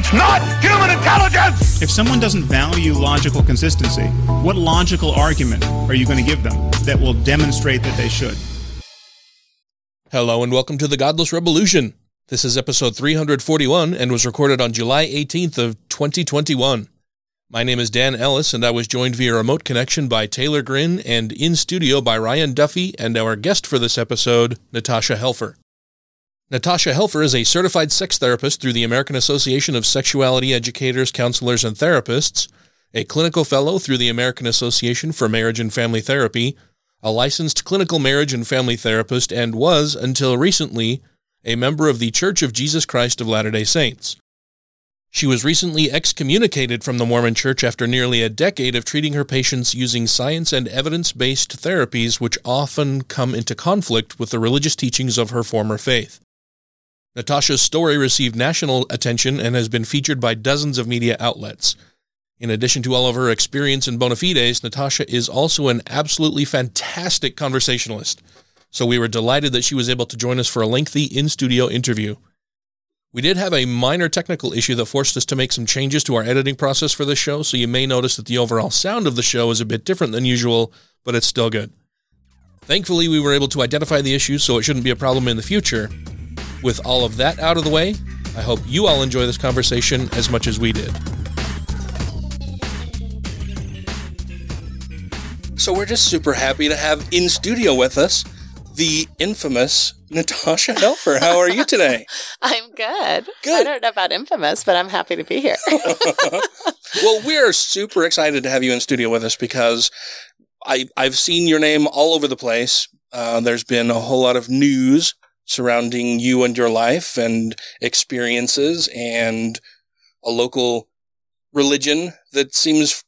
It's not human intelligence! If someone doesn't value logical consistency, what logical argument are you going to give them that will demonstrate that they should? Hello and welcome to the Godless Revolution. This is episode 341 and was recorded on July 18th of 2021. My name is Dan Ellis and I was joined via remote connection by Taylor Grin and in studio by Ryan Duffy and our guest for this episode, Natasha Helfer. Natasha Helfer is a certified sex therapist through the American Association of Sexuality Educators, Counselors, and Therapists, a clinical fellow through the American Association for Marriage and Family Therapy, a licensed clinical marriage and family therapist, and was, until recently, a member of the Church of Jesus Christ of Latter day Saints. She was recently excommunicated from the Mormon Church after nearly a decade of treating her patients using science and evidence based therapies, which often come into conflict with the religious teachings of her former faith. Natasha's story received national attention and has been featured by dozens of media outlets. In addition to all of her experience in bona fides, Natasha is also an absolutely fantastic conversationalist. So we were delighted that she was able to join us for a lengthy in studio interview. We did have a minor technical issue that forced us to make some changes to our editing process for this show, so you may notice that the overall sound of the show is a bit different than usual, but it's still good. Thankfully, we were able to identify the issue, so it shouldn't be a problem in the future. With all of that out of the way, I hope you all enjoy this conversation as much as we did. So, we're just super happy to have in studio with us the infamous Natasha Helfer. How are you today? I'm good. Good. I don't know about infamous, but I'm happy to be here. well, we're super excited to have you in studio with us because I, I've seen your name all over the place. Uh, there's been a whole lot of news surrounding you and your life and experiences and a local religion that seems,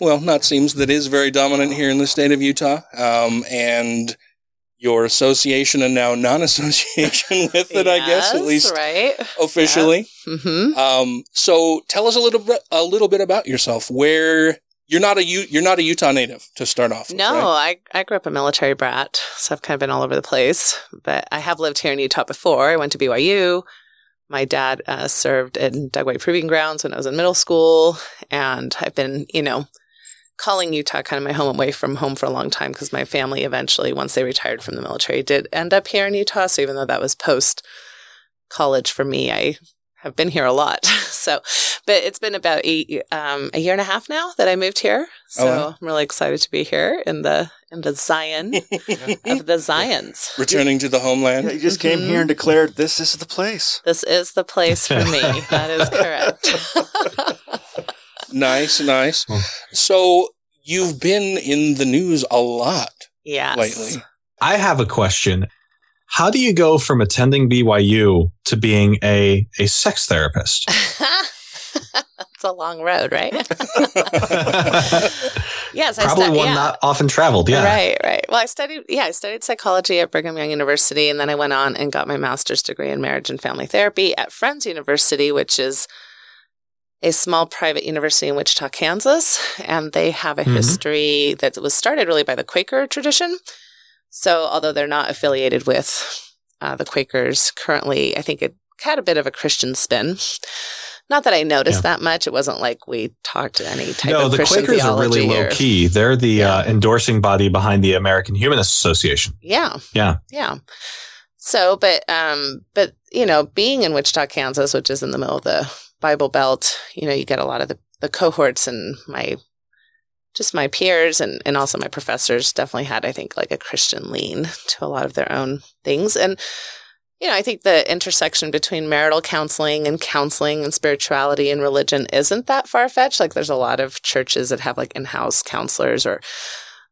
well, not seems, that is very dominant here in the state of Utah. Um, and your association and now non-association with it, I guess, at least right. officially. hmm Um, so tell us a little bit, a little bit about yourself. Where you're not a U, you're not a Utah native to start off. with, No, right? I, I grew up a military brat, so I've kind of been all over the place. But I have lived here in Utah before. I went to BYU. My dad uh, served in White Proving Grounds when I was in middle school, and I've been, you know, calling Utah kind of my home away from home for a long time because my family eventually, once they retired from the military, did end up here in Utah. So even though that was post college for me, I have been here a lot. so, but it's been about eight, um, a year and a half now that I moved here. So Oh, wow. I'm really excited to be here in the in the Zion of the Zions. Returning to the homeland. Yeah, you just came here and declared this is the place. This is the place for me. that is correct. Nice, nice. So you've been in the news a lot yes. lately. I have a question. How do you go from attending BYU to being a, a sex therapist? it's a long road, right? yes, I Probably stu- one yeah. not often traveled. Yeah. Right, right. Well, I studied, yeah, I studied psychology at Brigham Young University, and then I went on and got my master's degree in marriage and family therapy at Friends University, which is a small private university in Wichita, Kansas. And they have a Mhm. history that was started really by the Quaker tradition. So, although they're not affiliated with uh, the Quakers currently, I think it had a bit of a Christian spin. Not that I noticed Yeah. that much. It wasn't like we talked any type No, of the Christian Quakers are really low key. They're the Yeah. uh, endorsing body behind the American Humanist Association. Yeah. Yeah. Yeah. So, but, um, but, you know, being in Wichita, Kansas, which is in the middle of the Bible Belt, you know, you get a lot of the, the cohorts and my, just my peers and, and also my professors definitely had, I think, like a Christian lean to a lot of their own things. And, you know, I think the intersection between marital counseling and counseling and spirituality and religion isn't that far fetched. Like, there's a lot of churches that have like in house counselors, or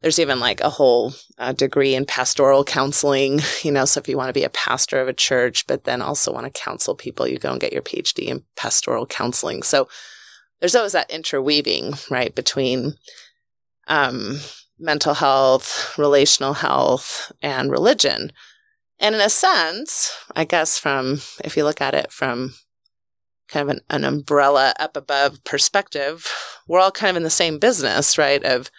there's even like a whole uh, degree in pastoral counseling. You know, so if you want to be a pastor of a church, but then also want to counsel people, you go and get your PhD in pastoral counseling. So there's always that interweaving, right, between um, mental health, relational health, and religion. And in a sense, I guess from, if you look at it from kind of an, an umbrella up above perspective, we're all kind of in the same business, right? Of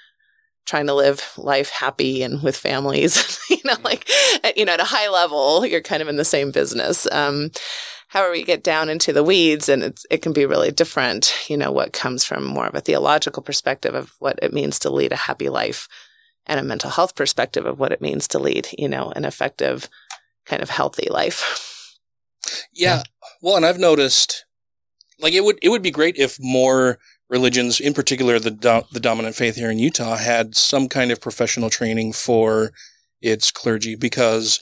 trying to live life happy and with families, you know, like, you know, at a high level, you're kind of in the same business. Um, however, you get down into the weeds and it's, it can be really different, you know, what comes from more of a theological perspective of what it means to lead a happy life and a mental health perspective of what it means to lead, you know, an effective kind of healthy life. Yeah. Well, and I've noticed like it would it would be great if more religions, in particular the do- the dominant faith here in Utah, had some kind of professional training for its clergy because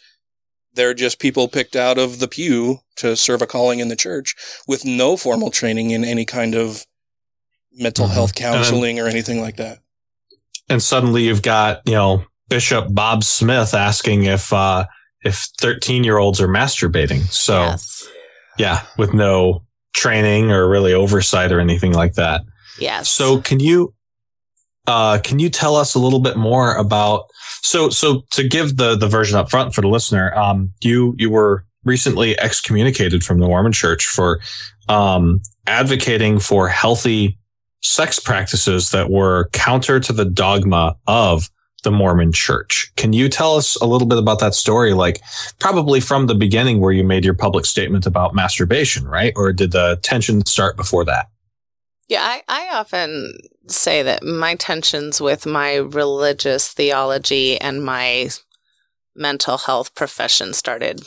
they're just people picked out of the pew to serve a calling in the church with no formal training in any kind of mental Mhm. health counseling or anything like that. And suddenly you've got, you know, Bishop Bob Smith asking if, uh, if 13 year olds are masturbating. So yes. yeah, with no training or really oversight or anything like that. Yes. So can you, uh, can you tell us a little bit more about, so, so to give the, the version up front for the listener, um, you, you were recently excommunicated from the Mormon church for, um, advocating for healthy sex practices that were counter to the dogma of the Mormon church. Can you tell us a little bit about that story? Like probably from the beginning where you made your public statement about masturbation, right? Or did the tension start before that? Yeah, I, I often say that my tensions with my religious theology and my mental health profession started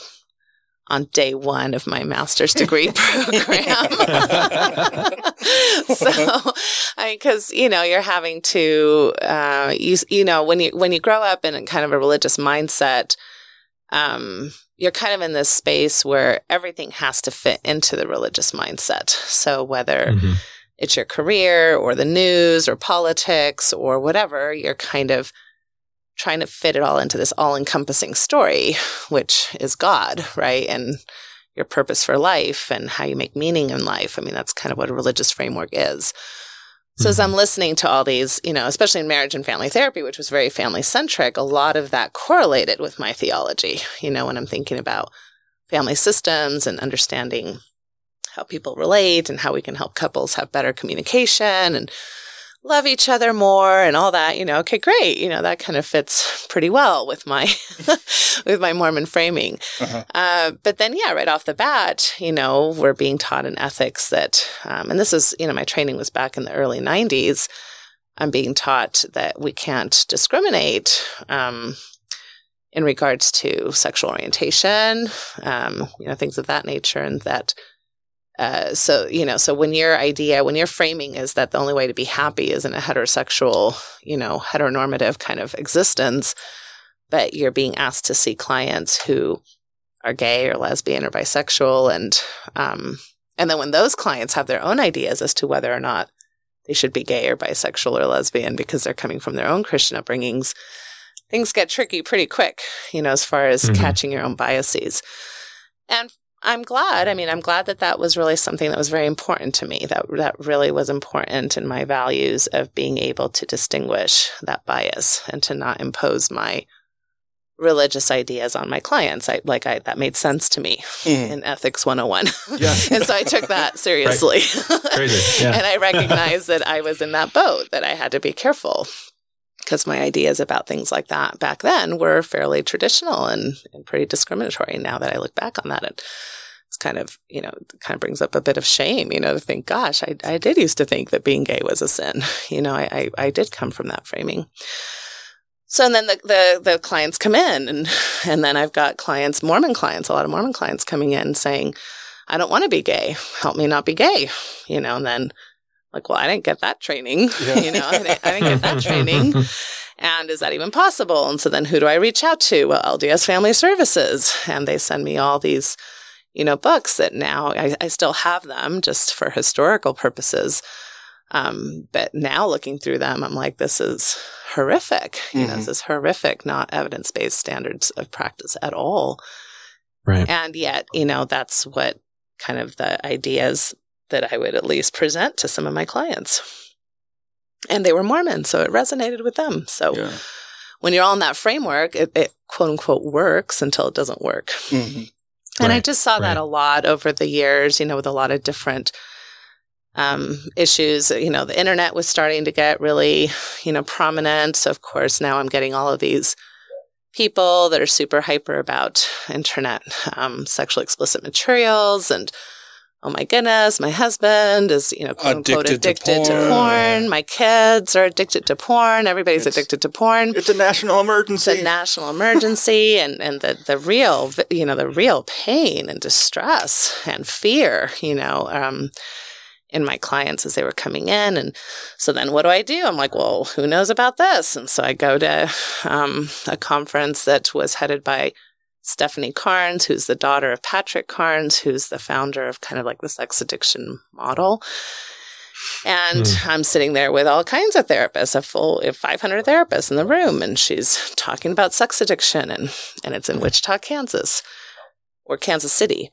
on day one of my master's degree program. so, I mean, because you know, you're having to, uh, you you know, when you when you grow up in kind of a religious mindset, um, you're kind of in this space where everything has to fit into the religious mindset. So whether Mhm. It's your career or the news or politics or whatever, you're kind of trying to fit it all into this all encompassing story, which is God, right? And your purpose for life and how you make meaning in life. I mean, that's kind of what a religious framework is. So as I'm mm-hmm. listening to all these, you know, especially in marriage and family therapy, which was very family centric, a lot of that correlated with my theology, you know, when I'm thinking about family systems and understanding how people relate and how we can help couples have better communication and love each other more and all that, you know, okay, great. You know, that kind of fits pretty well with my, with my Mormon framing. Uh-huh. Uh, but then, yeah, right off the bat, you know, we're being taught in ethics that, um, and this is, you know, my training was back in the early 90s. I'm being taught that we can't discriminate um, in regards to sexual orientation, um, you know, things of that nature, and that. Uh, so you know, so when your idea, when your framing is that the only way to be happy is in a heterosexual, you know, heteronormative kind of existence, but you're being asked to see clients who are gay or lesbian or bisexual, and um, and then when those clients have their own ideas as to whether or not they should be gay or bisexual or lesbian because they're coming from their own Christian upbringings, things get tricky pretty quick, you know, as far as Mhm. catching your own biases. And I'm glad. I mean, I'm glad that that was really something that was very important to me. That that really was important in my values of being able to distinguish that bias and to not impose my religious ideas on my clients. I like I that made sense to me Mhm. in ethics 101. Yeah. and so I took that seriously. Crazy. Yeah. and I recognized that I was in that boat, that I had to be careful because my ideas about things like that back then were fairly traditional and, and pretty discriminatory. Now that I look back on that, it, it's kind of, you know, kind of brings up a bit of shame, you know, to think, gosh, I, I did used to think that being gay was a sin. You know, I, I, I did come from that framing. So and then the, the the clients come in and and then I've got clients, Mormon clients, a lot of Mormon clients coming in saying, I don't want to be gay. Help me not be gay. You know, and then like, well, I didn't get that training. You know, I didn't, I didn't get that training. And is that even possible? And so then who do I reach out to? Well, LDS Family Services. And they send me all these, you know, books that now I, I still have them just for historical purposes. Um, but now looking through them, I'm like, this is horrific. You know, Mhm. this is horrific, not evidence based standards of practice at all. Right. And yet, you know, that's what kind of the ideas that I would at least present to some of my clients. And they were Mormon, so it resonated with them. So Yeah. when you're all in that framework, it, it quote unquote works until it doesn't work. Mhm. And I just saw that a lot over the years, you know, with a lot of different um, issues. You know, the internet was starting to get really, you know, prominent. So, of course, now I'm getting all of these people that are super hyper about internet um, sexually explicit materials and oh my goodness my husband is you know quote unquote Addicted to addicted to porn. porn. my kids are addicted to porn everybody's It's- addicted to porn It's a national emergency. it's emergency. a national emergency and, and the, the real you know the real pain and distress and fear you know um, in my clients as they were coming in and so then what do i do i'm like well who knows about this and so i go to um, a conference that was headed by stefanie carnes who's the daughter of patrick carnes who's the founder of kind of like the sex addiction model. And hmm. I'm sitting there with all kinds of therapists, a full 500 therapists in the room, and she's talking about sex addiction, and and it's in hmm. Wichita, Kansas, or Kansas City.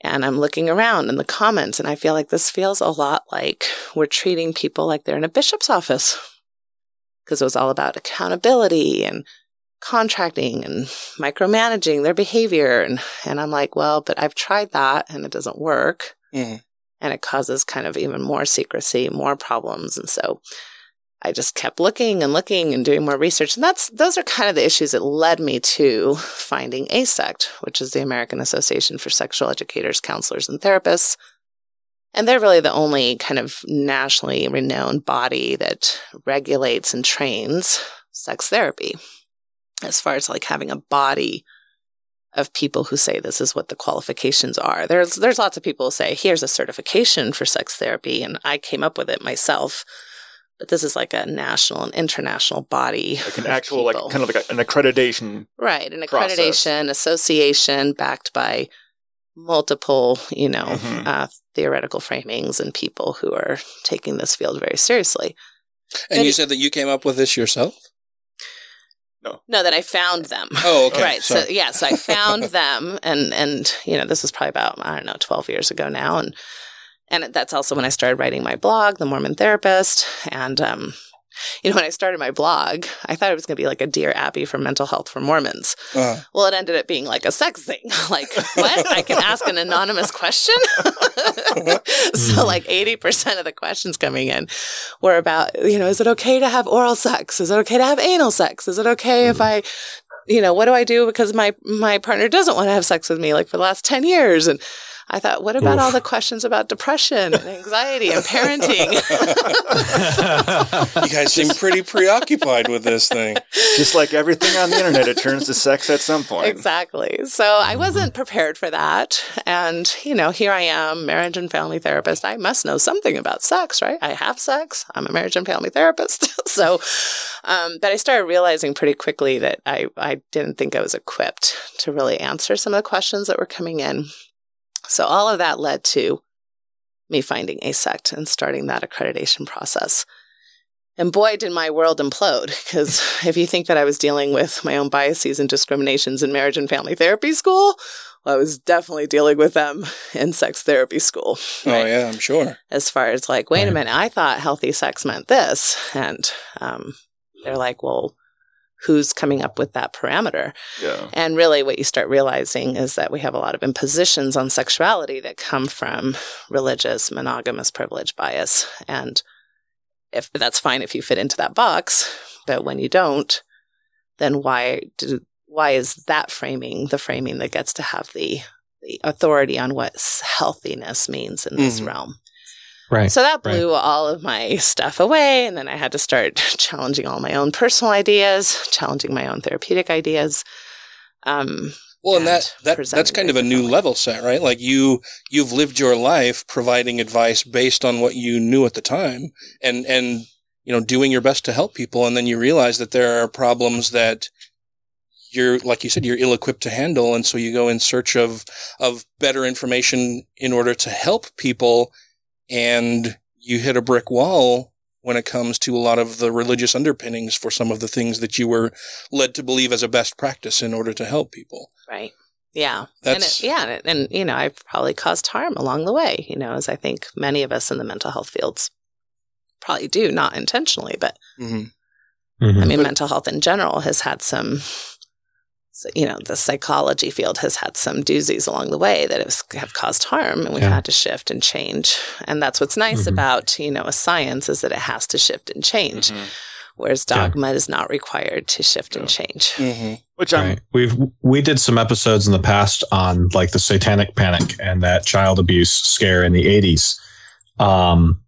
And I'm looking around in the comments, and I feel like this feels a lot like we're treating people like they're in a bishop's office because it was all about accountability and contracting and micromanaging their behavior. And, and I'm like, well, but I've tried that and it doesn't work Mhm. and it causes kind of even more secrecy, more problems. And so I just kept looking and looking and doing more research. And that's those are kind of the issues that led me to finding AASECT, which is the American Association for Sexual Educators, Counselors, and Therapists. And they're really the only kind of nationally renowned body that regulates and trains sex therapy. As far as like having a body of people who say this is what the qualifications are. There's there's lots of people who say here's a certification for sex therapy and I came up with it myself. But this is like a national and international body. like an of actual, like kind of like a, an accreditation. right, an process. accreditation association backed by multiple, you know, Mhm. uh, theoretical framings and people who are taking this field very seriously. And But you it- said that you came up with this yourself? No, No, that I found them. Oh, okay. Right. So Sorry. yes, I found them, and and you know this was probably about I don't know twelve years ago now, and and that's also when I started writing my blog, The Mormon Therapist, and um, you know when I started my blog, I thought it was going to be like a Dear Abby for mental health for Mormons. Uh, Well, it ended up being like a sex thing. like what? I can ask an anonymous question. so like eighty percent of the questions coming in were about you know is it okay to have oral sex? Is it okay to have anal sex? Is it okay if I you know, what do I do because my my partner doesn't want to have sex with me like for the last 10 years and I thought, what about all the questions about depression and anxiety and parenting? you guys seem pretty preoccupied with this thing. Just like everything on the internet, it turns to sex at some point. exactly. So I wasn't prepared for that. And, you know, here I am, marriage and family therapist. I must know something about sex, right? I have sex. I'm a marriage and family therapist. so, um, but I started realizing pretty quickly that I, I didn't think I was equipped to really answer some of the questions that were coming in. So all of that led to me finding AASECT and starting that accreditation process. And boy, did my world implode. Because if you think that I was dealing with my own biases and discriminations in marriage and family therapy school, well, I was definitely dealing with them in sex therapy school. Oh, yeah, I'm sure. As far as like, wait a minute, I thought healthy sex meant this. And um, they're like, well, who's coming up with that parameter? Yeah. And really, what you start realizing is that we have a lot of impositions on sexuality that come from religious, monogamous privilege bias. And if that's fine if you fit into that box, but when you don't, then why do, why is that framing the framing that gets to have the the authority on what healthiness means in this Mhm. realm? Right. So that blew all of my stuff away. And then I had to start challenging all my own personal ideas, challenging my own therapeutic ideas. Um, Well, and that, and that presenting that's kind of a new level set, right? Like you you've lived your life providing advice based on what you knew at the time and and you know doing your best to help people and then you realize that there are problems that you're like you said you're ill equipped to handle and so you go in search of of better information in order to help people and you hit a brick wall when it comes to a lot of the religious underpinnings for some of the things that you were led to believe as a best practice in order to help people. Right. Yeah. That's- and it, yeah, and, it- and you know, I've probably caused harm along the way, you know, as I think many of us in the mental health fields probably do, not intentionally, but hmm Mhm. I mean, mental health in general has had some, so, you know, the psychology field has had some doozies along the way that have, have caused harm, and we've Yeah. had to shift and change. And that's what's nice Mhm. about you know a science is that it has to shift and change, Mhm. whereas Yeah. dogma is not required to shift and change. hmm Which I'm Right. We've we did some episodes in the past on like the satanic panic and that child abuse scare in the 80s. Um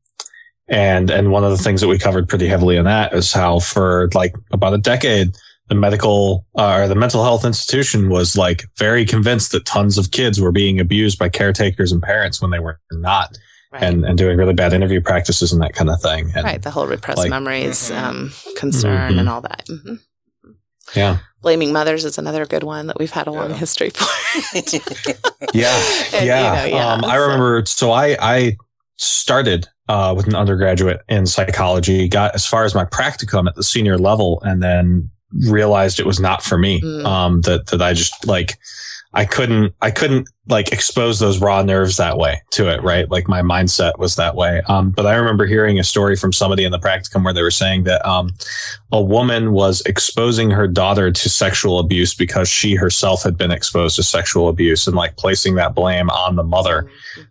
and and one of the things that we covered pretty heavily in that is how for like about a decade the medical uh, or the mental health institution was like very convinced that tons of kids were being abused by caretakers and parents when they were not Right. and and doing really bad interview practices and that kind of thing. And right. The whole repressed like- memories, Mhm. um, concern, Mhm. and all that. hmm yeah. Blaming mothers is another good one that we've had a long Yeah. history for. Yeah, And, you yeah. know, yeah, Um, I remember. So I I started uh, with an undergraduate in psychology, got as far as my practicum at the senior level, and then realized it was not for me. Mm. Um, that that I just like I couldn't I couldn't like expose those raw nerves that way to it, right? Like my mindset was that way. Um, but I remember hearing a story from somebody in the practicum where they were saying that um, a woman was exposing her daughter to sexual abuse because she herself had been exposed to sexual abuse and like placing that blame on the mother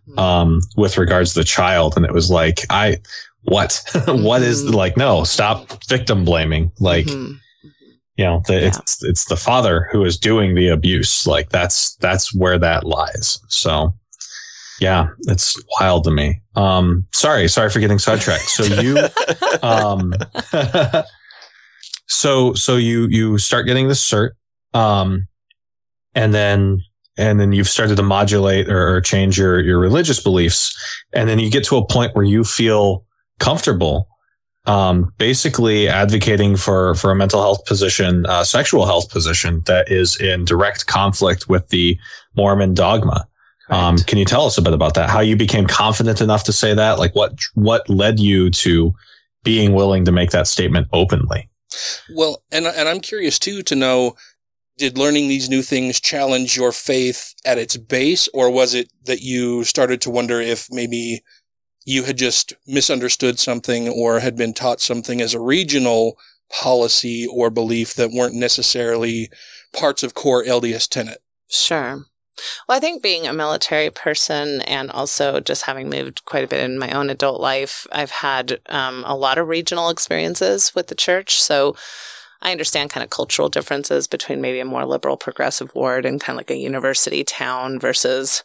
Mhm. um, with regards to the child. And it was like, I, what, what is Mhm. like, no, stop victim blaming. Like, Mhm. You know, the, Yeah. it's, it's the father who is doing the abuse. Like that's, that's where that lies. So yeah, it's wild to me. Um, sorry, sorry for getting sidetracked. So you, um, so, so you, you start getting this cert, um, and then, and then you've started to modulate or, or change your, your religious beliefs. And then you get to a point where you feel comfortable, um, basically advocating for, for a mental health position, uh, sexual health position that is in direct conflict with the Mormon dogma. Um, can you tell us a bit about that? How you became confident enough to say that? Like what, what led you to being willing to make that statement openly? Well, and and I'm curious too to know did learning these new things challenge your faith at its base or was it that you started to wonder if maybe you had just misunderstood something or had been taught something as a regional policy or belief that weren't necessarily parts of core LDS tenet? Sure. Well, I think being a military person and also just having moved quite a bit in my own adult life, I've had um, a lot of regional experiences with the church. So I understand kind of cultural differences between maybe a more liberal progressive ward and kind of like a university town versus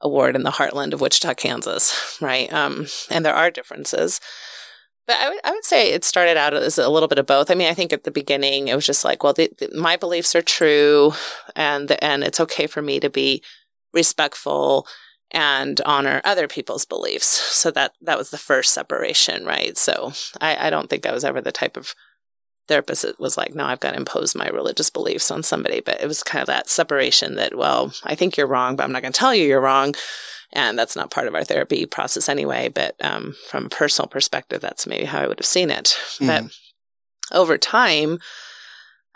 a ward in the heartland of Wichita, Kansas, right? Um, and there are differences. But I would, I would say it started out as a little bit of both. I mean, I think at the beginning it was just like, well, the, the, my beliefs are true, and and it's okay for me to be respectful and honor other people's beliefs. So that that was the first separation, right? So I, I don't think I was ever the type of therapist was like, no, I've got to impose my religious beliefs on somebody. But it was kind of that separation that, well, I think you're wrong, but I'm not going to tell you you're wrong. And that's not part of our therapy process anyway. But um, from a personal perspective, that's maybe how I would have seen it. But over time,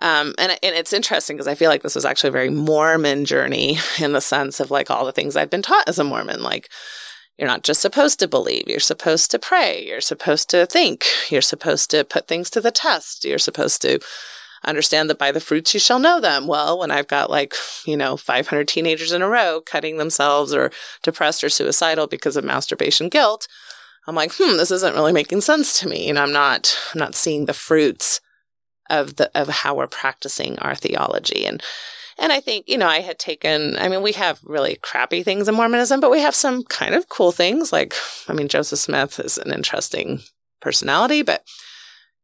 um, and, and it's interesting because I feel like this was actually a very Mormon journey in the sense of like all the things I've been taught as a Mormon. Like, you're not just supposed to believe, you're supposed to pray, you're supposed to think, you're supposed to put things to the test, you're supposed to understand that by the fruits you shall know them. Well, when I've got like, you know, 500 teenagers in a row cutting themselves or depressed or suicidal because of masturbation guilt, I'm like, hmm, this isn't really making sense to me. And I'm not, I'm not seeing the fruits of the, of how we're practicing our theology. And, and I think, you know, I had taken, I mean, we have really crappy things in Mormonism, but we have some kind of cool things. Like, I mean, Joseph Smith is an interesting personality, but,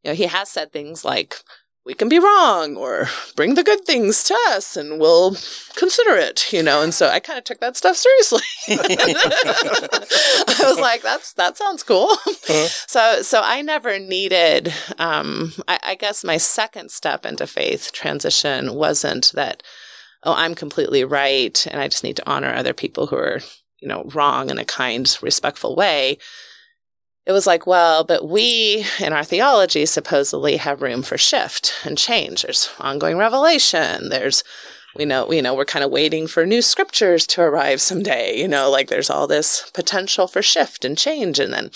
you know, he has said things like, we can be wrong or bring the good things to us and we'll consider it, you know. And so I kind of took that stuff seriously. I was like, that's that sounds cool. So so I never needed um I, I guess my second step into faith transition wasn't that, oh, I'm completely right and I just need to honor other people who are, you know, wrong in a kind, respectful way it was like, well, but we in our theology supposedly have room for shift and change. There's ongoing revelation. There's we know, you know, we're kind of waiting for new scriptures to arrive someday. You know, like there's all this potential for shift and change. And then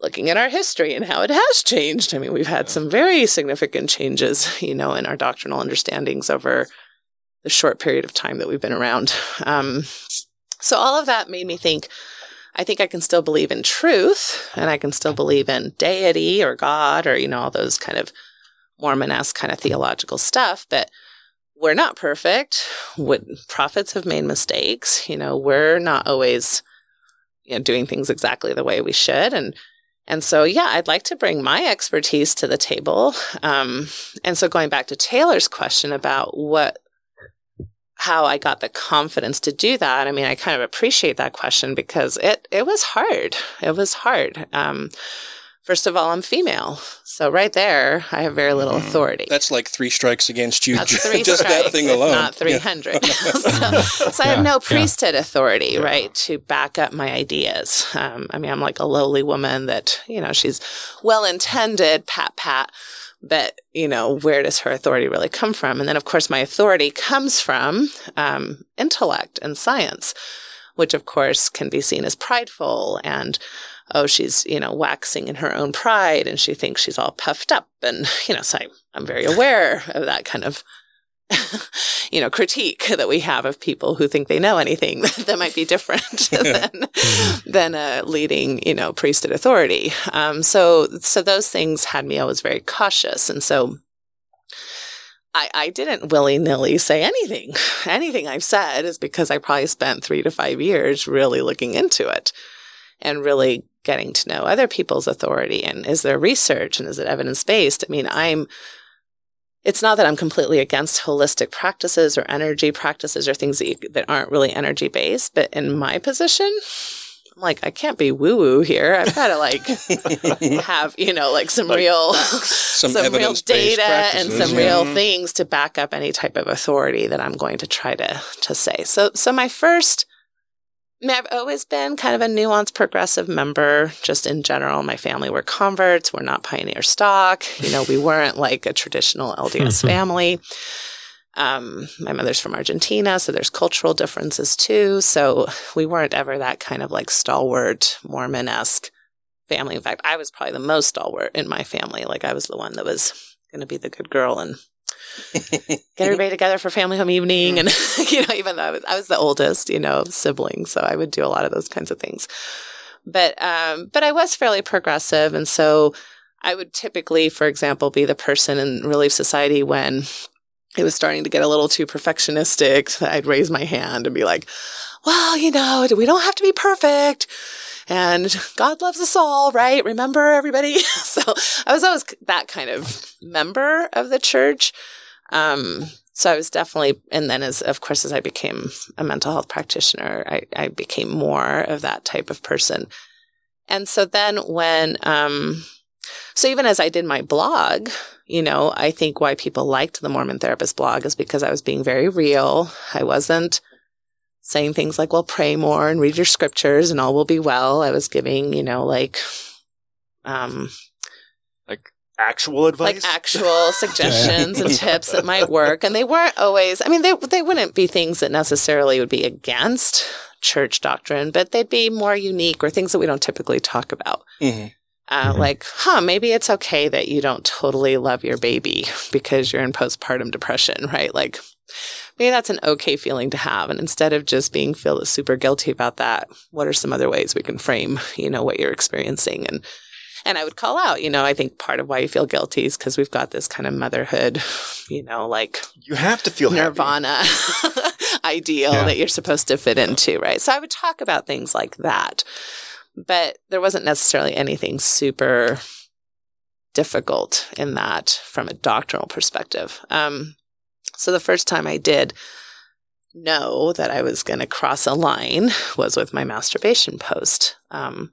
looking at our history and how it has changed. I mean, we've had some very significant changes, you know, in our doctrinal understandings over the short period of time that we've been around. Um, so all of that made me think, I think I can still believe in truth and I can still believe in deity or God or, you know, all those kind of Mormon-esque kind of theological stuff. But we're not perfect. What prophets have made mistakes. You know, we're not always you know, doing things exactly the way we should. And and so, yeah, I'd like to bring my expertise to the table. Um, and so, going back to Taylor's question about what how I got the confidence to do that. I mean, I kind of appreciate that question because it it was hard. It was hard. Um, first of all, I'm female, so right there, I have very little authority. That's like three strikes against you. That's three just strikes, that thing alone. not three hundred. so, so I have no priesthood authority, right, to back up my ideas. Um, I mean, I'm like a lowly woman that you know she's well intended, pat pat but you know where does her authority really come from? And then of course my authority comes from um, intellect and science which of course can be seen as prideful and oh she's you know waxing in her own pride and she thinks she's all puffed up and you know so I, i'm very aware of that kind of you know critique that we have of people who think they know anything that might be different than than a leading you know priesthood authority um, so so those things had me always very cautious and so I, I didn't willy nilly say anything. Anything I've said is because I probably spent three to five years really looking into it and really getting to know other people's authority and is there research and is it evidence based? I mean, I'm it's not that I'm completely against holistic practices or energy practices or things that, you, that aren't really energy based, but in my position, I'm like, I can't be woo woo here. I've got to like have, you know, like some Like real, Some, some, real data and some yeah. real things to back up any type of authority that I'm going to try to, to say. So, so my first, I mean, I've always been kind of a nuanced progressive member, just in general. My family were converts. We're not pioneer stock. You know, we weren't like a traditional LDS family. Um, my mother's from Argentina, so there's cultural differences too. So we weren't ever that kind of like stalwart Mormon esque family. In fact, I was probably the most stalwart in my family. Like I was the one that was going to be the good girl and get everybody together for family home evening. And, you know, even though I was, I was the oldest, you know, sibling. So I would do a lot of those kinds of things. But, um, but I was fairly progressive. And so I would typically, for example, be the person in Relief Society when it was starting to get a little too perfectionistic. I'd raise my hand and be like, well, you know, we don't have to be perfect. And God loves us all, right? Remember everybody? so I was always that kind of member of the church. Um, so I was definitely, and then as, of course, as I became a mental health practitioner, I, I became more of that type of person. And so then when, um, so even as I did my blog, you know, I think why people liked the Mormon Therapist blog is because I was being very real. I wasn't saying things like, well, pray more and read your scriptures and all will be well. I was giving, you know, like, um, like Actual advice? like actual suggestions and tips that might work. And they weren't always, I mean, they, they wouldn't be things that necessarily would be against church doctrine, but they'd be more unique or things that we don't typically talk about. Mhm. Uh, Like, huh, maybe it's okay that you don't totally love your baby because you're in postpartum depression, right? Like, maybe that's an okay feeling to have. And instead of just being feel super guilty about that, what are some other ways we can frame, you know, what you're experiencing? And and I would call out, you know, I think part of why you feel guilty is because we've got this kind of motherhood, you know, like You have to feel nirvana ideal Yeah. that you're supposed to fit into, right? So I would talk about things like that. But there wasn't necessarily anything super difficult in that from a doctrinal perspective. Um, so the first time I did know that I was going to cross a line was with my masturbation post. Um,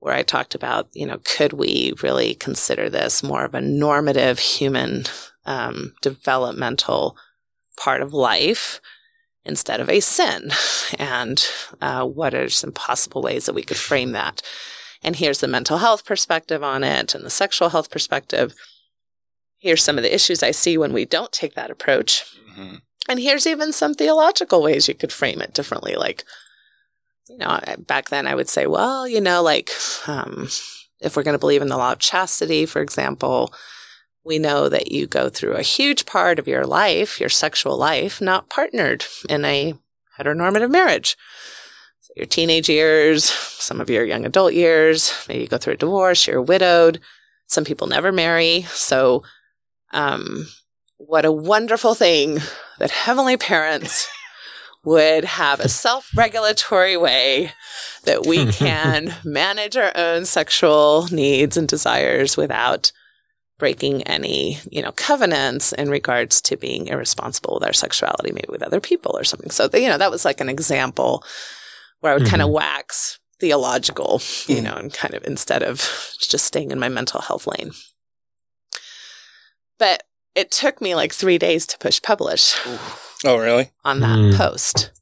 where I talked about, you know, could we really consider this more of a normative human um, developmental part of life instead of a sin? And uh, what are some possible ways that we could frame that? And here's the mental health perspective on it and the sexual health perspective. Here's some of the issues I see when we don't take that approach. Mhm. And here's even some theological ways you could frame it differently. Like, you know, back then I would say, well, you know, like, um, if we're going to believe in the law of chastity, for example, we know that you go through a huge part of your life, your sexual life, not partnered in a heteronormative marriage. So your teenage years, some of your young adult years, maybe you go through a divorce, you're widowed. Some people never marry. So, um, what a wonderful thing that heavenly parents would have a self regulatory way that we can manage our own sexual needs and desires without breaking any, you know, covenants in regards to being irresponsible with our sexuality, maybe with other people or something. So, you know, that was like an example where I would mm-hmm. kind of wax theological, you mm. know, and kind of instead of just staying in my mental health lane. But it took me like three days to push publish. Oh, really? On that mm. post.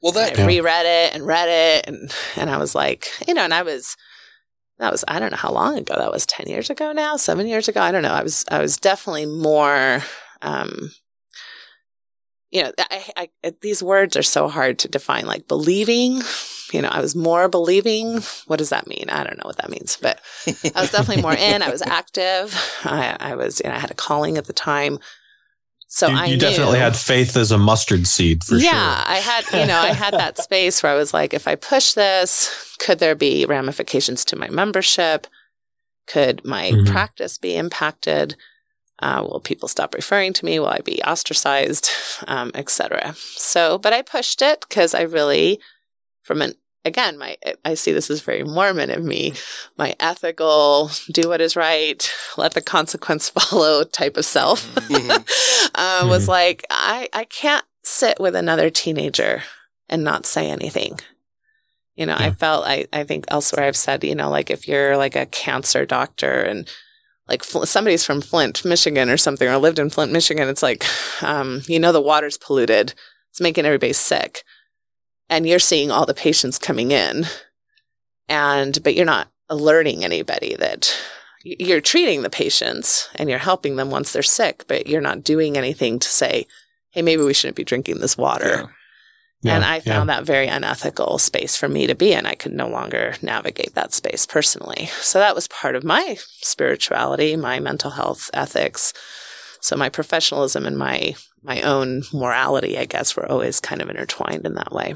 Well, that I yeah. reread it and read it, and and I was like, you know, and I was that was I don't know how long ago that was ten years ago now, seven years ago. I don't know. I was I was definitely more. Um, you know, I, I, these words are so hard to define. Like believing, you know, I was more believing. What does that mean? I don't know what that means, but I was definitely more in. I was active. I, I was, you know, I had a calling at the time. So you, I you definitely had faith as a mustard seed for yeah, sure. Yeah, I had, you know, I had that space where I was like, if I push this, could there be ramifications to my membership? Could my mm-hmm. practice be impacted? Uh, will people stop referring to me? Will I be ostracized, um, etc. So, but I pushed it because I really, from an again, my I see this as very Mormon of me, my ethical, do what is right, let the consequence follow type of self mm-hmm. uh, was mm-hmm. like, I, I can't sit with another teenager and not say anything. You know, yeah. I felt, I, I think elsewhere I've said, you know, like if you're like a cancer doctor and like somebody's from Flint, Michigan or something, or lived in Flint, Michigan, it's like, um, you know, the water's polluted. It's making everybody sick. And you're seeing all the patients coming in. And but you're not alerting anybody that you're treating the patients and you're helping them once they're sick but you're not doing anything to say hey maybe we shouldn't be drinking this water yeah. Yeah, and i found yeah. that very unethical space for me to be in i could no longer navigate that space personally so that was part of my spirituality my mental health ethics so my professionalism and my my own morality, I guess, were always kind of intertwined in that way.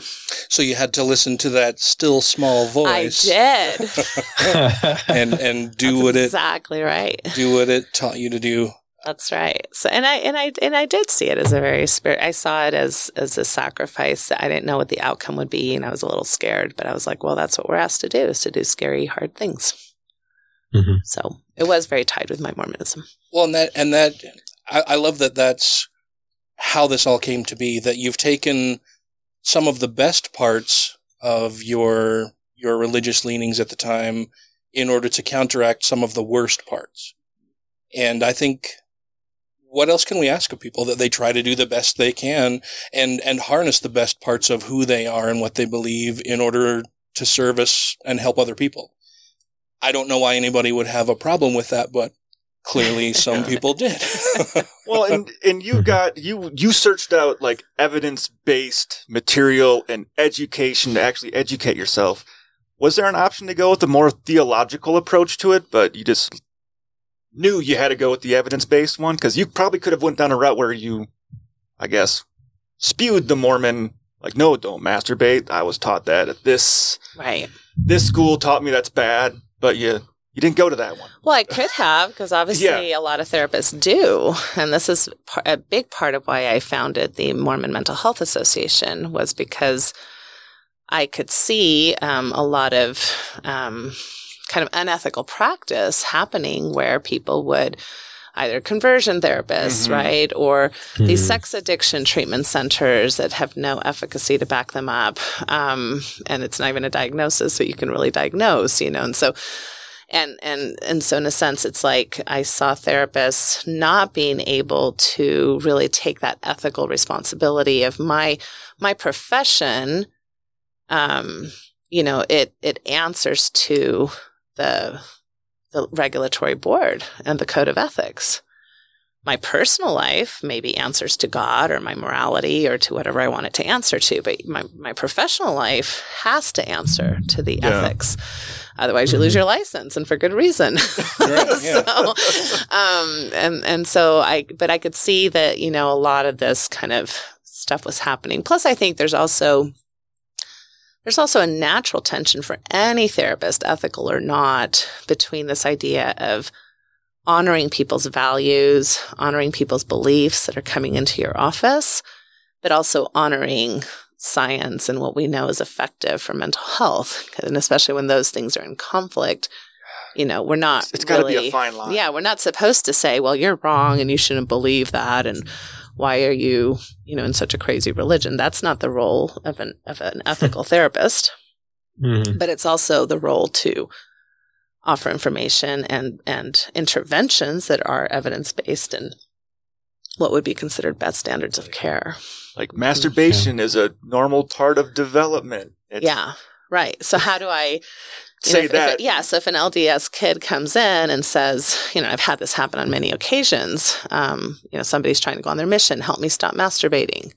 So you had to listen to that still small voice. I did. and and do That's what it exactly right. Do what it taught you to do. That's right. So and I and I and I did see it as a very spirit. I saw it as as a sacrifice. I didn't know what the outcome would be, and I was a little scared. But I was like, well, that's what we're asked to do: is to do scary, hard things. Mm-hmm. So it was very tied with my Mormonism. Well, and that and that I, I love that. That's how this all came to be that you've taken some of the best parts of your your religious leanings at the time in order to counteract some of the worst parts. And I think what else can we ask of people that they try to do the best they can and and harness the best parts of who they are and what they believe in order to service and help other people. I don't know why anybody would have a problem with that, but clearly some people did. well, and and you mm-hmm. got you you searched out like evidence based material and education to actually educate yourself. Was there an option to go with a more theological approach to it, but you just knew you had to go with the evidence based one because you probably could have went down a route where you, I guess, spewed the Mormon like no, don't masturbate. I was taught that at this right. This school taught me that's bad, but you you didn't go to that one. Well, I could have because obviously yeah. a lot of therapists do, and this is a big part of why I founded the Mormon Mental Health Association was because I could see um, a lot of um, kind of unethical practice happening where people would either conversion therapists, mm-hmm. right? Or mm-hmm. these sex addiction treatment centers that have no efficacy to back them up. Um, and it's not even a diagnosis that you can really diagnose, you know? And so and and and so in a sense it's like i saw therapists not being able to really take that ethical responsibility of my my profession um you know it it answers to the the regulatory board and the code of ethics my personal life maybe answers to God or my morality or to whatever I want it to answer to, but my, my professional life has to answer to the Yeah. ethics. Otherwise, you lose your license and for good reason. Right, so, um, and, and so I, but I could see that, you know, a lot of this kind of stuff was happening. Plus, I think there's also, there's also a natural tension for any therapist, ethical or not, between this idea of honoring people's values, honoring people's beliefs that are coming into your office, but also honoring science and what we know is effective for mental health. And especially when those things are in conflict, you know, we're not. It's got to be a fine line. yeah, we're not supposed to say, well, you're wrong and you shouldn't believe that. And why are you, you know, in such a crazy religion? That's not the role of an, of an ethical therapist, Mhm. but it's also the role to offer information and, and interventions that are evidence based and what would be considered best standards of care. Like masturbation is a normal part of development. It's- yeah, right. So how do I you Say know, if- if that. it- yeah. So if an LDS kid comes in and says, you know, I've had this happen on many occasions. Um, you know, somebody's trying to go on their mission. Help me stop masturbating.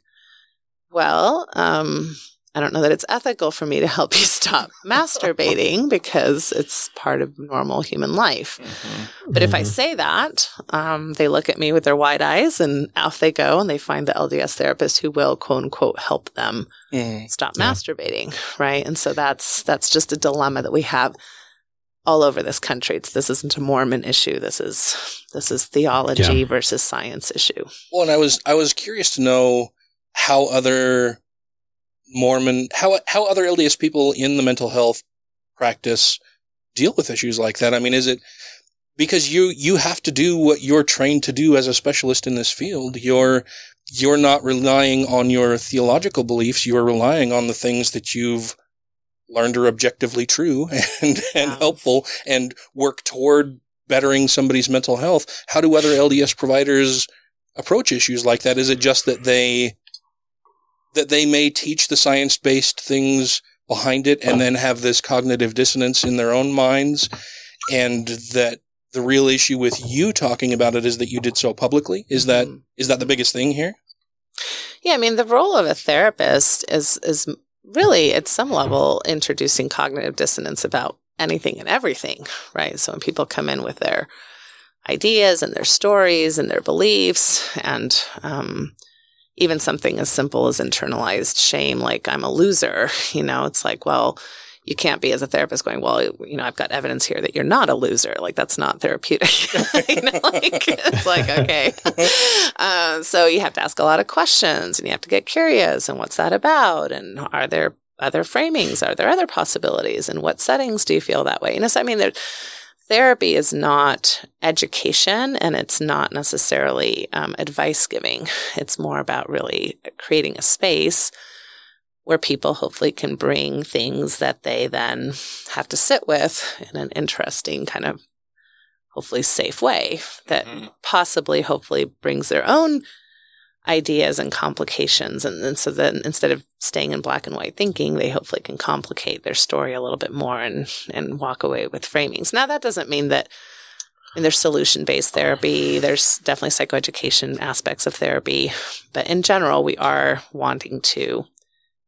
Well, um, I don't know that it's ethical for me to help you stop masturbating because it's part of normal human life. But if I say that, um, they look at me with their wide eyes and off they go and they find the LDS therapist who will quote unquote help them stop masturbating, right? And so that's that's just a dilemma that we have all over this country. It's, this isn't a Mormon issue. This is this is theology Yeah. versus science issue. Well, and I was I was curious to know how other Mormon how how other LDS people in the mental health practice deal with issues like that. I mean, is it because you you have to do what you're trained to do as a specialist in this field? You're you're not relying on your theological beliefs. You are relying on the things that you've learned are objectively true and and Yeah. helpful and work toward bettering somebody's mental health. How do other LDS providers approach issues like that? Is it just that they that they may teach the science based things behind it and then have this cognitive dissonance in their own minds, and that the real issue with you talking about it is that you did so publicly? Is that Mhm. that the biggest thing here? Yeah, I mean the role of a therapist is is really at some level introducing cognitive dissonance about anything and everything, right? So when people come in with their ideas and their stories and their beliefs and um, even something as simple as internalized shame, like I'm a loser, you know, it's like, well, you can't be as a therapist going, well, you know, I've got evidence here that you're not a loser. Like that's not therapeutic. you know, like it's like, okay. Uh, so you have to ask a lot of questions and you have to get curious and what's that about? And are there other framings? Are there other possibilities? And what settings do you feel that way? You know, so I mean, there, therapy is not education and it's not necessarily um, advice giving. It's more about really creating a space where people hopefully can bring things that they then have to sit with in an interesting kind of hopefully safe way that Mhm. possibly hopefully brings their own ideas and complications. And, and so then instead of staying in black and white thinking they hopefully can complicate their story a little bit more and and walk away with framings. Now that doesn't mean that and there's solution based therapy. There's definitely psychoeducation aspects of therapy. But in general we are wanting to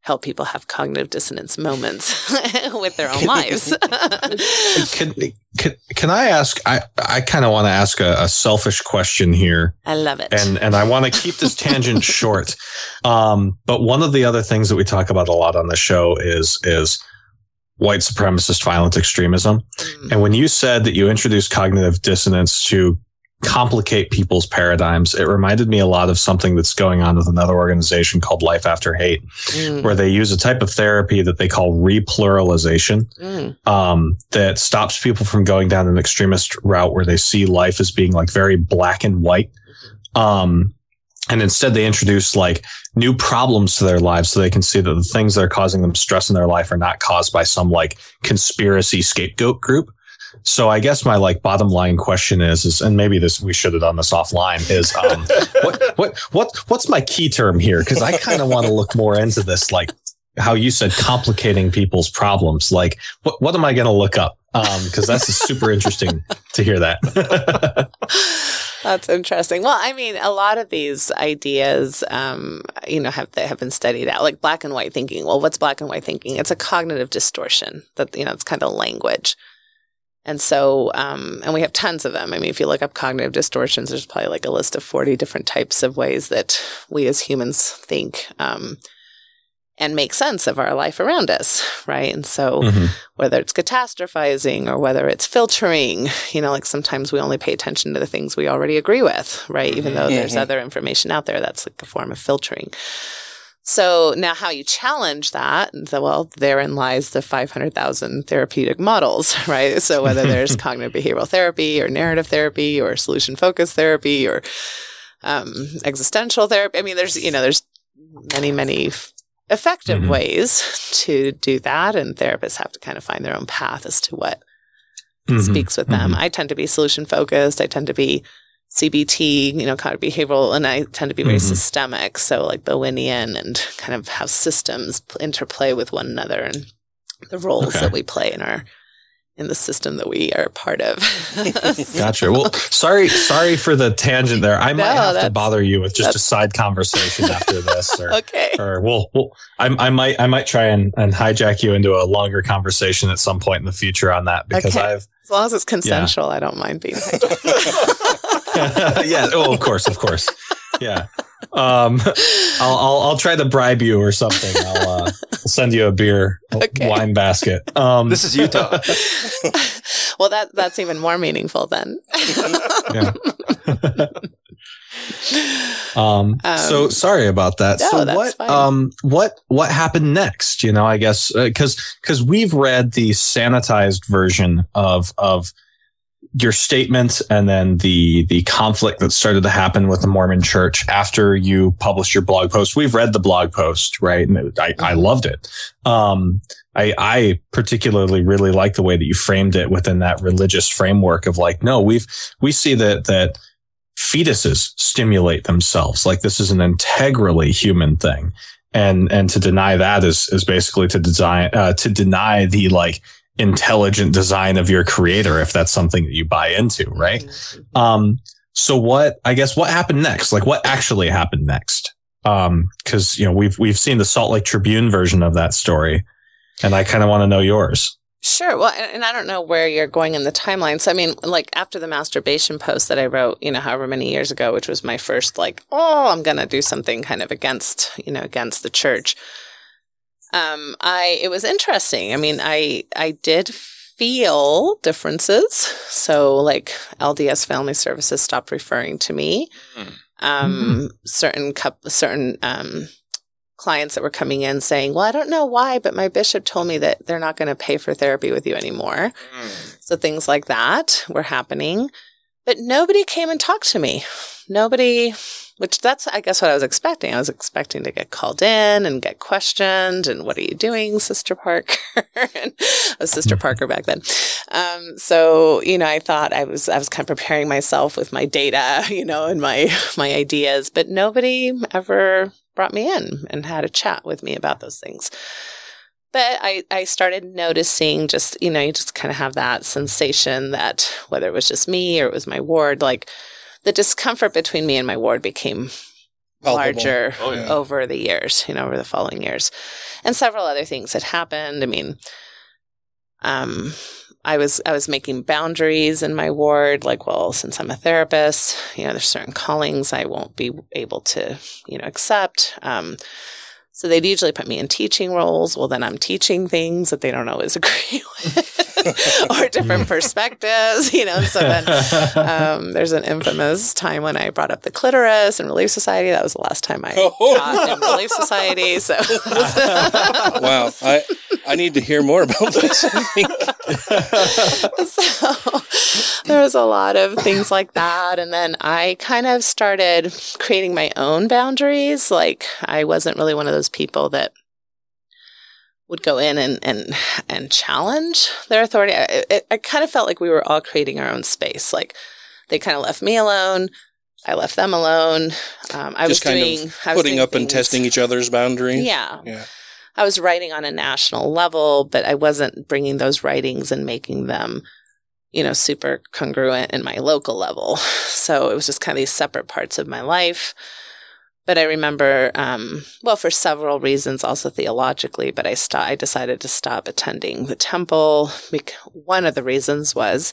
help people have cognitive dissonance moments with their own lives Can, can, can I ask? I, I kind of want to ask a, a selfish question here. i love it and and I want to keep this tangent short. Um, but one of the other things that we talk about a lot on the show is is white supremacist violent extremism. Mm. And when you said that you introduced cognitive dissonance to complicate people's paradigms, it reminded me a lot of something that's going on with another organization called Life After Hate, Mm, where they use a type of therapy that they call repluralization mm, um, that stops people from going down an extremist route where they see life as being like very black and white. Um, and instead they introduce like new problems to their lives so they can see that the things that are causing them stress in their life are not caused by some like conspiracy scapegoat group. So I guess my like bottom line question is, is, and maybe this, we should have done this offline is, um, what, what, what, what's my key term here? Cause I kind of want to look more into this, like how you said complicating people's problems. Like what, what am I going to look up? Um, cause that's super interesting to hear that. That's interesting. Well, I mean, a lot of these ideas, um, you know, have have been studied out, like black and white thinking. Well, what's black and white thinking? It's a cognitive distortion that you know, it's kind of language. And so, um, and we have tons of them. I mean, if you look up cognitive distortions, there's probably like a list of 40 different types of ways that we as humans think. Um, and make sense of our life around us, right? And so, Mhm. whether it's catastrophizing or whether it's filtering, you know, like sometimes we only pay attention to the things we already agree with, right? Even though there's Mhm. other information out there, that's like a form of filtering. So now, how you challenge that? So, well, therein lies the 500,000 therapeutic models, right? So, whether there's cognitive behavioral therapy or narrative therapy or solution focused therapy or um, existential therapy, I mean, there's, you know, there's many, many effective Mhm. ways to do that. And therapists have to kind of find their own path as to what Mhm. speaks with them. I tend to be solution focused. I tend to be CBT, you know, cognitive behavioral, and I tend to be very Mhm. systemic. So like Bowenian and kind of how systems interplay with one another and the roles Okay. that we play in our in the system that we are part of. Gotcha. Well, sorry, sorry for the tangent there. I might No, have to bother you with just a side conversation after this, or, okay. or we'll, we'll I, I might, I might try and, and hijack you into a longer conversation at some point in the future on that because Okay. I've, As long as it's consensual, I don't mind being hijacked. yeah, oh, of course, of course, yeah. Um, I'll, I'll, I'll try to bribe you or something. I'll, uh, I'll send you a beer, a Okay. wine basket. Um, This is Utah. well, that that's even more meaningful then. yeah. um, so Um, sorry about that. no, so that's what fine. um what what happened next? You know, I guess because because we've read the sanitized version of of your statement and then the the conflict that started to happen with the Mormon Church after you published your blog post. We've read the blog post, right? And it- I, I Mm-hmm. loved it. Um, I, I particularly really like the way that you framed it within that religious framework of like, no, we've we see that that fetuses stimulate themselves. Like this is an integrally human thing. And, and to deny that is, is basically to design, uh, to deny the like intelligent design of your creator, if that's something that you buy into, right? Mm-hmm. Um, so what, I guess what happened next? Like what actually happened next? Um, cause, you know, we've, we've seen the Salt Lake Tribune version of that story and I kind of want to know yours. Sure. Well, and, and I don't know where you're going in the timeline. So, I mean, like after the masturbation post that I wrote, you know, however many years ago, which was my first, like, oh, I'm going to do something kind of against, you know, against the church. Um, I, it was interesting. I mean, I, I did feel differences. So, like, LDS Family Services stopped referring to me. Um, certain cup, certain, um, clients that were coming in saying, Well, I don't know why, but my bishop told me that they're not going to pay for therapy with you anymore. So things like that were happening. But nobody came and talked to me. Nobody, which that's, I guess, what I was expecting. I was expecting to get called in and get questioned and what are you doing, Sister Parker? and I was Sister Parker back then. Um, so, you know, I thought I was, I was kind of preparing myself with my data, you know, and my, my ideas, but nobody ever brought me in and had a chat with me about those things. But I, I started noticing just, you know, you just kind of have that sensation that whether it was just me or it was my ward, like the discomfort between me and my ward became larger Oh, yeah. over the years, you know, over the following years. And several other things had happened. I mean, um, I was I was making boundaries in my ward, like, well, since I'm a therapist, you know, there's certain callings I won't be able to, you know, accept. Um, so they'd usually put me in teaching roles. Well, then I'm teaching things that they don't always agree with or different perspectives, you know. So then um, there's an infamous time when I brought up the clitoris in Relief Society. That was the last time I taught in Relief Society. So wow, I I need to hear more about this. So there was a lot of things like that. And then I kind of started creating my own boundaries. Like I wasn't really one of those people that would go in and, and, and challenge their authority. I, it, I kind of felt like we were all creating our own space. Like they kind of left me alone. I left them alone. Um, I was kind doing, of I was putting doing up and testing each other's boundaries. Yeah. Yeah. I was writing on a national level, but I wasn't bringing those writings and making them, you know, super congruent in my local level. So it was just kind of these separate parts of my life. But I remember, um, well, for several reasons, also theologically, but I, st- I decided to stop attending the temple. One of the reasons was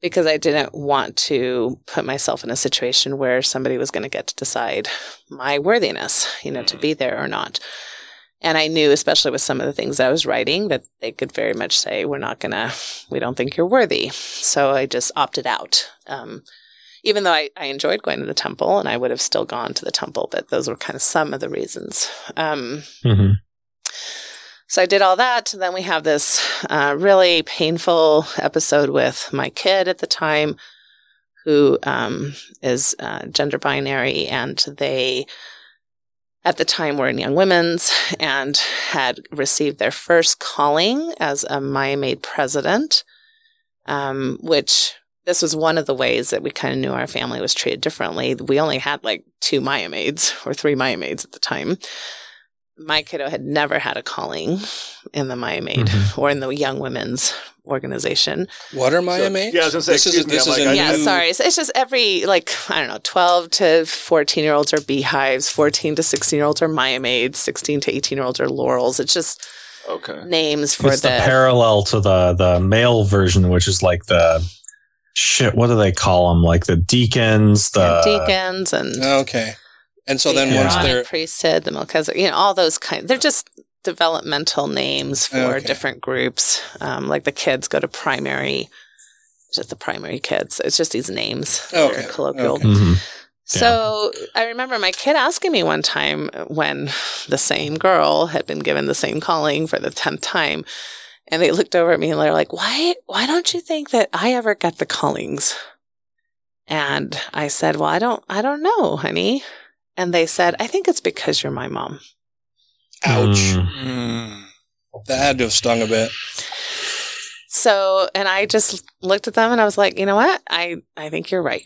because I didn't want to put myself in a situation where somebody was going to get to decide my worthiness, you know, to be there or not. And I knew, especially with some of the things I was writing, that they could very much say, we're not going to, we don't think you're worthy. So I just opted out. Um, even though I, I enjoyed going to the temple and I would have still gone to the temple, but those were kind of some of the reasons. Um, mm-hmm. So I did all that. Then we have this uh, really painful episode with my kid at the time, who um, is uh, gender binary, and they at the time were in Young Women's and had received their first calling as a Mia Maid president, um, which this was one of the ways that we kind of knew our family was treated differently. We only had like two Mia maids or three Mia maids at the time. My kiddo had never had a calling in the Mia Maid mm-hmm. or in the Young Women's organization. What are Mia so, Maids? Yeah, I was going to say, this is, this is like, yeah, new... sorry. So it's just every, like, I don't know, 12 to 14 year olds are beehives, 14 to 16 year olds are Mia Maids, 16 to 18 year olds are laurels. It's just okay. names for it's the, the parallel to the the male version, which is like the shit, what do they call them? Like the deacons, the yeah, deacons, and okay. And so the then once they're priesthood, the Melchizedek, you know, all those kind, they're just developmental names for okay. different groups. Um, like the kids go to primary, just the primary kids. It's just these names, okay. colloquial. Okay. Mm-hmm. So yeah. I remember my kid asking me one time when the same girl had been given the same calling for the tenth time and they looked over at me and they're like, why, why don't you think that I ever got the callings? And I said, well, I don't, I don't know, honey. And they said, I think it's because you're my mom. Ouch. Mm. That had to have stung a bit. So, and I just looked at them and I was like, you know what? I, I think you're right.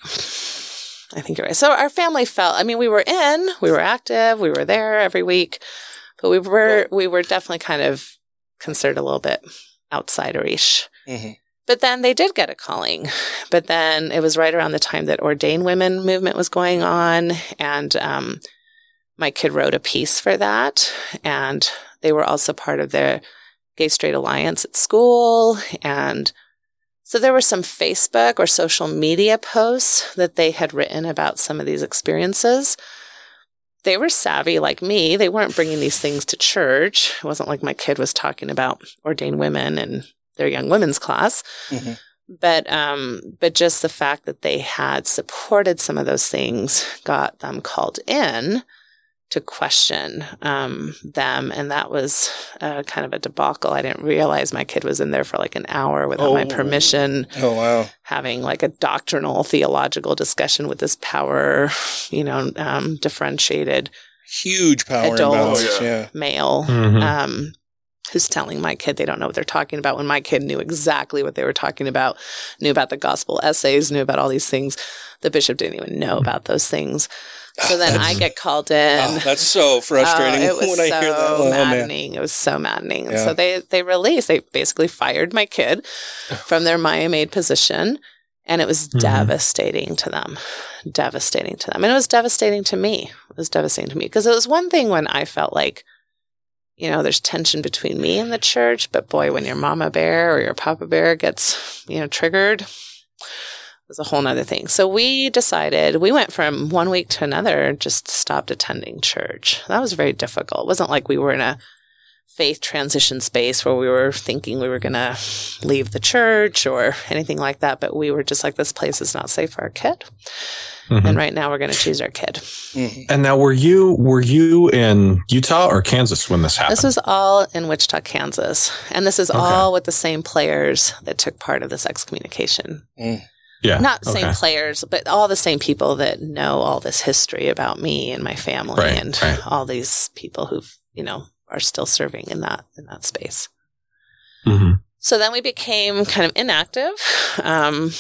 I think you're right. So our family felt, I mean, we were in, we were active, we were there every week, but we were, we were definitely kind of considered a little bit outsiderish. Mm-hmm. But then they did get a calling. But then it was right around the time that ordained women movement was going on, and um, my kid wrote a piece for that, and they were also part of the Gay Straight Alliance at school, and so there were some Facebook or social media posts that they had written about some of these experiences they were savvy like me. They weren't bringing these things to church. It wasn't like my kid was talking about ordained women and their young women's class. Mm-hmm. But um, but just the fact that they had supported some of those things got them called in to question um, them. And that was uh, kind of a debacle. I didn't realize my kid was in there for like an hour without oh. my permission. Oh, wow. Having like a doctrinal theological discussion with this power, you know, um, differentiated. Huge power adult imbalance, yeah. male. Mm-hmm. Um, who's telling my kid they don't know what they're talking about when my kid knew exactly what they were talking about, knew about the gospel essays, knew about all these things. The bishop didn't even know about those things. So then I get called in. Oh, that's so frustrating oh, when I so hear that. Oh, maddening. Man. It was so maddening. And yeah. so they they released. They basically fired my kid from their Mia Maid position, and it was mm-hmm. devastating to them. Devastating to them, and it was devastating to me. It was devastating to me because it was one thing when I felt like. You know, there's tension between me and the church, but boy, when your mama bear or your papa bear gets, you know, triggered, was a whole nother thing. So we decided we went from one week to another, just stopped attending church. That was very difficult. It wasn't like we were in a faith transition space where we were thinking we were going to leave the church or anything like that. But we were just like, this place is not safe for our kid. Mm-hmm. And right now we're going to choose our kid. Mm-hmm. And now were you, were you in Utah or Kansas when this happened? This was all in Wichita, Kansas. And this is okay. all with the same players that took part of this excommunication. Mm. Yeah. Not okay. same players, but all the same people that know all this history about me and my family right, and right. all these people who've, you know, are still serving in that in that space. Mm-hmm. So then we became kind of inactive. Um,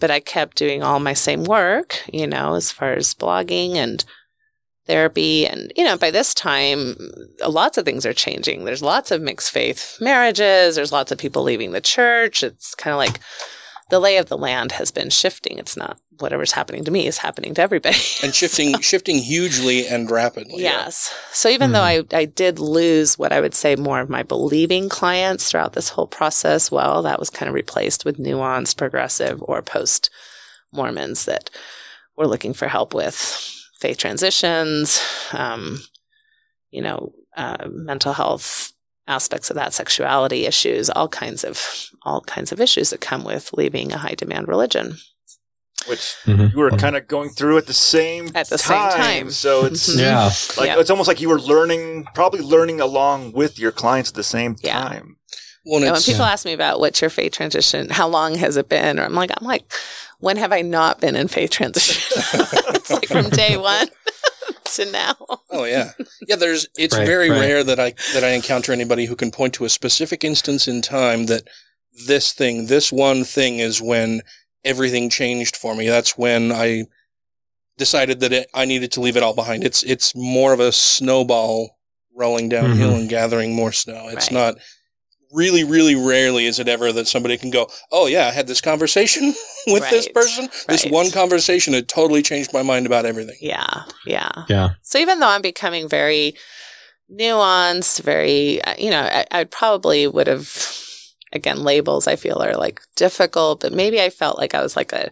but I kept doing all my same work, you know, as far as blogging and therapy. And, you know, by this time, lots of things are changing. There's lots of mixed faith marriages. There's lots of people leaving the church. It's kind of like the lay of the land has been shifting. It's not whatever's happening to me is happening to everybody. And shifting shifting hugely and rapidly. Yes. So even though I, I did lose what I would say more of my believing clients throughout this whole process, well, that was kind of replaced with nuanced, progressive, or post Mormons that were looking for help with faith transitions, um, you know, uh, mental health aspects of that, sexuality issues, all kinds of all kinds of issues that come with leaving a high demand religion. which Mhm. you were kind of going through at the same At the same time. time. So it's Yeah. like Yeah. it's almost like you were learning, probably learning along with your clients at the same Yeah. time. Well, and And when it's, people ask me about what's your faith transition, how long has it been? Or I'm like, I'm like, when have I not been in faith transition? it's like from day one to now. Oh yeah, yeah. There's it's Right, very right. rare that I that I encounter anybody who can point to a specific instance in time that this thing, this one thing, is when everything changed for me. That's when I decided that it, I needed to leave it all behind. It's it's more of a snowball rolling downhill Mhm. and gathering more snow. It's Right. not really, really rarely is it ever that somebody can go, "Oh yeah, I had this conversation with this Right, person. This one conversation it totally changed my mind about everything." Yeah, yeah. Yeah. So even though I'm becoming very nuanced, very, uh, you know, I, I probably would have, again, labels I feel are like difficult, but maybe I felt like I was like a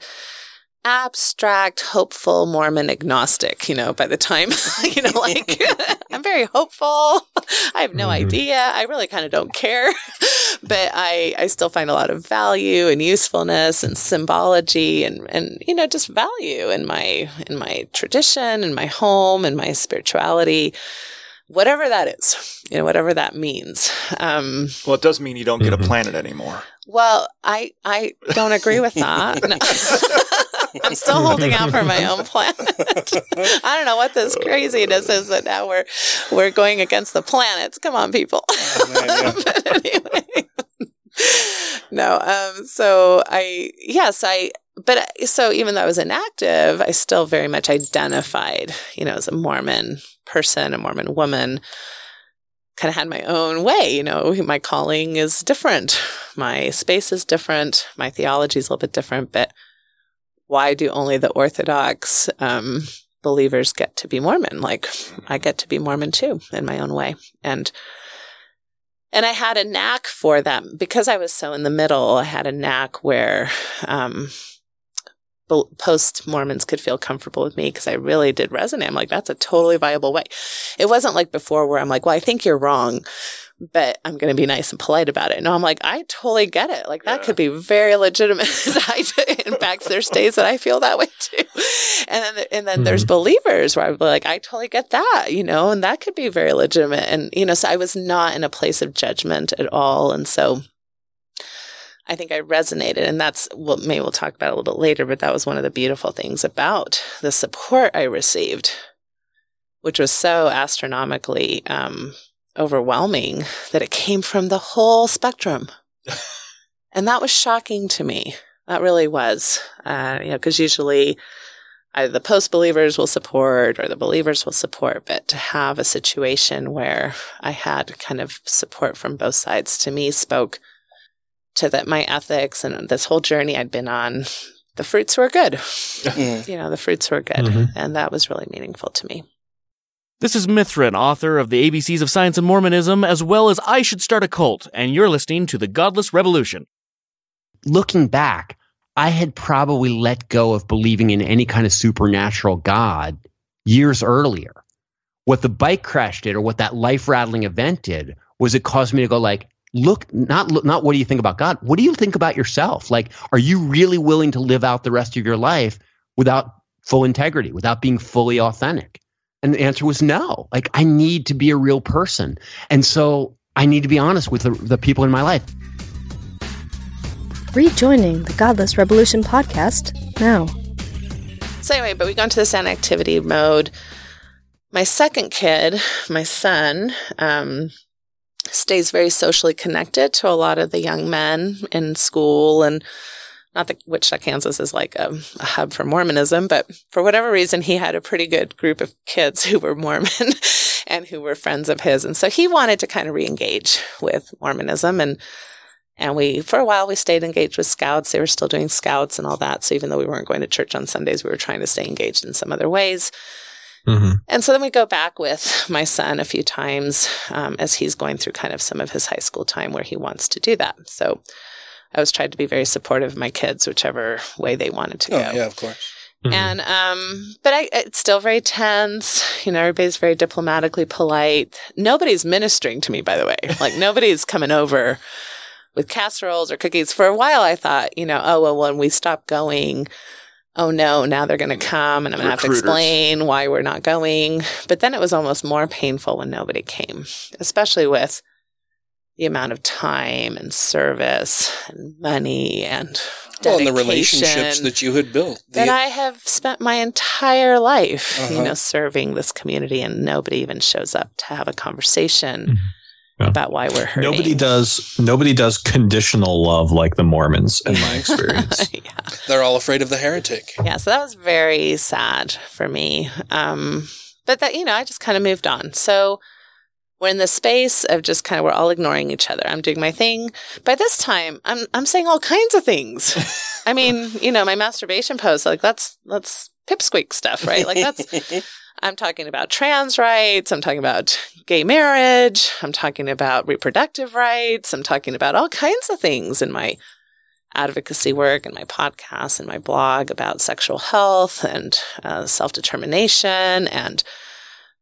abstract, hopeful Mormon agnostic, you know, by the time, you know, like I'm very hopeful. I have no Mhm. idea. I really kind of don't care, but I, I still find a lot of value and usefulness and symbology and, and, you know, just value in my, in my tradition and my home and my spirituality, whatever that is, you know, whatever that means. Um, Well, it does mean you don't get Mhm. a planet anymore. well, I I don't agree with that. I'm still holding out for my own planet. I don't know what this craziness is that now we're we're going against the planets. Come on, people. man, yeah. but anyway, no. Um. So I yes I. But so even though I was inactive, I still very much identified, you know, as a Mormon person, a Mormon woman kind of had my own way. You know, my calling is different, my space is different, my theology is a little bit different. But why do only the Orthodox um, believers get to be Mormon? Like I get to be Mormon too in my own way, and and I had a knack for that because I was so in the middle. I had a knack where. Um, post Mormons could feel comfortable with me because I really did resonate. I'm like, that's a totally viable way. It wasn't like before where I'm like, well, I think you're wrong, but I'm going to be nice and polite about it. No, I'm like, I totally get it. Like that Yeah. could be very legitimate. In fact, there's days that I feel that way too. And then, and then there's believers where I'm like, I totally get that, you know, and that could be very legitimate. And, you know, so I was not in a place of judgment at all. And so, I think I resonated, and that's what maybe we'll talk about a little bit later. But that was one of the beautiful things about the support I received, which was so astronomically um, overwhelming that it came from the whole spectrum, and that was shocking to me. That really was, uh, you know, because usually either the post believers will support or the believers will support, but to have a situation where I had kind of support from both sides to me spoke to that my ethics and this whole journey I'd been on, the fruits were good. Mm. you know, the fruits were good. Mhm. And that was really meaningful to me. This is Mithryn, author of The ABCs of Science and Mormonism, as well as I Should Start a Cult, and you're listening to The Godless Revolution. looking back, I had probably let go of believing in any kind of supernatural God years earlier. What the bike crash did, or what that life rattling event did, was it caused me to go like, look, not not what do you think about God? What do you think about yourself? Like, are you really willing to live out the rest of your life without full integrity, without being fully authentic? And the answer was no. Like, I need to be a real person, and so I need to be honest with the, the people in my life. Rejoining the Godless Revolution podcast now. So anyway, but we got into this inactivity mode. My second kid, my son, um, stays very socially connected to a lot of the young men in school and not that Wichita, Kansas is like a, a hub for Mormonism, but for whatever reason, he had a pretty good group of kids who were Mormon and who were friends of his. And so he wanted to kind of re-engage with Mormonism and And we, for a while, we stayed engaged with scouts. They were still doing scouts and all that. So even though we weren't going to church on Sundays, we were trying to stay engaged in some other ways. Mm-hmm. And so then we go back with my son a few times um, as he's going through kind of some of his high school time where he wants to do that. So I always tried to be very supportive of my kids, whichever way they wanted to Oh, go. yeah, of course. And um, but I, it's still very tense. You know, everybody's very diplomatically polite. Nobody's ministering to me, by the way. Like nobody's coming over with casseroles or cookies. For a while, I thought, you know, oh well, when we stop going, oh no, now they're going to come, and I'm going to have to explain why we're not going. But then it was almost more painful when nobody came, especially with the amount of time and service and money and Well, and the relationships that you had built. The- that I have spent my entire life, you Uh-huh. know, serving this community, and nobody even shows up to have a conversation Mm-hmm. Yeah. about why we're hurting. Nobody does. Nobody does conditional love like the Mormons, in my experience. yeah. They're all afraid of the heretic. yeah, so that was very sad for me. Um, but that you know, I just kind of moved on. So we're in the space of just kind of we're all ignoring each other. I'm doing my thing. By this time, I'm I'm saying all kinds of things. I mean, you know, my masturbation post like that's that's pipsqueak stuff, right? Like that's I'm talking about trans rights. I'm talking about gay marriage. I'm talking about reproductive rights. I'm talking about all kinds of things in my advocacy work and my podcast and my blog about sexual health and uh, self determination and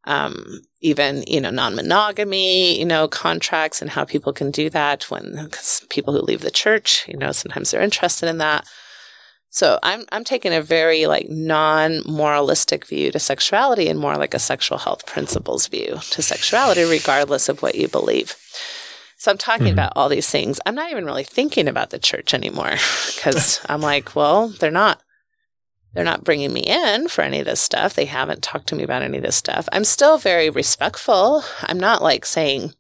um, even you know non-monogamy you know contracts and how people can do that when cause people who leave the church you know sometimes they're interested in that. So i'm i'm taking a very like non-moralistic view to sexuality and more like a sexual health principles view to sexuality regardless of what you believe. So i'm talking Mhm. about all these things. I'm not even really thinking about the church anymore because i'm like well they're not they're not bringing me in for any of this stuff. They haven't talked to me about any of this stuff. I'm still very respectful. I'm not like saying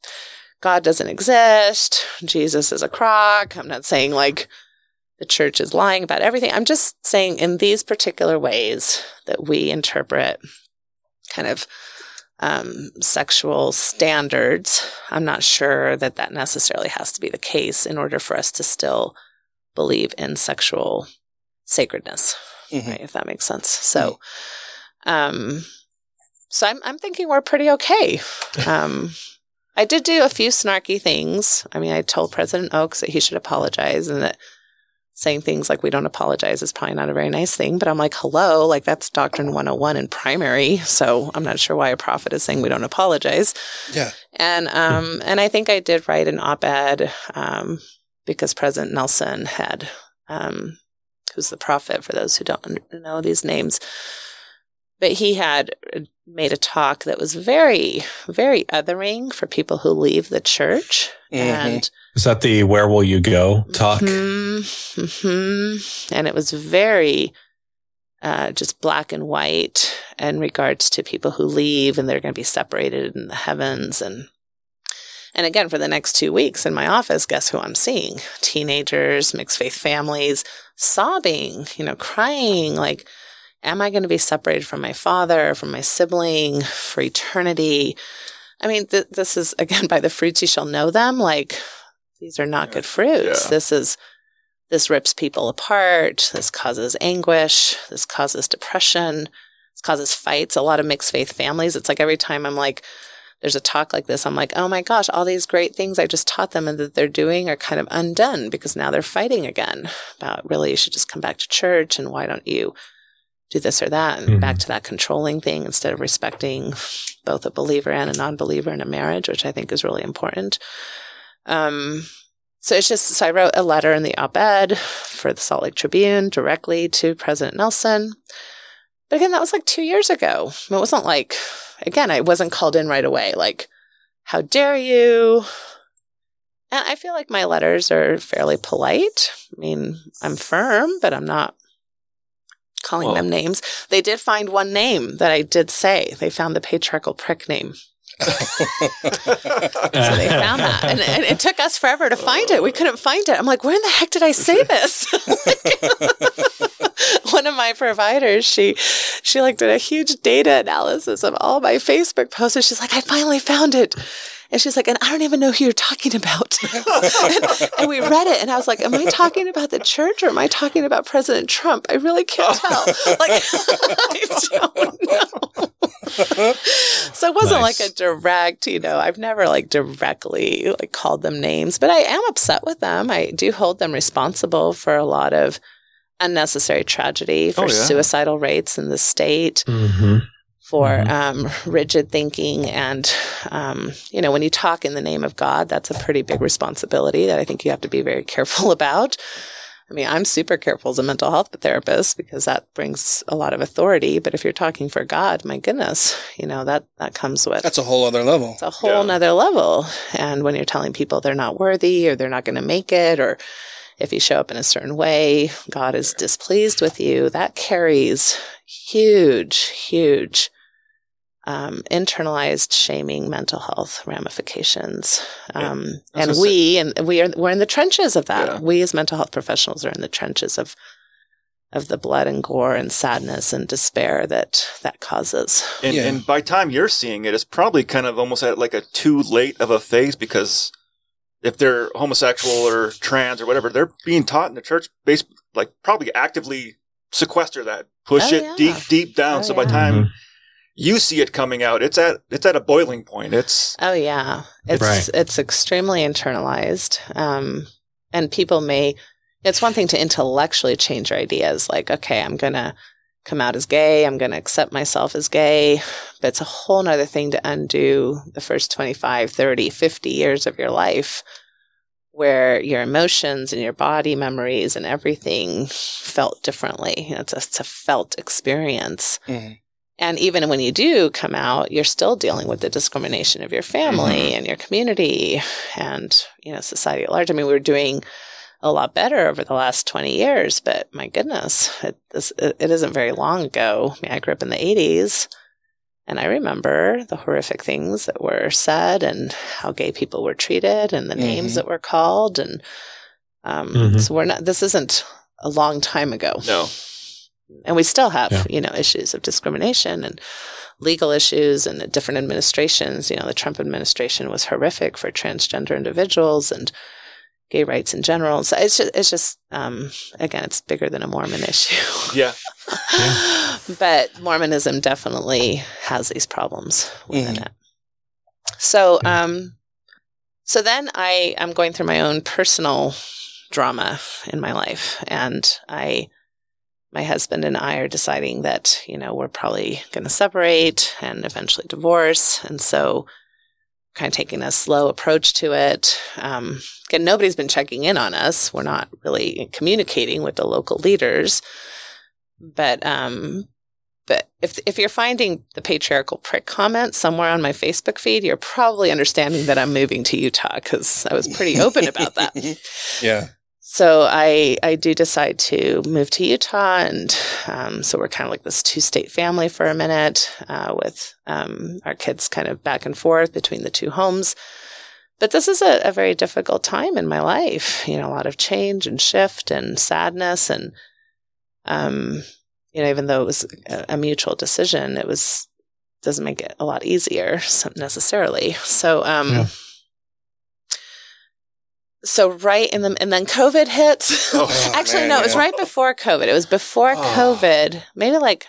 God doesn't exist, Jesus is a crock. I'm not saying like the church is lying about everything. I'm just saying in these particular ways that we interpret kind of um, sexual standards. I'm not sure that that necessarily has to be the case in order for us to still believe in sexual sacredness right? If that makes sense. So, um, so I'm I'm thinking we're pretty okay. Um, I did do a few snarky things. I mean, I told President Oaks that he should apologize, and that saying things like "we don't apologize" is probably not a very nice thing. But I'm like, hello, like that's Doctrine 101 in primary. So I'm not sure why a prophet is saying we don't apologize. Yeah. And um, and I think I did write an op-ed um, because President Nelson had um, who's the prophet for those who don't know these names. But he had uh, made a talk that was very, very othering for people who leave the church. And Is that the "Where will you go" talk? Mhm, mhm. And it was very uh, just black and white in regards to people who leave and they're going to be separated in the heavens. And and again, for the next two weeks in my office, guess who I'm seeing? Teenagers, mixed faith families, sobbing, you know, crying like, am I going to be separated from my father, from my sibling for eternity? I mean, th- this is again by the fruits you shall know them. Like, these are not good fruits. Yeah. This is this rips people apart. This causes anguish. This causes depression. This causes fights. A lot of mixed faith families. It's like every time I'm like, there's a talk like this, I'm like, oh my gosh, all these great things I just taught them and that they're doing are kind of undone because now they're fighting again about really you should just come back to church and why don't you do this or that and back to that controlling thing instead of respecting both a believer and a non-believer in a marriage, which I think is really important. Um, so it's just, so I wrote a letter in the op-ed for the Salt Lake Tribune directly to President Nelson. But again, that was like two years ago. It wasn't like, again, I wasn't called in right away. Like, how dare you? And I feel like my letters are fairly polite. I mean, I'm firm, but I'm not calling Well- them names. They did find one name that I did say. They found the patriarchal prick name. So they found that. And, and it took us forever to find it. We couldn't find it. I'm like, where in the heck did I say this? One of my providers, she she like did a huge data analysis of all my Facebook posts. And she's like, I finally found it. And she's like, and I don't even know who you're talking about. and, and we read it, and I was like, am I talking about the church or am I talking about President Trump? I really can't tell. Like, I don't know. so it wasn't Nice. like a direct, you know, I've never like directly like called them names, but I am upset with them. I do hold them responsible for a lot of unnecessary tragedy, for Oh, yeah. suicidal rates in the state Mm-hmm. For Mhm. um, rigid thinking. And, um, you know, when you talk in the name of God, that's a pretty big responsibility that I think you have to be very careful about. I mean, I'm super careful as a mental health therapist because that brings a lot of authority. But if you're talking for God, my goodness, you know, that, that comes with That's a whole other level. it's a whole nother level. And when you're telling people they're not worthy or they're not going to make it, or if you show up in a certain way, God is displeased with you, that carries huge, huge um, internalized shaming mental health ramifications. Um, I was and gonna we, and we are, we're in the trenches of that. Yeah. We as mental health professionals are in the trenches of, of the blood and gore and sadness and despair that that causes. And, Yeah. and by time you're seeing it, it's probably kind of almost at like a too late of a phase because if they're homosexual or trans or whatever, they're being taught in the church, based like probably actively sequester that, push Oh, it yeah. deep, deep down. Oh, so by the yeah. time Mhm. You see it coming out, it's at it's at a boiling point. It's Oh yeah, it's Right. it's extremely internalized, um, and people may. It's one thing to intellectually change your ideas, like okay, I'm gonna come out as gay, I'm gonna accept myself as gay, but it's a whole nother thing to undo the first 25, 30, 50 years of your life where your emotions and your body memories and everything felt differently. You know, it's a, it's a felt experience. Mhm. And even when you do come out, you're still dealing with the discrimination of your family and your community and, you know, society at large. I mean, we're doing a lot better over the last 20 years, but my goodness, it, this, it, it isn't very long ago. I mean, I grew up in the 80s and I remember the horrific things that were said and how gay people were treated and the names Mhm. that were called. And um, Mhm. so we're not, this isn't a long time ago no. And we still have Yeah. you know issues of discrimination and legal issues and different administrations. You know the trump administration was horrific for transgender individuals and gay rights in general. So it's just, it's just um, again it's bigger than a mormon issue. Yeah. but mormonism definitely has these problems within it. So um so then i i'm going through my own personal drama in my life. And i my husband and I are deciding that, you know, we're probably going to separate and eventually divorce. And so kind of taking a slow approach to it. Um, again, nobody's been checking in on us. We're not really communicating with the local leaders. But, um, but if, if you're finding the patriarchal prick comment somewhere on my Facebook feed, you're probably understanding that I'm moving to Utah because I was pretty open about that. Yeah. So I I do decide to move to Utah, and um, so we're kind of like this two state family for a minute, uh, with um, our kids kind of back and forth between the two homes. But this is a, a very difficult time in my life. You know, a lot of change and shift and sadness, and um, you know, even though it was a, a mutual decision, it was doesn't make it a lot easier necessarily. So um. Yeah. So right in the and then COVID hits. Oh, Actually, man, no, it was right before COVID. It was before Oh. COVID, maybe like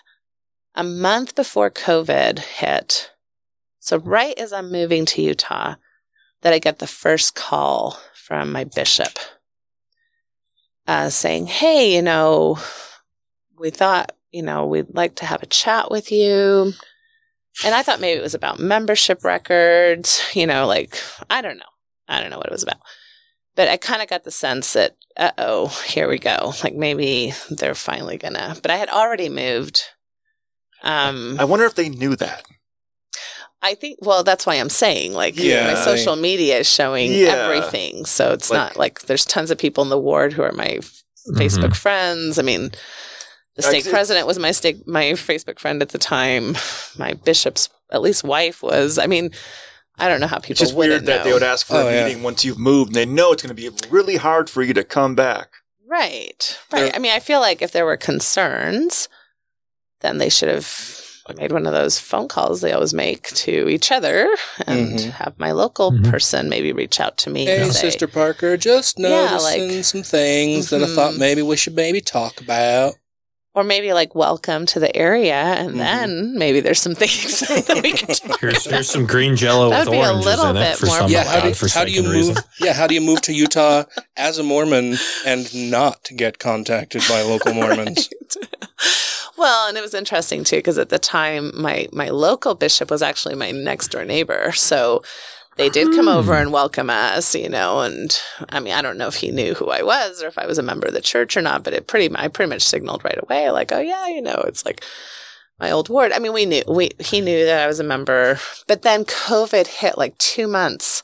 a month before COVID hit. So right as I'm moving to Utah, that I get the first call from my bishop uh, saying, "Hey, you know, we thought you know we'd like to have a chat with you." And I thought maybe it was about membership records, you know, like I don't know, I don't know what it was about but I kind of got the sense that, uh oh, here we go. Like maybe they're finally gonna. But I had already moved. Um, I wonder if they knew that. I think. Well, that's why I'm saying like Yeah, my social media is showing Yeah. everything, so it's Like- not like there's tons of people in the ward who are my f- Facebook friends. I mean. The stake president was my stake, my Facebook friend at the time. My bishop's at least wife was. I mean, I don't know how people It's just weird that know. they would ask for Oh, a yeah. meeting once you've moved and they know it's going to be really hard for you to come back. Right. Right. There- I mean, I feel like if there were concerns, then they should have made one of those phone calls they always make to each other and Mhm. have my local person maybe reach out to me. Hey, and say, Sister Parker, just Yeah, noticing like- some things that I thought Mhm. maybe we should maybe talk about. Or maybe like welcome to the area, and Mm-hmm. then maybe there's some things that we can talk Here's, here's some green jello That with would be a oranges little in it bit for more- some yeah, how do, how do you move? reason. Yeah, how do you move to Utah as a Mormon and not get contacted by local Mormons? Well, and it was interesting too because at the time my my local bishop was actually my next door neighbor, so they did come over and welcome us, you know. And I mean, I don't know if he knew who I was or if I was a member of the church or not, but it pretty I pretty much signaled right away, like, oh yeah, you know, it's like my old ward. I mean, we knew we he knew that I was a member, but then COVID hit like two months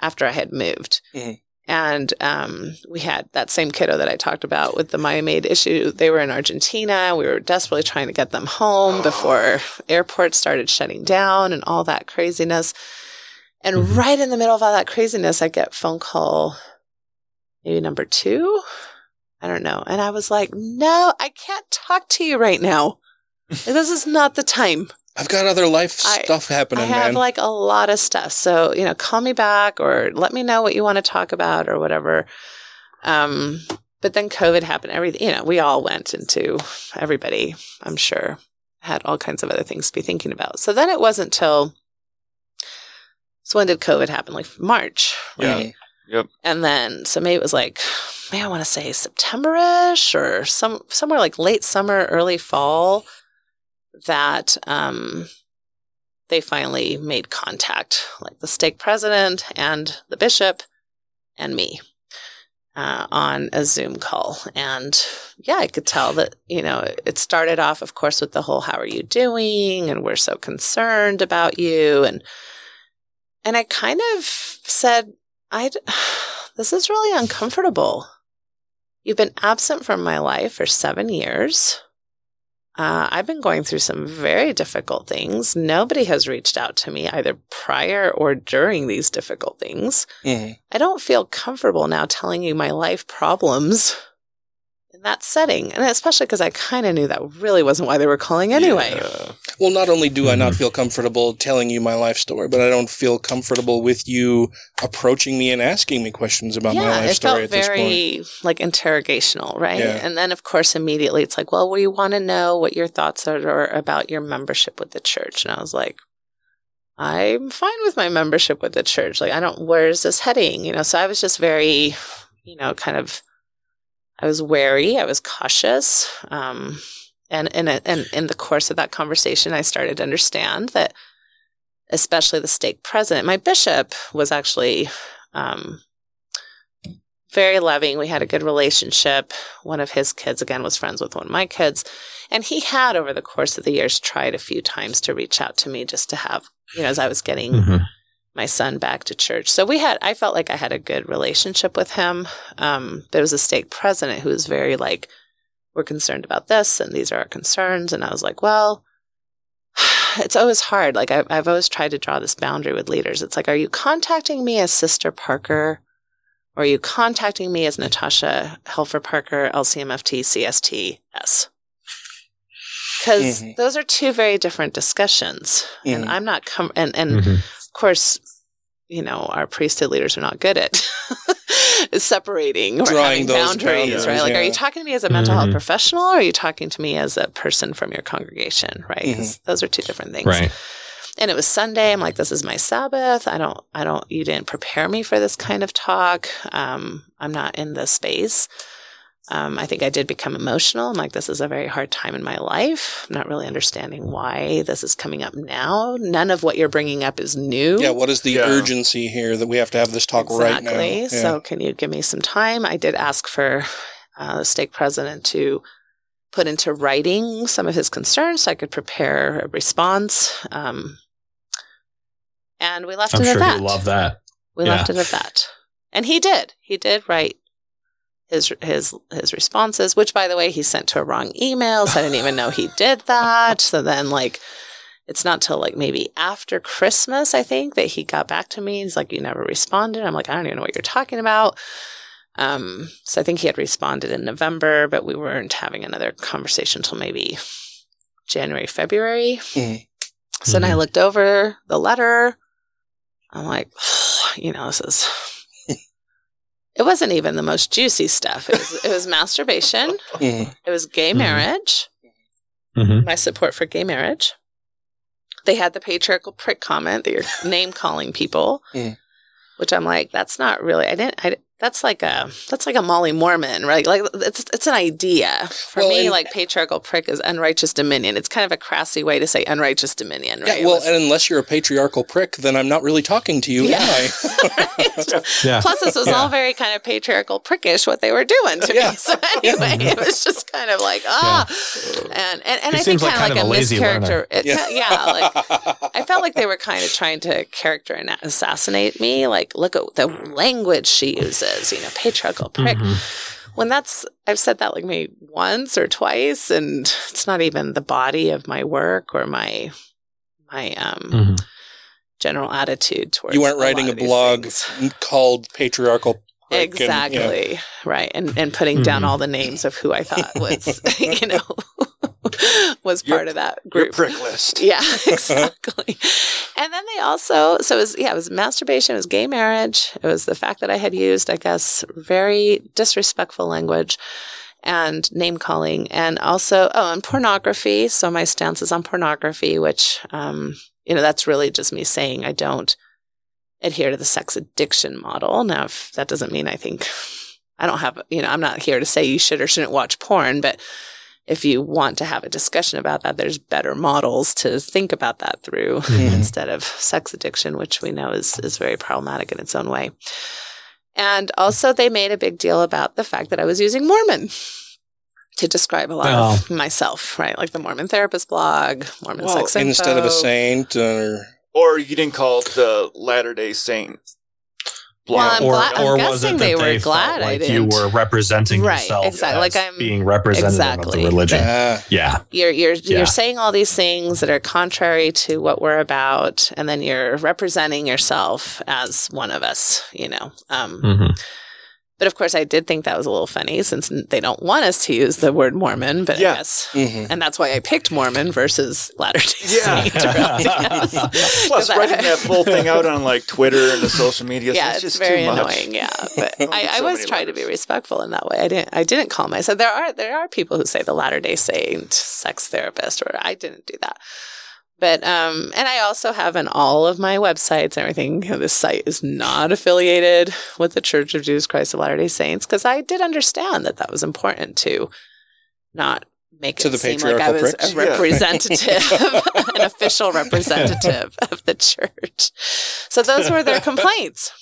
after I had moved. Mhm. And um, we had that same kiddo that I talked about with the Mia Maid issue. They were in Argentina. We were desperately trying to get them home before airports started shutting down and all that craziness. And right in the middle of all that craziness, I get phone call, maybe number two. I don't know. And I was like, no, I can't talk to you right now. This is not the time. I've got other life I- stuff happening, I have man. like a lot of stuff. So, you know, call me back or let me know what you want to talk about or whatever. Um, but then COVID happened. Everything, you know, we all went into everybody, I'm sure, had all kinds of other things to be thinking about. So then it wasn't till, so when did COVID happen? Like March, Yeah. right? Yep. And then, so maybe it was like, maybe I want to say September-ish or some somewhere like late summer, early fall, that um, they finally made contact, like the stake president and the bishop and me uh, on a Zoom call. And yeah, I could tell that, you know, it started off, of course, with the whole, how are you doing? And we're so concerned about you. And, and I kind of said, I, this is really uncomfortable. You've been absent from my life for seven years. Uh, I've been going through some very difficult things. Nobody has reached out to me either prior or during these difficult things. Mhm. I don't feel comfortable now telling you my life problems in that setting. And especially because I kind of knew that really wasn't why they were calling anyway. Well, not only do I not feel comfortable telling you my life story, but I don't feel comfortable with you approaching me and asking me questions about my life story felt at this point. very like interrogational, right? Yeah. And then, of course, immediately it's like, well, we want to know what your thoughts are about your membership with the church. And I was like, I'm fine with my membership with the church. Like, I don't, where is this heading? You know, so I was just very, you know, kind of, I was wary, I was cautious. Um, and, and, and in the course of that conversation, I started to understand that, especially the stake president, my bishop was actually, um, very loving. We had a good relationship. One of his kids, again, was friends with one of my kids. And he had, over the course of the years, tried a few times to reach out to me just to have, you know, as I was getting Mhm. my son back to church. So we had, I felt like I had a good relationship with him. Um, there was a stake president who was very like, we're concerned about this and these are our concerns. And I was like, well, it's always hard. Like I've, I've always tried to draw this boundary with leaders. It's like, are you contacting me as Sister Parker? Or are you contacting me as Natasha Helfer Parker, LCMFT, CSTS? Because Mhm. those are two very different discussions. And Mhm. I'm not, com- and, and Mhm. of course, you know, our priesthood leaders are not good at separating or Drawing having those boundaries, boundaries, right? Like, are you talking to me as a mental health Mhm. professional or are you talking to me as a person from your congregation, right? 'Cause those are two different things Right. and it was sunday i'm like this is my sabbath i don't i don't you didn't prepare me for this kind of talk um i'm not in this space um, I think I did become emotional. I'm like, this is a very hard time in my life. I'm not really understanding why this is coming up now. None of what you're bringing up is new. Yeah, what is the Yeah. urgency here that we have to have this talk right now? Exactly. Yeah. So, can you give me some time? I did ask for uh, the stake president to put into writing some of his concerns so I could prepare a response. Um, and we left I'm it sure at that. you'll love that. We Yeah. left it at that. And he did. He did write his his his responses, which by the way, he sent to a wrong email. So I didn't even know he did that. So then like it's not till like maybe after Christmas, I think, that he got back to me. He's like, You never responded. I'm like, I don't even know what you're talking about. Um, so I think he had responded in November, but we weren't having another conversation until maybe January, February. Mhm. So then I Mhm. looked over the letter. I'm like, you know, this is. It wasn't even the most juicy stuff. It was, it was masturbation. Mhm. It was gay Mhm. marriage. Mhm. My support for gay marriage. They had the patriarchal prick comment that you're name calling people, Mhm. which I'm like, that's not really. I didn't. I, that's like a that's like a Molly Mormon, right? Like it's it's an idea for Well, me. and- like patriarchal prick is unrighteous dominion. It's kind of a crassy way to say unrighteous dominion, right? Yeah, well, was- and unless you're a patriarchal prick, then I'm not really talking to you, am I? Yeah. Plus, this was all very kind of patriarchal prickish what they were doing to Yeah. me. So anyway, it was just kind of like ah, and and, and He I think seems like kind of like a a mischaracter. It, Yeah. yeah. like I felt like they were kind of trying to character and assassinate me. Like, look at the language she uses. You know, patriarchal prick. When that's I've said that like maybe once or twice, and it's not even the body of my work or my my um Mhm. general attitude towards. you weren't lot writing a blog things. called patriarchal prick and, you know, Exactly. Right. And and putting down Mhm. all the names of who I thought was, you know, was Your- part of that Your group. prick list. Yeah, exactly. and then they also, so it was, yeah, it was masturbation, it was gay marriage, it was the fact that I had used, I guess, very disrespectful language and name calling, and also, oh, and pornography. So my stance is on pornography, which, um, you know, that's really just me saying I don't adhere to the sex addiction model. Now, if that doesn't mean I think, I don't have, you know, I'm not here to say you should or shouldn't watch porn, but if you want to have a discussion about that, there's better models to think about that through Mhm. instead of sex addiction, which we know is, is very problematic in its own way. And also, they made a big deal about the fact that I was using Mormon to describe a lot of myself, right? Like the Mormon therapist blog, Mormon Well, sex info. instead of a saint or Or you didn't call it the Latter Day Saint. Well, I'm, or, glad, I'm or was guessing it they that were they glad felt I like didn't. you were representing Right, yourself exactly. as Like I'm- being representative of Exactly. the religion? Ah. yeah. you're you're Yeah. you're saying all these things that are contrary to what we're about and then you're representing yourself as one of us you know um hmm but of course i did think that was a little funny since they don't want us to use the word mormon but Yeah. i guess Mhm. and that's why i picked mormon versus latter day Yeah. saint or LDS. Plus, 'Cause I- writing that full thing out on like Twitter and the social media, yeah, it's it's just very too much. annoying. Yeah, but I, get I so was many trying to be respectful in that way. I didn't. I didn't call myself. There are there are people who say the Latter Day Saint sex therapist, or I didn't do that. But um, and I also have in all of my websites and everything. You know, this site is not affiliated with the Church of Jesus Christ of Latter Day Saints because I did understand that that was important to not make To it the seem like I was pricks? a Yeah. representative, an official representative of the church. So those were their complaints.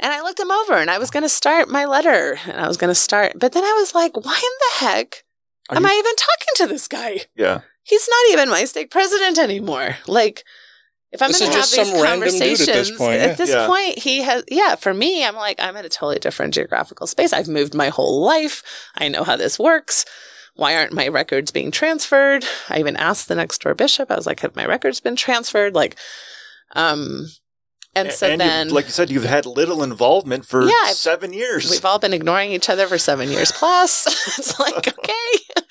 And I looked them over and I was going to start my letter and I was going to start, but then I was like, why in the heck Are am you- I even talking to this guy? Yeah. He's not even my stake president anymore. Like, if I'm going to have just these some random dude at this conversations, point, at this Yeah. point, he has, yeah, for me, I'm like, I'm in a totally different geographical space. I've moved my whole life. I know how this works. Why aren't my records being transferred? I even asked the next door bishop. I was like, have my records been transferred? Like, um, and so you- then, like you said, you've had little involvement for Yeah, seven years. We've all been ignoring each other for seven years plus. it's like, okay.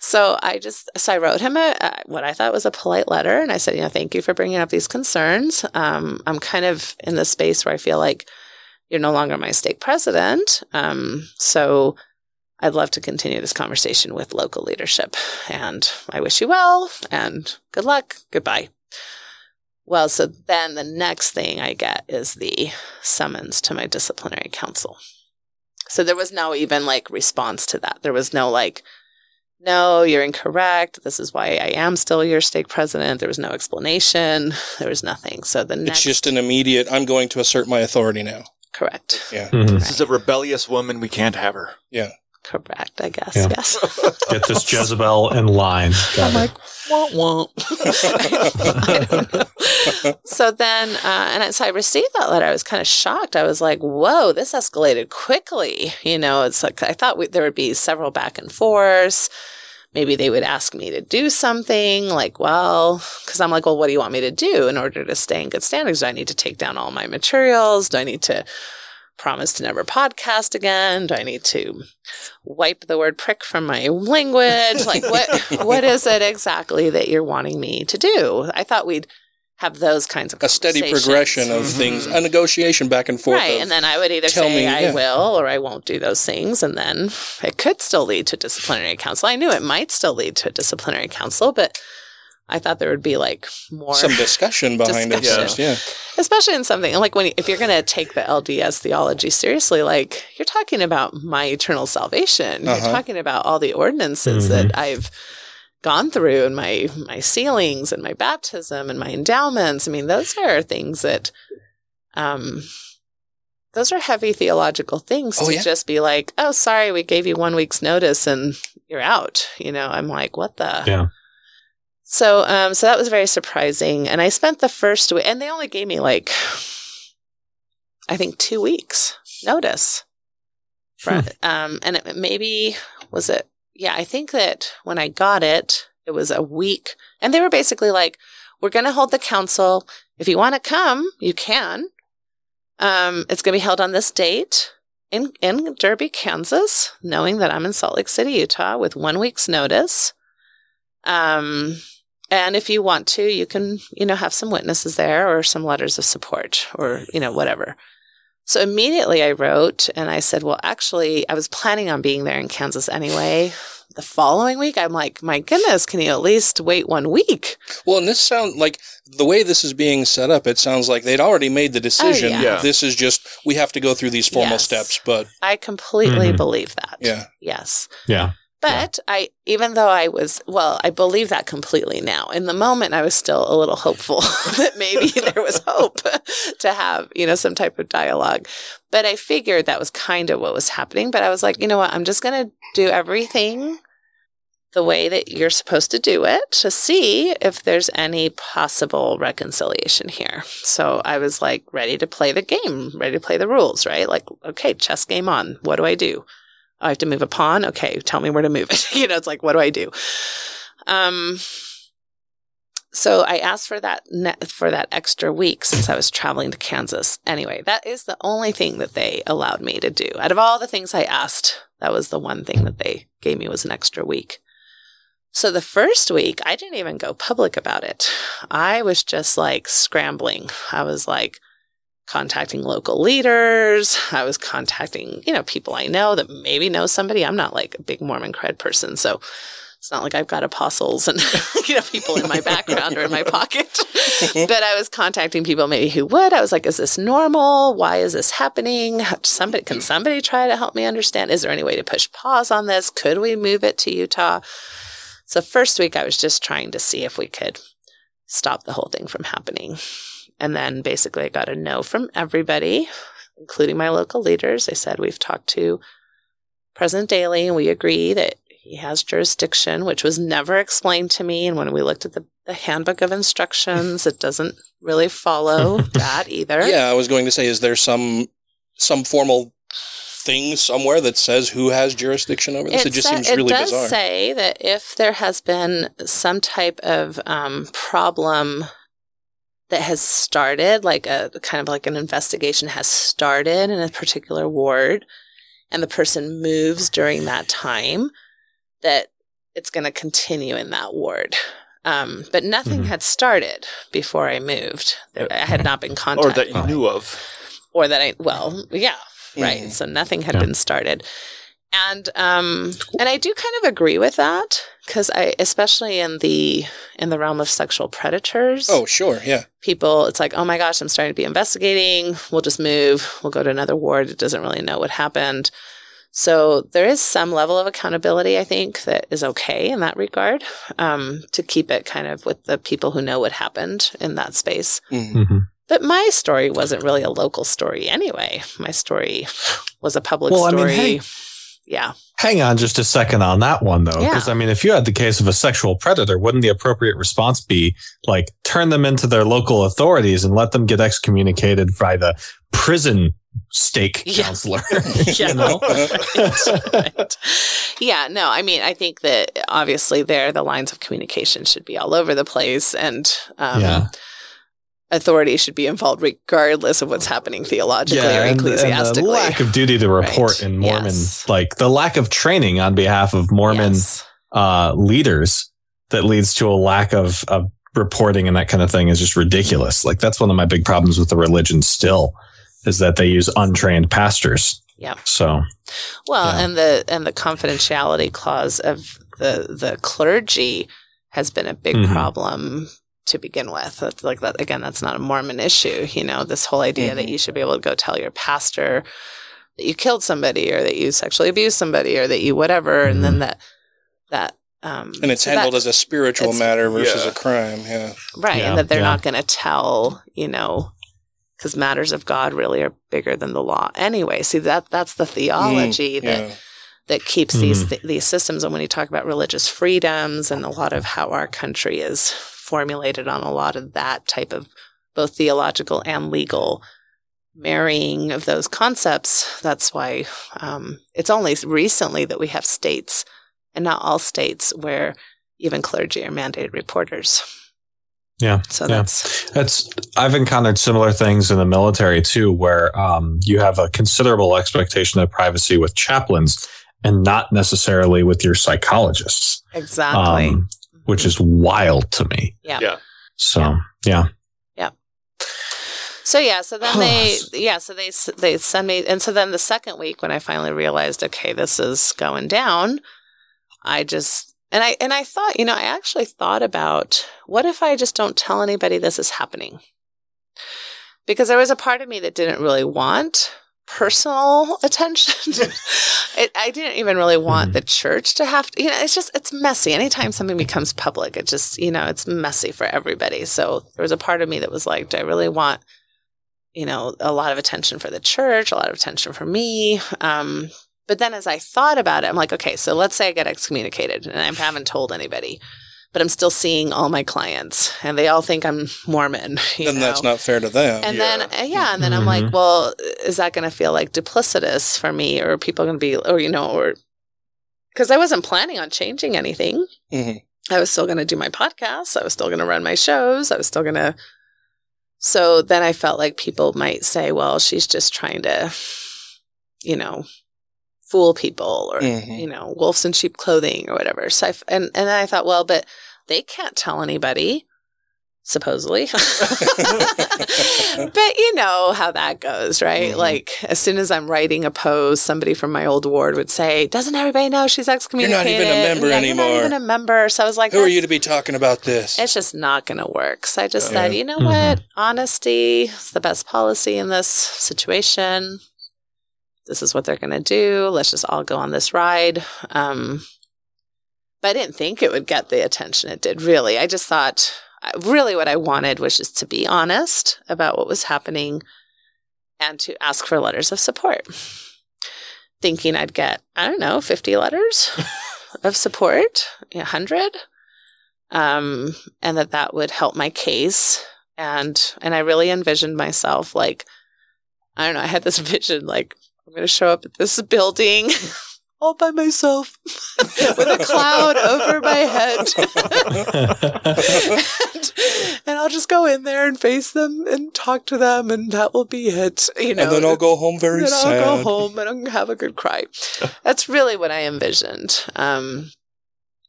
So I just, so I wrote him a, uh, what I thought was a polite letter. And I said, you know, thank you for bringing up these concerns. Um, I'm kind of in the space where I feel like you're no longer my stake president. Um, so I'd love to continue this conversation with local leadership. And I wish you well and good luck. Goodbye. Well, so then the next thing I get is the summons to my disciplinary council. So there was no even like response to that. There was no like, no, you're incorrect. This is why I am still your stake president. There was no explanation. There was nothing. So the next, it's just an immediate, I'm going to assert my authority now. correct, Yeah. Mhm. This is a rebellious woman. We can't have her. Yeah. Correct. I guess Yeah. yes. Get this Jezebel in line. Got I'm it. like, womp womp. I don't so then, uh, and so I received that letter. I was kind of shocked. I was like, whoa, this escalated quickly. You know, it's like, I thought we, there would be several back and forths. Maybe they would ask me to do something like, well, because I'm like, well, what do you want me to do in order to stay in good standings? Do I need to take down all my materials? Do I need to promise to never podcast again? Do I need to wipe the word prick from my language? Like what what is it exactly that you're wanting me to do? I thought we'd have those kinds of a steady progression of Mm-hmm. things, a negotiation back and forth. Right, and then I would either tell say me, I yeah. will or I won't do those things, and then it could still lead to disciplinary council. I knew it might still lead to a disciplinary council, but I thought there would be like more some discussion behind it. Discussion. first, Yeah. especially in something like when you, if you're going to take the LDS theology seriously, like you're talking about my eternal salvation. You're Uh-huh. talking about all the ordinances that I've gone through and my my sealings and my baptism and my endowments. I mean, those are things that um those are heavy theological things Oh, to yeah. just be like, "Oh, sorry, we gave you 1 week's notice and you're out." You know, I'm like, "What the?" Yeah. So, um, so that was very surprising. And I spent the first week, and they only gave me like, I think two weeks notice. For, um, and it maybe was it? Yeah, I think that when I got it, it was a week, and they were basically like, "We're going to hold the council. If you want to come, you can. Um, it's going to be held on this date." In, in Derby, Kansas, knowing that I'm in Salt Lake City, Utah, with one week's notice. Um, and if you want to, you can, you know, have some witnesses there or some letters of support or, you know, whatever. So immediately I wrote and I said, well, actually, I was planning on being there in Kansas anyway. The following week, I'm like, my goodness, can you at least wait one week? Well, and this sounds like the way this is being set up. It sounds like they'd already made the decision. yeah. Yeah. This is just we have to go through these formal Yes. steps. But I completely Mhm. believe that. yeah, Yes. Yeah. But I, even though I was, well, I believe that completely now. In the moment, I was still a little hopeful that maybe there was hope to have, you know, some type of dialogue. But I figured that was kind of what was happening. But I was like, you know what? I'm just going to do everything the way that you're supposed to do it to see if there's any possible reconciliation here. So I was like ready to play the game, ready to play the rules, right? Like, okay, chess game on. What do I do? I have to move a pawn. Okay, tell me where to move it. you know, it's like, what do I do? Um, so I asked for that ne- for that extra week since I was traveling to Kansas. Anyway, that is the only thing that they allowed me to do. Out of all the things I asked, that was the one thing that they gave me was an extra week. So the first week, I didn't even go public about it. I was just like scrambling. I was like contacting local leaders. I was contacting, you know, people I know that maybe know somebody. I'm not like a big Mormon cred person. So it's not like I've got apostles and, you know, people in my background or in my pocket. but I was contacting people maybe who would. I was like, is this normal? Why is this happening? Somebody, can somebody try to help me understand? Is there any way to push pause on this? Could we move it to Utah? So first week I was just trying to see if we could stop the whole thing from happening. And then basically I got a no from everybody, including my local leaders. They said we've talked to President Daly and we agree that he has jurisdiction, which was never explained to me. And when we looked at the, the handbook of instructions, it doesn't really follow that either. yeah. I was going to say, is there some some formal thing somewhere that says who has jurisdiction over this? It, just sa- seems really bizarre. it does bizarre. say that if there has been some type of um, problem that has started, like a kind of like an investigation has started in a particular ward, and the person moves during that time, that it's going to continue in that ward. Um, but nothing had started before I moved. I had not been contacted. or that you knew of. or that I well, yeah, right. So nothing had Yeah. been started. And um and I do kind of agree with that cuz I especially in the in the realm of sexual predators, Oh, sure. Yeah. people it's like, "Oh my gosh, I'm starting to be investigating. We'll just move. We'll go to another ward. It doesn't really know what happened." So there is some level of accountability, I think, that is okay in that regard, um, to keep it kind of with the people who know what happened in that space. Mhm. Mhm. But my story wasn't really a local story anyway. My story was a public Well, I story. mean, hey- yeah. Hang on just a second on that one though, Yeah. because I mean, if you had the case of a sexual predator, wouldn't the appropriate response be like turn them into their local authorities and let them get excommunicated by the prison stake Yeah. counselor? Yeah. Right, right. Yeah, no, I mean, I think that obviously there the lines of communication should be all over the place. And um, Yeah. Authority should be involved regardless of what's happening theologically or and, and ecclesiastically. the lack of duty to report in Mormon, Yes. like the lack of training on behalf of Mormon uh, leaders that leads to a lack of, of reporting and that kind of thing is just ridiculous. Like that's one of my big problems with the religion still is that they use untrained pastors. Yeah. So Well, Yeah. and the and the confidentiality clause of the the clergy has been a big Mhm. problem to begin with. That's like that again. That's not a Mormon issue. You know, this whole idea that Mhm. you should be able to go tell your pastor that you killed somebody or that you sexually abused somebody or that you whatever, and then that that um And it's so handled that- as a spiritual matter versus Yeah. a crime. Yeah. right, Yeah, and that they're yeah. not going to tell you know. Because matters of God really are bigger than the law, anyway. See that that's the theology that Mm, Yeah. that keeps these th- these systems. And when you talk about religious freedoms and a lot of how our country is formulated on a lot of that type of both theological and legal marrying of those concepts, that's why um, it's only recently that we have states, and not all states, where even clergy are mandated reporters. yeah. So yeah. that's That's I've encountered similar things in the military too, where um, you have a considerable expectation of privacy with chaplains and not necessarily with your psychologists, exactly. um, which is wild to me. yeah. Yeah. So yeah, yeah. So yeah, so then they yeah, so they they send me, and so then the second week when I finally realized, okay, this is going down, I just and I and I thought, you know, I actually thought about what if I just don't tell anybody this is happening, because there was a part of me that didn't really want personal attention. it, I didn't even really want the church to have to, you know, it's just, it's messy. Anytime something becomes public, it just, you know, it's messy for everybody. So there was a part of me that was like, do I really want, you know, a lot of attention for the church, a lot of attention for me? Um, but then as I thought about it, I'm like, okay, so let's say I get excommunicated and I haven't told anybody, but I'm still seeing all my clients and they all think I'm Mormon. You Then know? that's not fair to them. And then, uh, yeah, and then I'm like, well, is that going to feel like duplicitous for me, or are people going to be, or you know, or because I wasn't planning on changing anything. Mhm. I was still going to do my podcasts. I was still going to run my shows. I was still going to. So then I felt like people might say, well, she's just trying to, you know, fool people or, Mhm. you know, wolves in sheep clothing or whatever. So I, f- and, and then I thought, well, but they can't tell anybody, supposedly. but you know how that goes, right? Mm-hmm. Like as soon as I'm writing a post, somebody from my old ward would say, "Doesn't everybody know she's excommunicated?" You're not even a member Yeah, You're not even a member. So I was like, Who are you to be talking about this? It's just not going to work. So I just Yeah. said, you know Mhm. what? Honesty is the best policy in this situation. This is what they're going to do. Let's just all go on this ride. Um, but I didn't think it would get the attention it did, really. I just thought, really, what I wanted was just to be honest about what was happening and to ask for letters of support. Thinking I'd get, I don't know, 50 letters of support, a 100 um, and that that would help my case. And and I really envisioned myself like, I don't know, I had this vision like I'm going to show up at this building all by myself with a cloud over my head, and, and I'll just go in there and face them and talk to them, and that will be it. You know, and then I'll go home very then sad. I'll go home and I'll have a good cry. That's really what I envisioned. Um,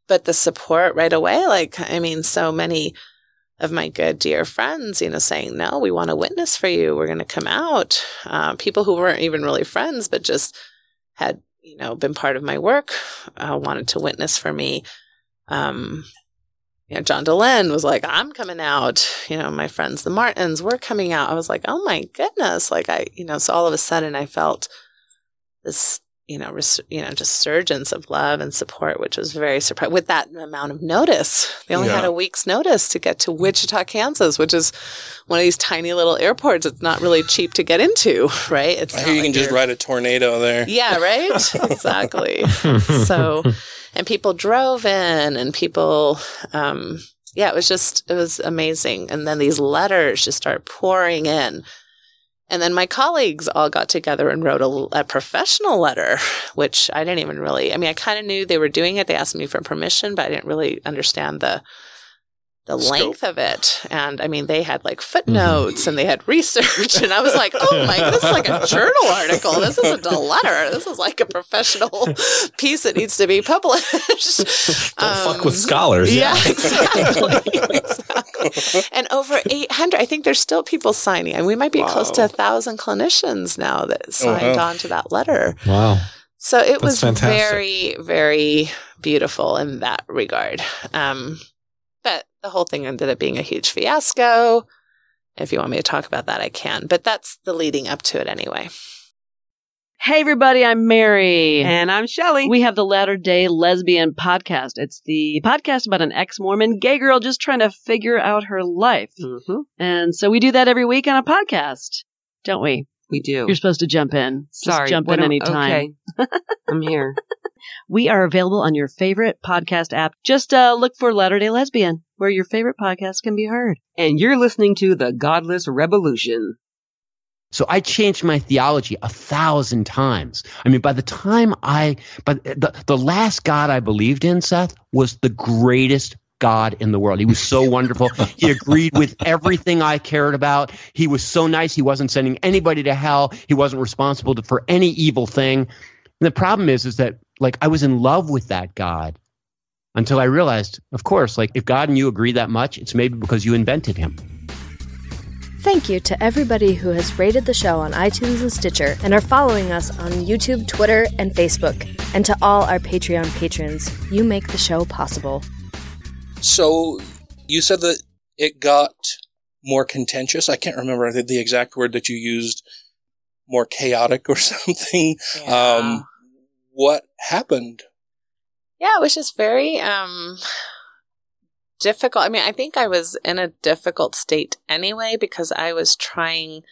but the support right away, like, I mean, so many of my good dear friends, you know, saying, no, we want to witness for you. We're going to come out. Uh, people who weren't even really friends, but just had, you know, been part of my work, uh, wanted to witness for me. Um, you know, John Dehlin was like, I'm coming out. You know, my friends, the Martins, were coming out. I was like, oh my goodness. Like, I, you know, so all of a sudden I felt this, you know, res- you know, just surgence of love and support, which was very surprising with that amount of notice. They only had a week's notice to get to Wichita, Kansas, which is one of these tiny little airports. It's not really cheap to get into, right? It's I hear you like can just ride a tornado there. yeah, right? exactly. so, and people drove in and people, um, yeah, it was just, it was amazing. And then these letters just started pouring in. And then my colleagues all got together and wrote a, a professional letter, which I didn't even really, I mean, I kind of knew they were doing it. They asked me for permission, but I didn't really understand the, the Scope. length of it. And I mean, they had like footnotes and they had research. And I was like, oh my, this is like a journal article. This isn't a letter. This is like a professional piece that needs to be published. Don't fuck with scholars. Yeah, exactly. exactly. And over 800, I think there's still people signing. And we might be close to a thousand clinicians now that signed wow. on to that letter. Wow. So it That's was fantastic. very, very beautiful in that regard. Um, the whole thing ended up being a huge fiasco. If you want me to talk about that, I can. But that's the leading up to it anyway. Hey everybody, I'm Mary. And I'm Shelly. We have the Latter Day Lesbian Podcast. It's the podcast about an ex-Mormon gay girl just trying to figure out her life. Mm-hmm. And so we do that every week on a podcast, don't we? We do. You're supposed to jump in. Sorry. Just jump in anytime. Okay. I'm here. We are available on your favorite podcast app. Just uh, look for Latter Day Lesbian, where your favorite podcast can be heard. And you're listening to The Godless Revolution. So I changed my theology a thousand times. I mean, by the time I, but the, the last God I believed in, Seth, was the greatest God in the world. He was so wonderful. He agreed with everything I cared about. He was so nice. He wasn't sending anybody to hell. He wasn't responsible to, for any evil thing. And the problem is, is that like I was in love with that God until I realized, of course, like if God and you agree that much, it's maybe because you invented him. Thank you to everybody who has rated the show on iTunes and Stitcher and are following us on YouTube, Twitter, and Facebook. And to all our Patreon patrons, you make the show possible. So you said that it got more contentious. I can't remember the, the exact word that you used. More chaotic or something. Um, what happened? Yeah, it was just very um difficult. I mean, I think I was in a difficult state anyway because I was trying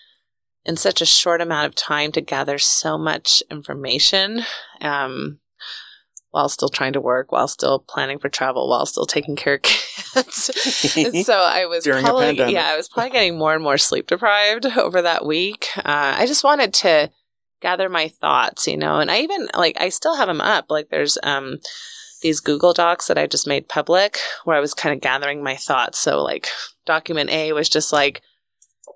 in such a short amount of time to gather so much information um while still trying to work, while still planning for travel, while still taking care of kids. So I was During probably yeah, I was probably getting more and more sleep deprived over that week. Uh, I just wanted to gather my thoughts, you know, and I even like I still have them up. Like there's um these Google Docs that I just made public where I was kind of gathering my thoughts. So like document A was just like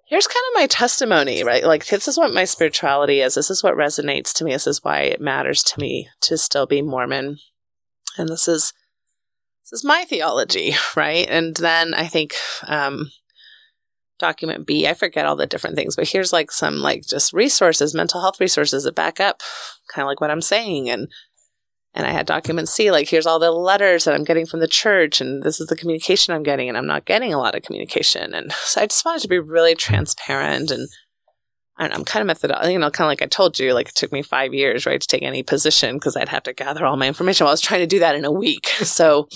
here's kind of my testimony, right? Like this is what my spirituality is. This is what resonates to me. This is why it matters to me to still be Mormon. And this is this is my theology, right? And then I think um document B, I forget all the different things, but here's like some like just resources, mental health resources that back up kind of like what I'm saying and and I had document C, like here's all the letters that I'm getting from the church, and this is the communication I'm getting, and I'm not getting a lot of communication. And so I just wanted to be really transparent and I'm kind of methodological, you know, kind of like I told you, like it took me five years, right, to take any position because I'd have to gather all my information. Well, I was trying to do that in a week. So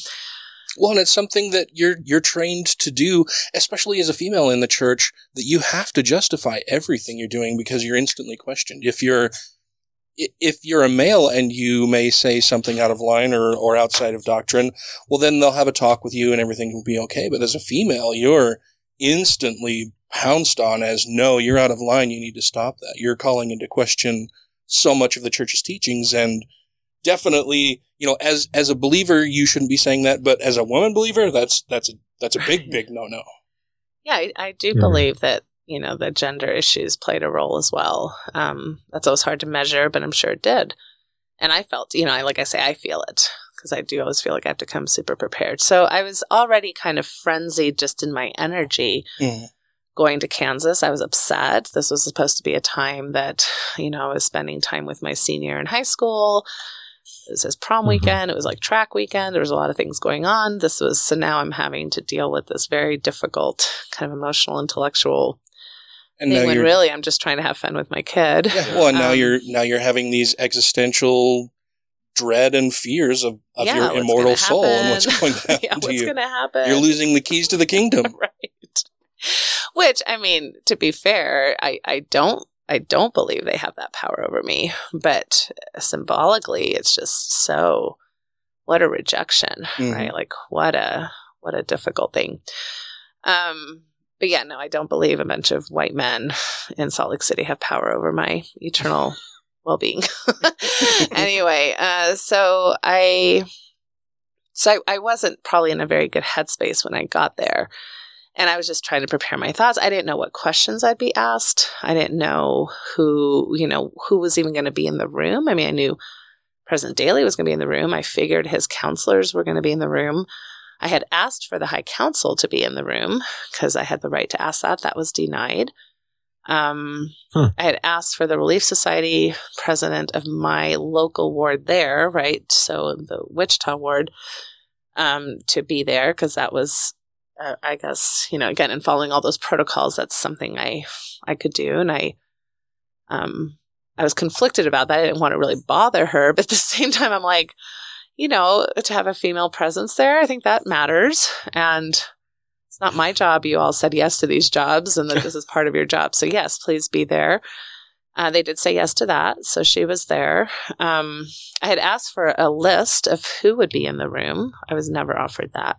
Well, and it's something that you're you're trained to do, especially as a female in the church, that you have to justify everything you're doing because you're instantly questioned. If you're if you're a male and you may say something out of line or, or outside of doctrine, well, then they'll have a talk with you and everything will be okay. But as a female, you're instantly pounced on as no, you're out of line. You need to stop that. You're calling into question so much of the church's teachings and definitely, you know, as, as a believer, you shouldn't be saying that. But as a woman believer, that's, that's a, that's a big, big no no. Yeah, I, I do Mhm. believe that you know the gender issues played a role as well. Um, that's always hard to measure, but I'm sure it did. And I felt, you know, I, like I say, I feel it because I do always feel like I have to come super prepared. So I was already kind of frenzied just in my energy going to Kansas. I was upset. This was supposed to be a time that, you know, I was spending time with my senior in high school. It was his prom weekend. It was like track weekend. There was a lot of things going on. This was, so now I'm having to deal with this very difficult kind of emotional, intellectual And thing now when really I'm just trying to have fun with my kid. Well, and now Um, you're now you're having these existential dread and fears of, of Yeah, your immortal gonna soul and what's going to happen Yeah, to what's you. gonna happen? You're losing the keys to the kingdom. right. Which I mean, to be fair, I, I don't I don't believe they have that power over me. But symbolically it's just so what a rejection, Mhm. right? Like what a what a difficult thing. Um but yeah, no, I don't believe a bunch of white men in Salt Lake City have power over my eternal well being. anyway, uh, so I So I, I wasn't probably in a very good headspace when I got there. And I was just trying to prepare my thoughts. I didn't know what questions I'd be asked. I didn't know who, you know, who was even going to be in the room. I mean, I knew President Daley was going to be in the room. I figured his counselors were going to be in the room. I had asked for the High Council to be in the room because I had the right to ask that. That was denied. Um, Hmm. I had asked for the Relief Society president of my local ward there, right? So the Wichita ward, um, to be there because that was, uh, I guess, you know, again, in following all those protocols, that's something I I could do, and I, um, I was conflicted about that. I didn't want to really bother her, but at the same time, I'm like, you know, to have a female presence there, I think that matters, and it's not my job. You all said yes to these jobs and that this is part of your job. So, yes, please be there. Uh, they did say yes to that. So she was there. Um, I had asked for a list of who would be in the room. I was never offered that.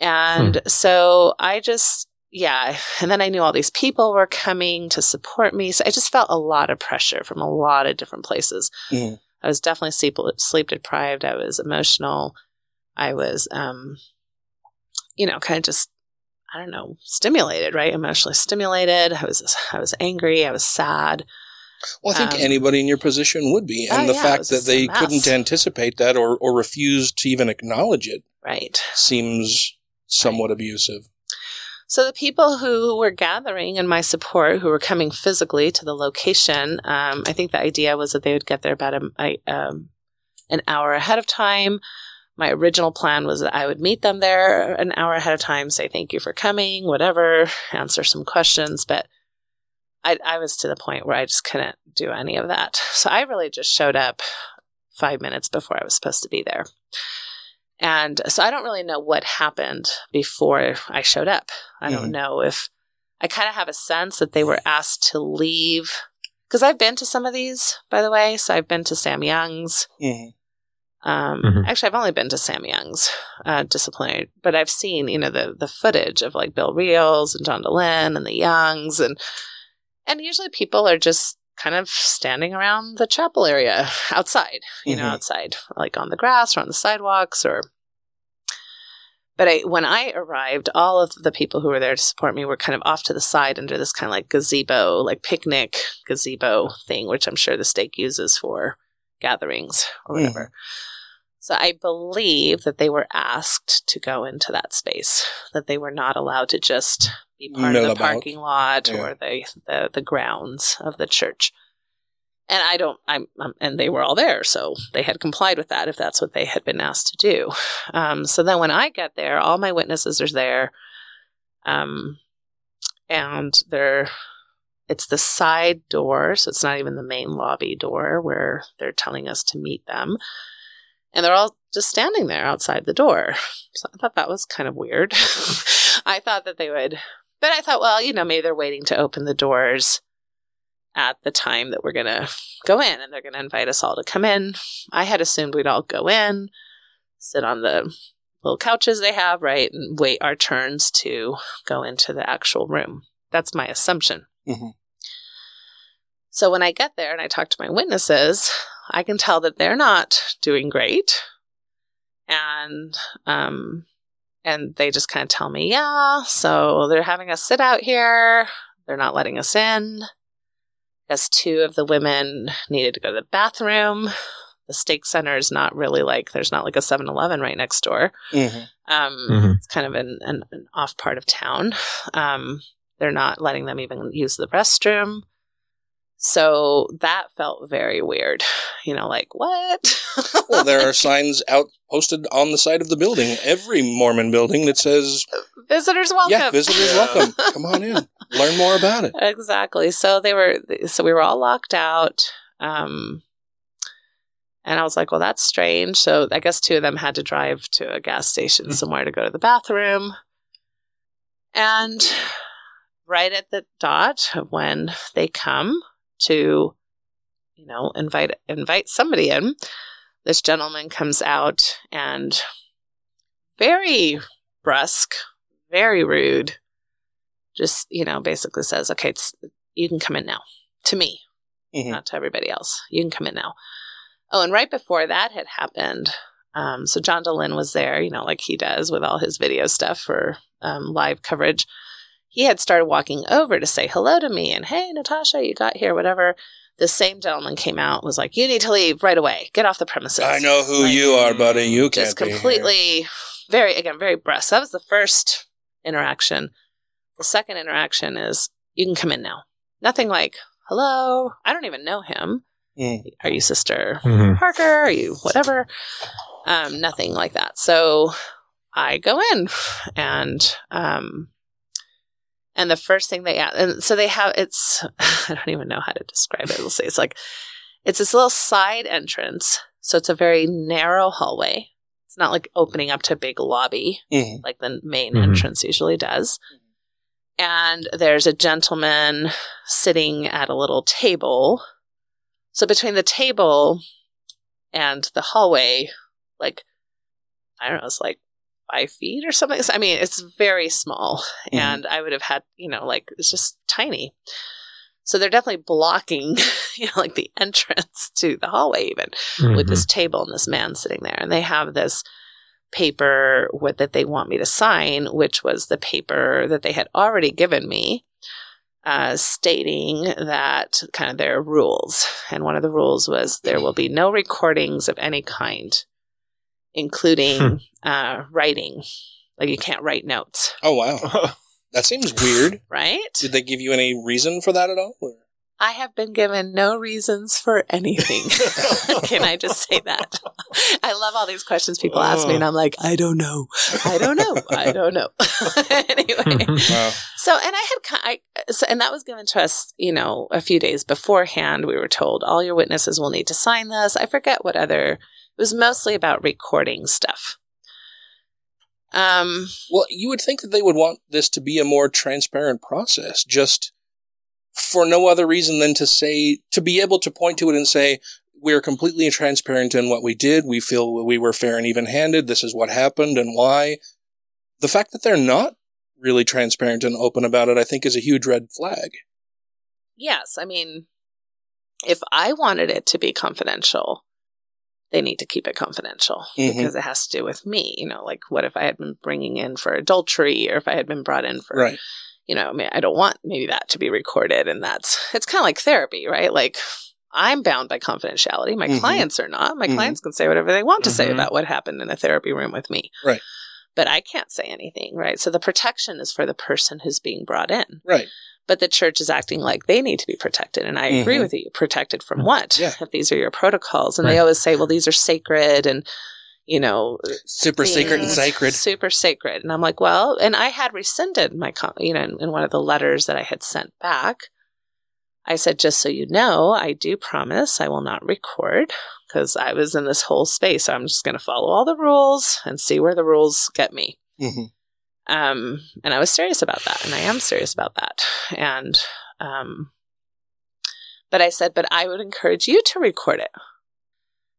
And so I just, yeah. And then I knew all these people were coming to support me. So I just felt a lot of pressure from a lot of different places. Mm. I was definitely sleep, sleep deprived. I was emotional. I was, um, you know, kind of just I don't know, stimulated, right? Emotionally stimulated. I was I was angry. I was sad. Well, I think Um, anybody in your position would be, and oh, the yeah, fact that they couldn't anticipate that or or refuse to even acknowledge it, right, seems somewhat abusive. So the people who were gathering in my support, who were coming physically to the location, um, I think the idea was that they would get there about a, um, an hour ahead of time. My original plan was that I would meet them there an hour ahead of time, say thank you for coming, whatever, answer some questions, but I, I was to the point where I just couldn't do any of that. So I really just showed up five minutes before I was supposed to be there. And so I don't really know what happened before I showed up. I don't Mhm. know if I kind of have a sense that they were asked to leave. Because I've been to some of these, by the way. So I've been to Sam Young's. Mhm. Um, Mhm. Actually, I've only been to Sam Young's uh, disciplinary, but I've seen you know the the footage of like Bill Reels and John Dehlin and the Youngs, and and usually people are just kind of standing around the chapel area outside, you know, Mhm. outside like on the grass or on the sidewalks or. But I, when I arrived, all of the people who were there to support me were kind of off to the side under this kind of like gazebo, like picnic gazebo thing, which I'm sure the stake uses for gatherings or whatever. So I believe that they were asked to go into that space, that they were not allowed to just be part of the about. parking lot Yeah. or the, the the grounds of the church. And I don't, I'm, I'm, and they were all there, so they had complied with that if that's what they had been asked to do. Um, so then when I get there, all my witnesses are there, um, and they're, it's the side door, so it's not even the main lobby door where they're telling us to meet them, and they're all just standing there outside the door. So I thought that was kind of weird. I thought that they would, but I thought, well, you know, maybe they're waiting to open the doors at the time that we're going to go in and they're going to invite us all to come in. I had assumed we'd all go in, sit on the little couches they have, right, and wait our turns to go into the actual room. That's my assumption. Mhm. So when I get there and I talk to my witnesses, I can tell that they're not doing great. And um and they just kind of tell me, "Yeah, so they're having us sit out here. They're not letting us in." As two of the women needed to go to the bathroom. The stake center is not really like there's not like a 7-Eleven right next door. Mhm. Um, Mhm. It's kind of an, an, an off part of town. Um, they're not letting them even use the restroom. So that felt very weird. You know, like, what? Well, there are signs out posted on the side of the building, every Mormon building that says, Visitors welcome. "Yeah, visitors welcome. Come on in, learn more about it." exactly. So they were, so we were all locked out. Um, and I was like, well, that's strange. So I guess two of them had to drive to a gas station somewhere to go to the bathroom. And right at the dot of when they come to, you know, invite invite somebody in, this gentleman comes out and very brusque, very rude, just, you know, basically says, okay, it's, you can come in now. To me, Mhm. not to everybody else. You can come in now. Oh, and right before that had happened, Um, so John Dehlin was there, you know, like he does with all his video stuff for um, live coverage. He had started walking over to say hello to me and, hey, Natasha, you got here, whatever. The same gentleman came out, was like, you need to leave right away. Get off the premises. I know who you are, buddy. You can't Just be here. completely, very, again, very brusque. That was the first interaction. The second interaction is, you can come in now. Nothing like, hello. I don't even know him. Mm. Are you Sister Mhm. Parker? Are you whatever? Um, nothing like that. So I go in and um and the first thing they ask and so they have it's I don't even know how to describe it. We'll say it's like it's this little side entrance. So it's a very narrow hallway. It's not like opening up to a big lobby Mhm. like the main Mhm. entrance usually does. And there's a gentleman sitting at a little table. So between the table and the hallway, like, I don't know, it's like five feet or something. I mean, it's very small. Mhm. And I would have had, you know, like, it's just tiny. So they're definitely blocking, you know, like the entrance to the hallway, even with this table and this man sitting there. And they have this paper with, that they want me to sign, which was the paper that they had already given me, uh, stating that kind of their rules. And one of the rules was there will be no recordings of any kind, including uh, writing. Like you can't write notes, Oh wow, that seems weird. right? Did they give you any reason for that at all? or- I have been given no reasons for anything. Can I just say that? I love all these questions people ask me, and I'm like, I don't know. I don't know. I don't know. anyway, Wow. so and I had, ki- I, so, and that was given to us, you know, a few days beforehand. We were told all your witnesses will need to sign this. I forget what other. It was mostly about recording stuff. Um, Well, you would think that they would want this to be a more transparent process, just for no other reason than to say, to be able to point to it and say, we're completely transparent in what we did. We feel we were fair and even handed. This is what happened and why. The fact that they're not really transparent and open about it, I think, is a huge red flag. yes, I mean, if I wanted it to be confidential, they need to keep it confidential Mhm. because it has to do with me. You know, like what if I had been bringing in for adultery or if I had been brought in for, Right. you know, I mean, I don't want maybe that to be recorded. And that's, it's kind of like therapy, right? Like I'm bound by confidentiality. My Mhm. clients are not. My Mhm. clients can say whatever they want to say Mhm. about what happened in a therapy room with me. Right. But I can't say anything, right? So the protection is for the person who's being brought in. Right. But the church is acting like they need to be protected. And I agree Mhm. with you. Protected from what? Yeah. If these are your protocols. And they always say, well, these are sacred and, you know, Super sacred and sacred. Super sacred. And I'm like, well, and I had rescinded my, you know, in, in one of the letters that I had sent back. I said, just so you know, I do promise I will not record because I was in this whole space. So I'm just going to follow all the rules and see where the rules get me. hmm Um, and I was serious about that, and I am serious about that. And, um, but I said, but I would encourage you to record it.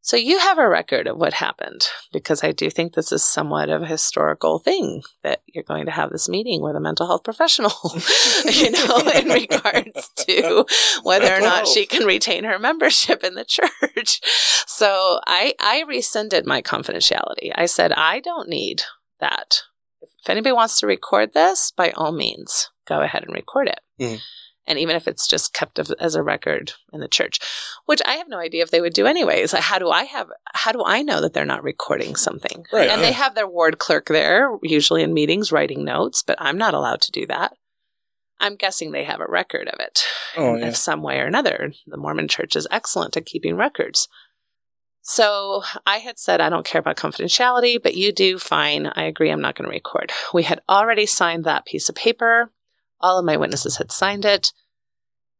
So you have a record of what happened because I do think this is somewhat of a historical thing that you're going to have this meeting with a mental health professional, you know, in regards to whether or not she can retain her membership in the church. So I, I rescinded my confidentiality. I said, I don't need that. If anybody wants to record this, by all means, go ahead and record it. Mhm. And even if it's just kept as a record in the church, which I have no idea if they would do anyways. How do I have? How do I know that they're not recording something? Right, and they have their ward clerk there, usually in meetings, writing notes. But I'm not allowed to do that. I'm guessing they have a record of it Oh, in yeah. some way or another. The Mormon Church is excellent at keeping records. So I had said, I don't care about confidentiality, but you do, fine. I agree, I'm not going to record. We had already signed that piece of paper. All of my witnesses had signed it.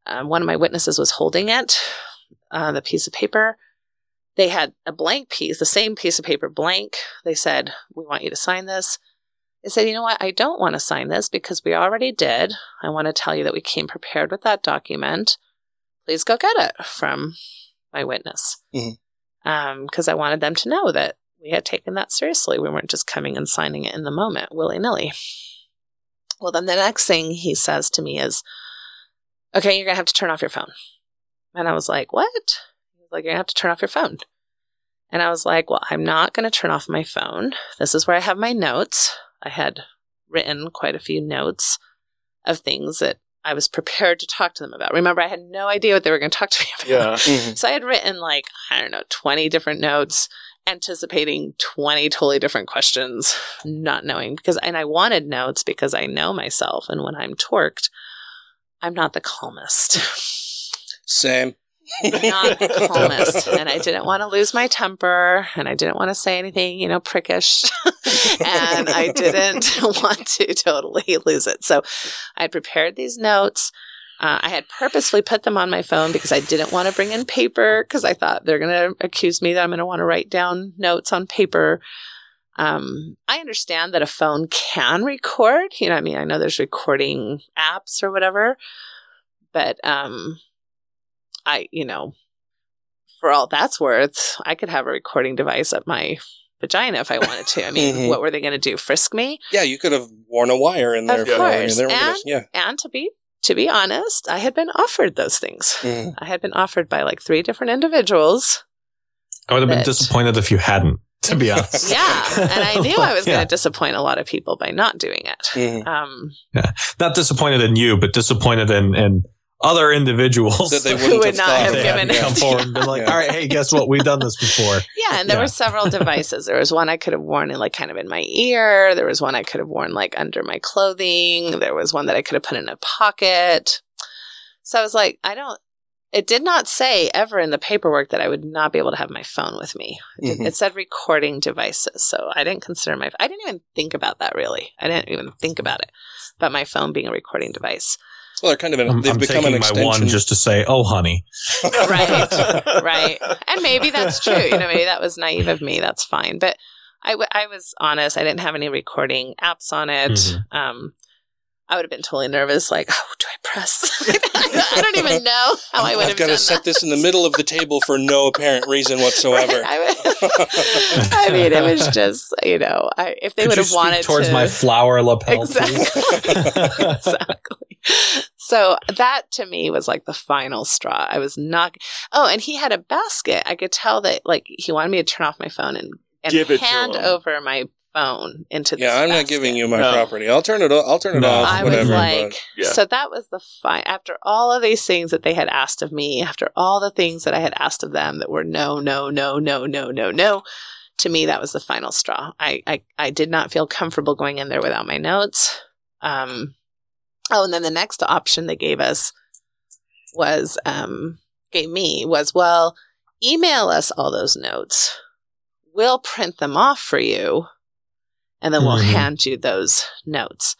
Um, one of my witnesses was holding it, uh, the piece of paper. They had a blank piece, the same piece of paper blank. They said, We want you to sign this. I said, You know what? I don't want to sign this because we already did. I want to tell you that we came prepared with that document. Please go get it from my witness. Mhm. Um, because I wanted them to know that we had taken that seriously. We weren't just coming and signing it in the moment, willy nilly. Well, then the next thing he says to me is, Okay, you're going to have to turn off your phone. And I was like, What? Like, You're going to have to turn off your phone. And I was like, well, I'm not going to turn off my phone. This is where I have my notes. I had written quite a few notes of things that I was prepared to talk to them about. Remember, I had no idea what they were going to talk to me about. Yeah. Mm-hmm. So I had written like, I don't know, 20 different notes, anticipating 20 totally different questions, not knowing because, and I wanted notes because I know myself. And when I'm torqued, I'm not the calmest. Same. Not the calmest. and I didn't want to lose my temper and I didn't want to say anything, you know, prickish. and I didn't want to totally lose it. So I prepared these notes. Uh, I had purposely put them on my phone because I didn't want to bring in paper because I thought they're going to accuse me that I'm going to want to write down notes on paper. Um, I understand that a phone can record. You know, I mean, I know there's recording apps or whatever, but um, I, you know, for all that's worth, I could have a recording device up my vagina if I wanted to. I mean, Mhm. what were they going to do? Frisk me? Yeah, you could have worn a wire in there. Of for- course. they were gonna- And, yeah. and to be to be honest, I had been offered those things. Mhm. I had been offered by like three different individuals. I would have been disappointed if you hadn't, to be honest. Yeah, and I knew I was Yeah. going to disappoint a lot of people by not doing it. Um, Yeah. Not disappointed in you, but disappointed in, in other individuals That they Who would not have they given hadn't it. come forward and been like, all right, hey, guess what? We've done this before. Yeah, and there Yeah. were several devices. There was one I could have worn in like kind of in my ear. There was one I could have worn like under my clothing. There was one that I could have put in a pocket. So I was like, I don't. It did not say ever in the paperwork that I would not be able to have my phone with me. It, did- Mhm. it said recording devices, so I didn't consider my. I didn't even think about that really. I didn't even think about it about my phone being a recording device. Well, they're kind of an, I'm, they've I'm become taking an my one just to say, oh, honey. right right. And maybe that's true. You know maybe that was naive of me. That's fine. But I, w- I was honest. I didn't have any recording apps on it. Mhm. um i would have been totally nervous like oh do i press i don't even know how i would I've have got to set that. this in the middle of the table for no apparent reason whatsoever. I, I mean it was just you know I, if they Could would you have wanted towards to my flower lapel, exactly exactly. So that to me was like the final straw. I was not. Oh, and he had a basket. I could tell that like he wanted me to turn off my phone and, and Give it to hand him. over my phone into. The Yeah, I'm not giving you my No. property. I'll turn it. o- I'll turn it No. off. I whatever. was but- like, Yeah. so that was the fine. After all of these things that they had asked of me, after all the things that I had asked of them that were no, no, no, no, no, no, no, to me that was the final straw. I, I, I did not feel comfortable going in there without my notes. Um, oh, and then the next option they gave us was, um, gave me was, well, email us all those notes. We'll print them off for you, and then we'll Mhm. hand you those notes.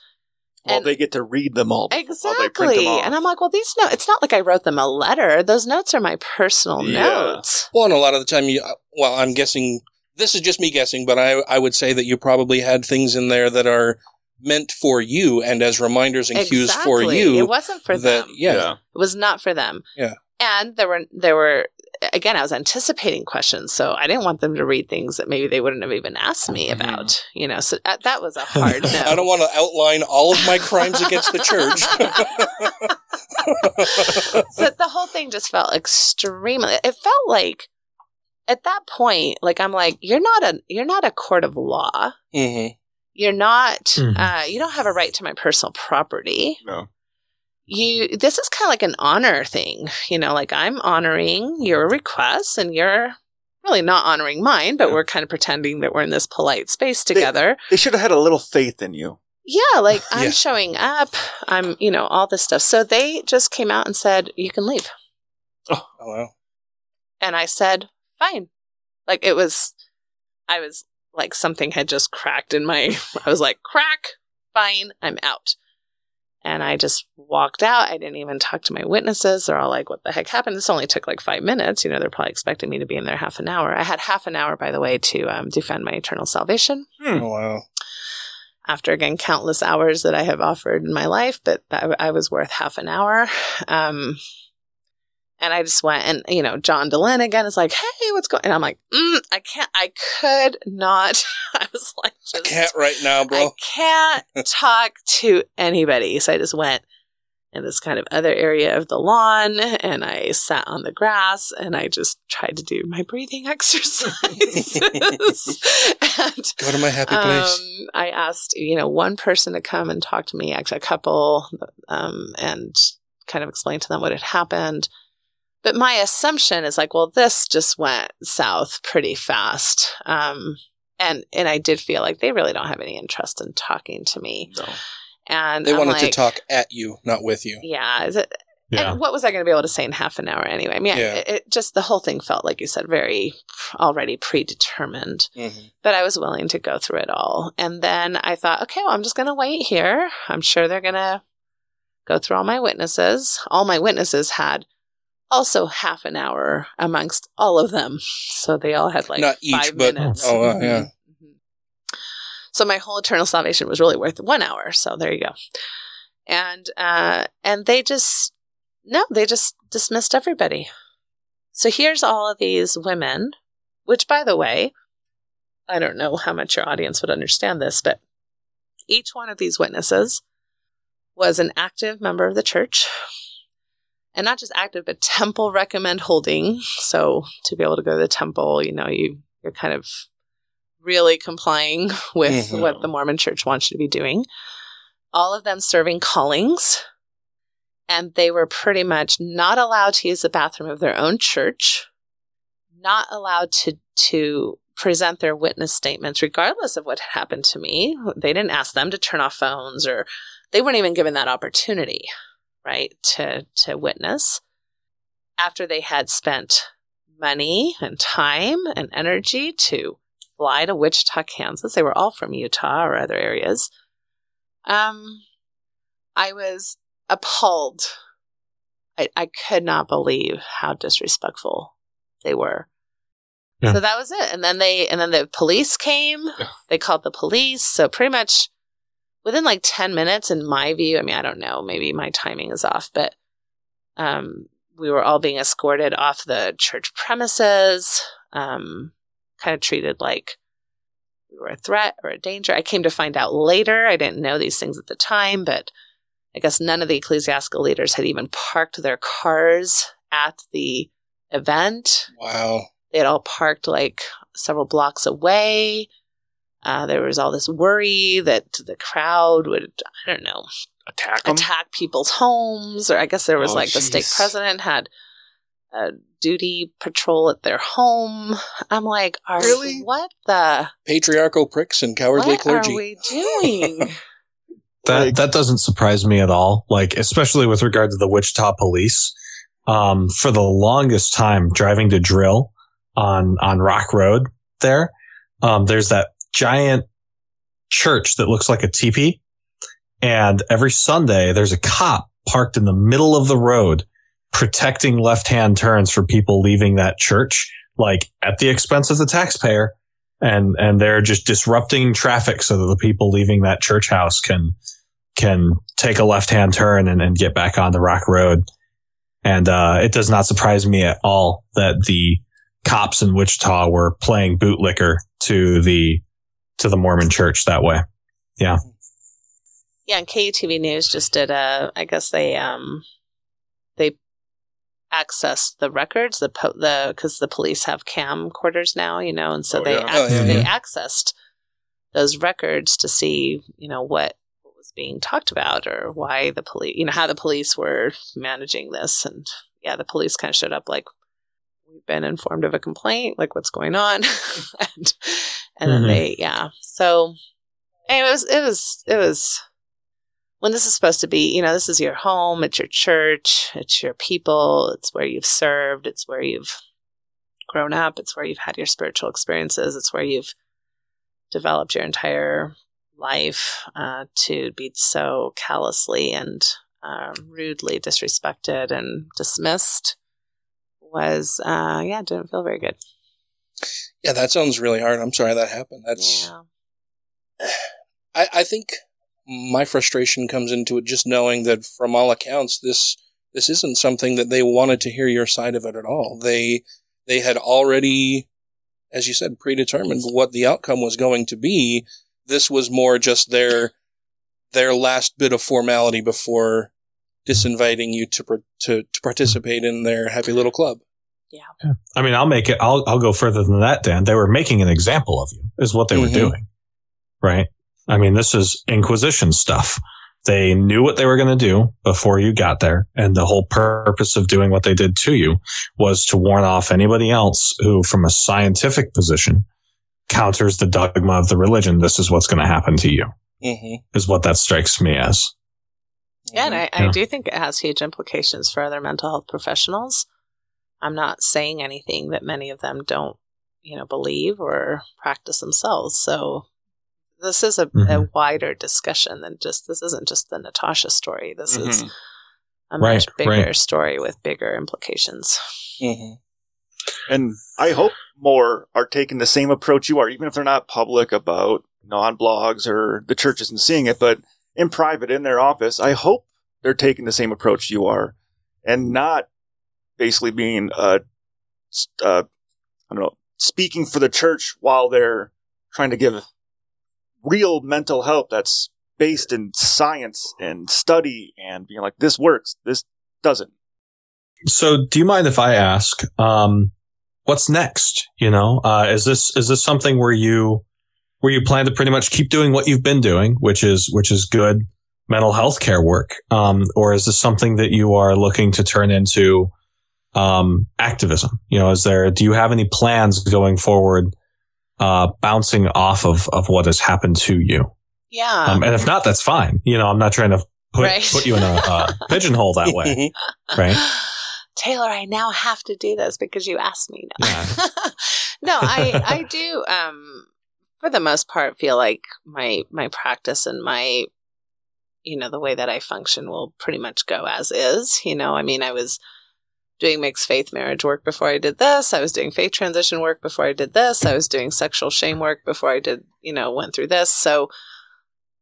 Well, And- they get to read them all. before they print them Exactly. And I'm like, well, these notes, it's not like I wrote them a letter. Those notes are my personal Yeah. notes. Well, and a lot of the time, you. Well, I'm guessing this is just me guessing, but I I would say that you probably had things in there that are meant for you and as reminders and cues for you. It wasn't for that, them. Yeah. It was not for them. Yeah. And there were, there were, again, I was anticipating questions. So I didn't want them to read things that maybe they wouldn't have even asked me about, you know, so that, that was a hard no. Mm-hmm. I don't want to outline all of my crimes against the church. so the whole thing just felt extremely it felt like at that point like i'm like you're not a you're not a court of law hmm you're not Mhm. uh, you don't have a right to my personal property No. You this is kind of like an honor thing you know like i'm honoring your requests and you're really not honoring mine but we're kind of pretending that we're in this polite space together They should have had a little faith in you. yeah like i'm Yeah. showing up i'm you know all this stuff so they just came out and said you can leave Oh, oh well. And I said, fine. Like it was, I was like something had just cracked in my, I was like, crack, fine, I'm out. And I just walked out. I didn't even talk to my witnesses. They're all like, what the heck happened? This only took like five minutes. You know, they're probably expecting me to be in there half an hour. I had half an hour, by the way, to um, defend my eternal salvation Oh wow. after again countless hours that I have offered in my life, but I, I was worth half an hour. Um, and I just went, and you know, John Dehlin again is like, "Hey, what's going?" And I'm like, mm, "I can't, I could not." I was like i can't right now, bro. I can't talk to anybody. So I just went, in this kind of other area of the lawn and I sat on the grass and I just tried to do my breathing exercises. and, Go to my happy place. um, I asked, you know, one person to come and talk to me, actually a couple, um, and kind of explain to them what had happened. But my assumption is like, well, this just went south pretty fast. Um, and, and I did feel like they really don't have any interest in talking to me. And they I'm wanted to talk at you, not with you. Yeah. Is it, Yeah. And what was I going to be able to say in half an hour anyway? I mean, Yeah. it, it just the whole thing felt like you said very already predetermined. Mm-hmm. But I was willing to go through it all, and then I thought, okay, well, I'm just going to wait here. I'm sure they're going to go through all my witnesses. All my witnesses had also half an hour amongst all of them, so they all had like not each, five but minutes. oh uh, yeah. So my whole eternal salvation was really worth one hour. So there you go. And uh, and they just no, they just dismissed everybody. So here's all of these women, which by the way, I don't know how much your audience would understand this, but each one of these witnesses was an active member of the church. And not just active, but temple recommend holding. So to be able to go to the temple, you know, you you're kind of really complying with Mhm. what the Mormon church wants you to be doing. All of them serving callings. And they were pretty much not allowed to use the bathroom of their own church, not allowed to, to present their witness statements, regardless of what had happened to me. They didn't ask them to turn off phones or they weren't even given that opportunity, right, to, to witness. After they had spent money and time and energy to fly to Wichita, Kansas. They were all from Utah or other areas. Um, I was appalled. I, I could not believe how disrespectful they were. Yeah. So that was it. And then they, and then the police came. They called the police. So pretty much within like 10 minutes, in my view, I mean, I don't know, maybe my timing is off, but um, we were all being escorted off the church premises, um, kind of treated like we were a threat or a danger. I came to find out later. I didn't know these things at the time, but I guess none of the ecclesiastical leaders had even parked their cars at the event. Wow. They had all parked like several blocks away. Uh, there was all this worry that the crowd would, I don't know, attack attack people's homes, or I guess there was Oh, like the stake president had a duty patrol at their home. I'm like, are Really? what the Patriarchal pricks and cowardly what clergy. are we doing? That that doesn't surprise me at all. Like especially with regard to the Wichita police. Um, for the longest time, driving to drill on on Rock Road there, um, there's that giant church that looks like a teepee, and every Sunday there's a cop parked in the middle of the road protecting left hand turns for people leaving that church, like at the expense of the taxpayer. And, and they're just disrupting traffic so that the people leaving that church house can, can take a left hand turn and, and get back on the rock road. And, uh, it does not surprise me at all that the cops in Wichita were playing bootlicker to the, to the Mormon church that way. Yeah. yeah, and KUTV News just did a. I guess they um they accessed the records the po- the because the police have camcorders now, you know, and so Oh, they yeah. ac- Oh, yeah, they yeah. accessed those records to see you know what what was being talked about or why the police you know how the police were managing this and yeah the police kind of showed up like we've been informed of a complaint like what's going on and and then Mhm. they yeah so anyway, it was it was it was when this is supposed to be you know this is your home it's your church it's your people it's where you've served it's where you've grown up it's where you've had your spiritual experiences it's where you've developed your entire life uh, to be so callously and uh, rudely disrespected and dismissed was uh, yeah didn't feel very good Yeah, that sounds really hard. I'm sorry that happened. That's. I, I think my frustration comes into it just knowing that from all accounts this this isn't something that they wanted to hear your side of it at all. They they had already, as you said, predetermined what the outcome was going to be. This was more just their their last bit of formality before disinviting you to, to to participate in their happy little club. I mean, I'll make it. I'll I'll go further than that, Dan. They were making an example of you, is what they were Mhm. doing, right? I mean, this is Inquisition stuff. They knew what they were going to do before you got there, and the whole purpose of doing what they did to you was to warn off anybody else who, from a scientific position, counters the dogma of the religion. This is what's going to happen to you. Mm-hmm. Is what that strikes me as. Yeah, and I, I Yeah. do think it has huge implications for other mental health professionals. I'm not saying anything that many of them don't, you know, believe or practice themselves. So this is a, a Mhm. wider discussion than just this isn't just the Natasha story. This is Mhm. a Right, much bigger right. story with bigger implications. Mm-hmm. And I hope more are taking the same approach you are, even if they're not public about, you know, on blogs or the church isn't seeing it, but in private in their office, I hope they're taking the same approach you are and not basically being, uh, uh, I don't know, speaking for the church while they're trying to give real mental help that's based in science and study and being like, this works, this doesn't. So, do you mind if I ask, um, what's next? You know, uh, is this is this something where you where you plan to pretty much keep doing what you've been doing, which is which is good mental health care work, um, or is this something that you are looking to turn into um, activism? You know, is there do you have any plans going forward, uh, bouncing off of of what has happened to you? Yeah. Um, and if not, that's fine. You know, I'm not trying to put Right. put you in a, a pigeonhole that way, right? Taylor, I now have to do this because you asked me. No, no, I I do um for the most part feel like my my practice and my you know the way that I function will pretty much go as is. You know, I mean, I was doing mixed faith marriage work before I did this. I was doing faith transition work before I did this. I was doing sexual shame work before I did, you know, went through this. So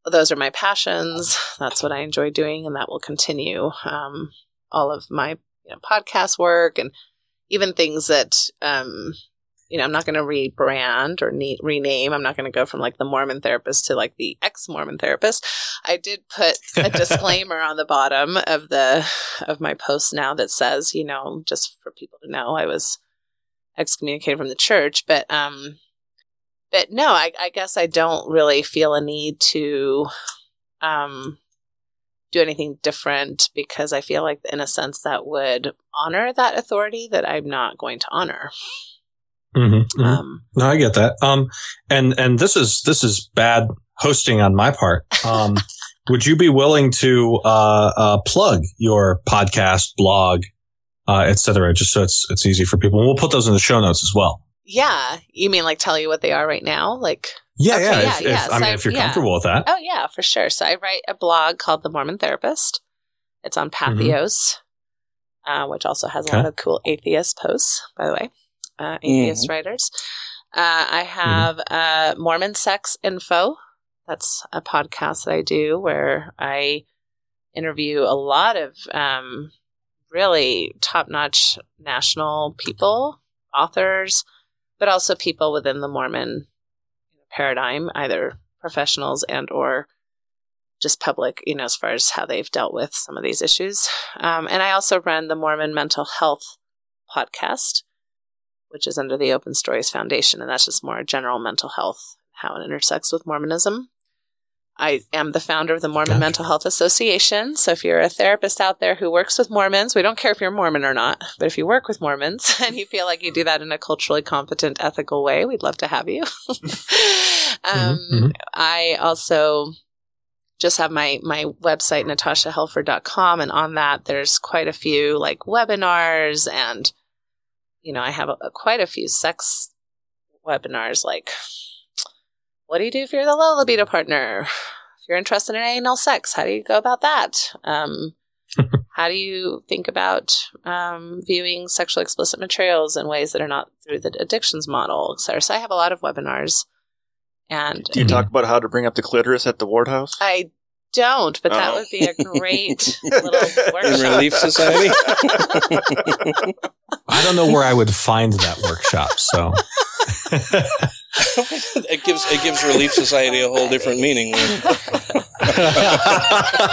those are my passions. That's what I enjoy doing, and that will continue. Um, all of my you know podcast work and even things that um, you know I'm not going to rebrand or ne- rename. I'm not going to go from like the Mormon therapist to like the ex Mormon therapist. I did put a disclaimer on the bottom of the of my post now that says you know just for people to know I was excommunicated from the church, but um, but no, I, I guess I don't really feel a need to um do anything different because I feel like, in a sense, that would honor that authority that I'm not going to honor. Mm-hmm, Um, No, I get that. Um, and and this is this is bad hosting on my part. Um, would you be willing to uh, uh, plug your podcast, blog, uh, et cetera, just so it's it's easy for people? And we'll put those in the show notes as well. yeah, you mean like tell you what they are right now? Like, Yeah, Okay, yeah. yeah, if, yeah. if, I mean, if you're yeah. comfortable with that. oh yeah, for sure. So I write a blog called The Mormon Therapist. It's on Patheos, uh, which also has a lot of cool atheist posts, by the way, uh, atheist writers. Uh, I have uh, Mormon Sex Info. That's a podcast that I do where I interview a lot of um, really top notch national people, authors, but also people within the Mormon paradigm, either professionals and or just public, you know, as far as how they've dealt with some of these issues. Um, and I also run the Mormon Mental Health podcast, which is under the Open Stories Foundation, and that's just more general mental health, how it intersects with Mormonism. I am the founder of the Mormon Mental Health Association. So if you're a therapist out there who works with Mormons, we don't care if you're Mormon or not, but if you work with Mormons and you feel like you do that in a culturally competent, ethical way, we'd love to have you. um, mhm. I also just have my my website natashahelfer.com and on that there's quite a few like webinars and you know i have a, quite a few sex webinars like what do you do if you're the low libido partner? If you're interested in anal sex how do you go about that? Um, how do you think about um, viewing sexually explicit materials in ways that are not through the addictions model et cetera? So i have a lot of webinars and Do you talk about how to bring up the clitoris at the ward house? I don't, but that Oh. would be a great little workship. In Relief Society. I don't know where I would find that workshop. So it gives it gives Relief Society a whole different meaning.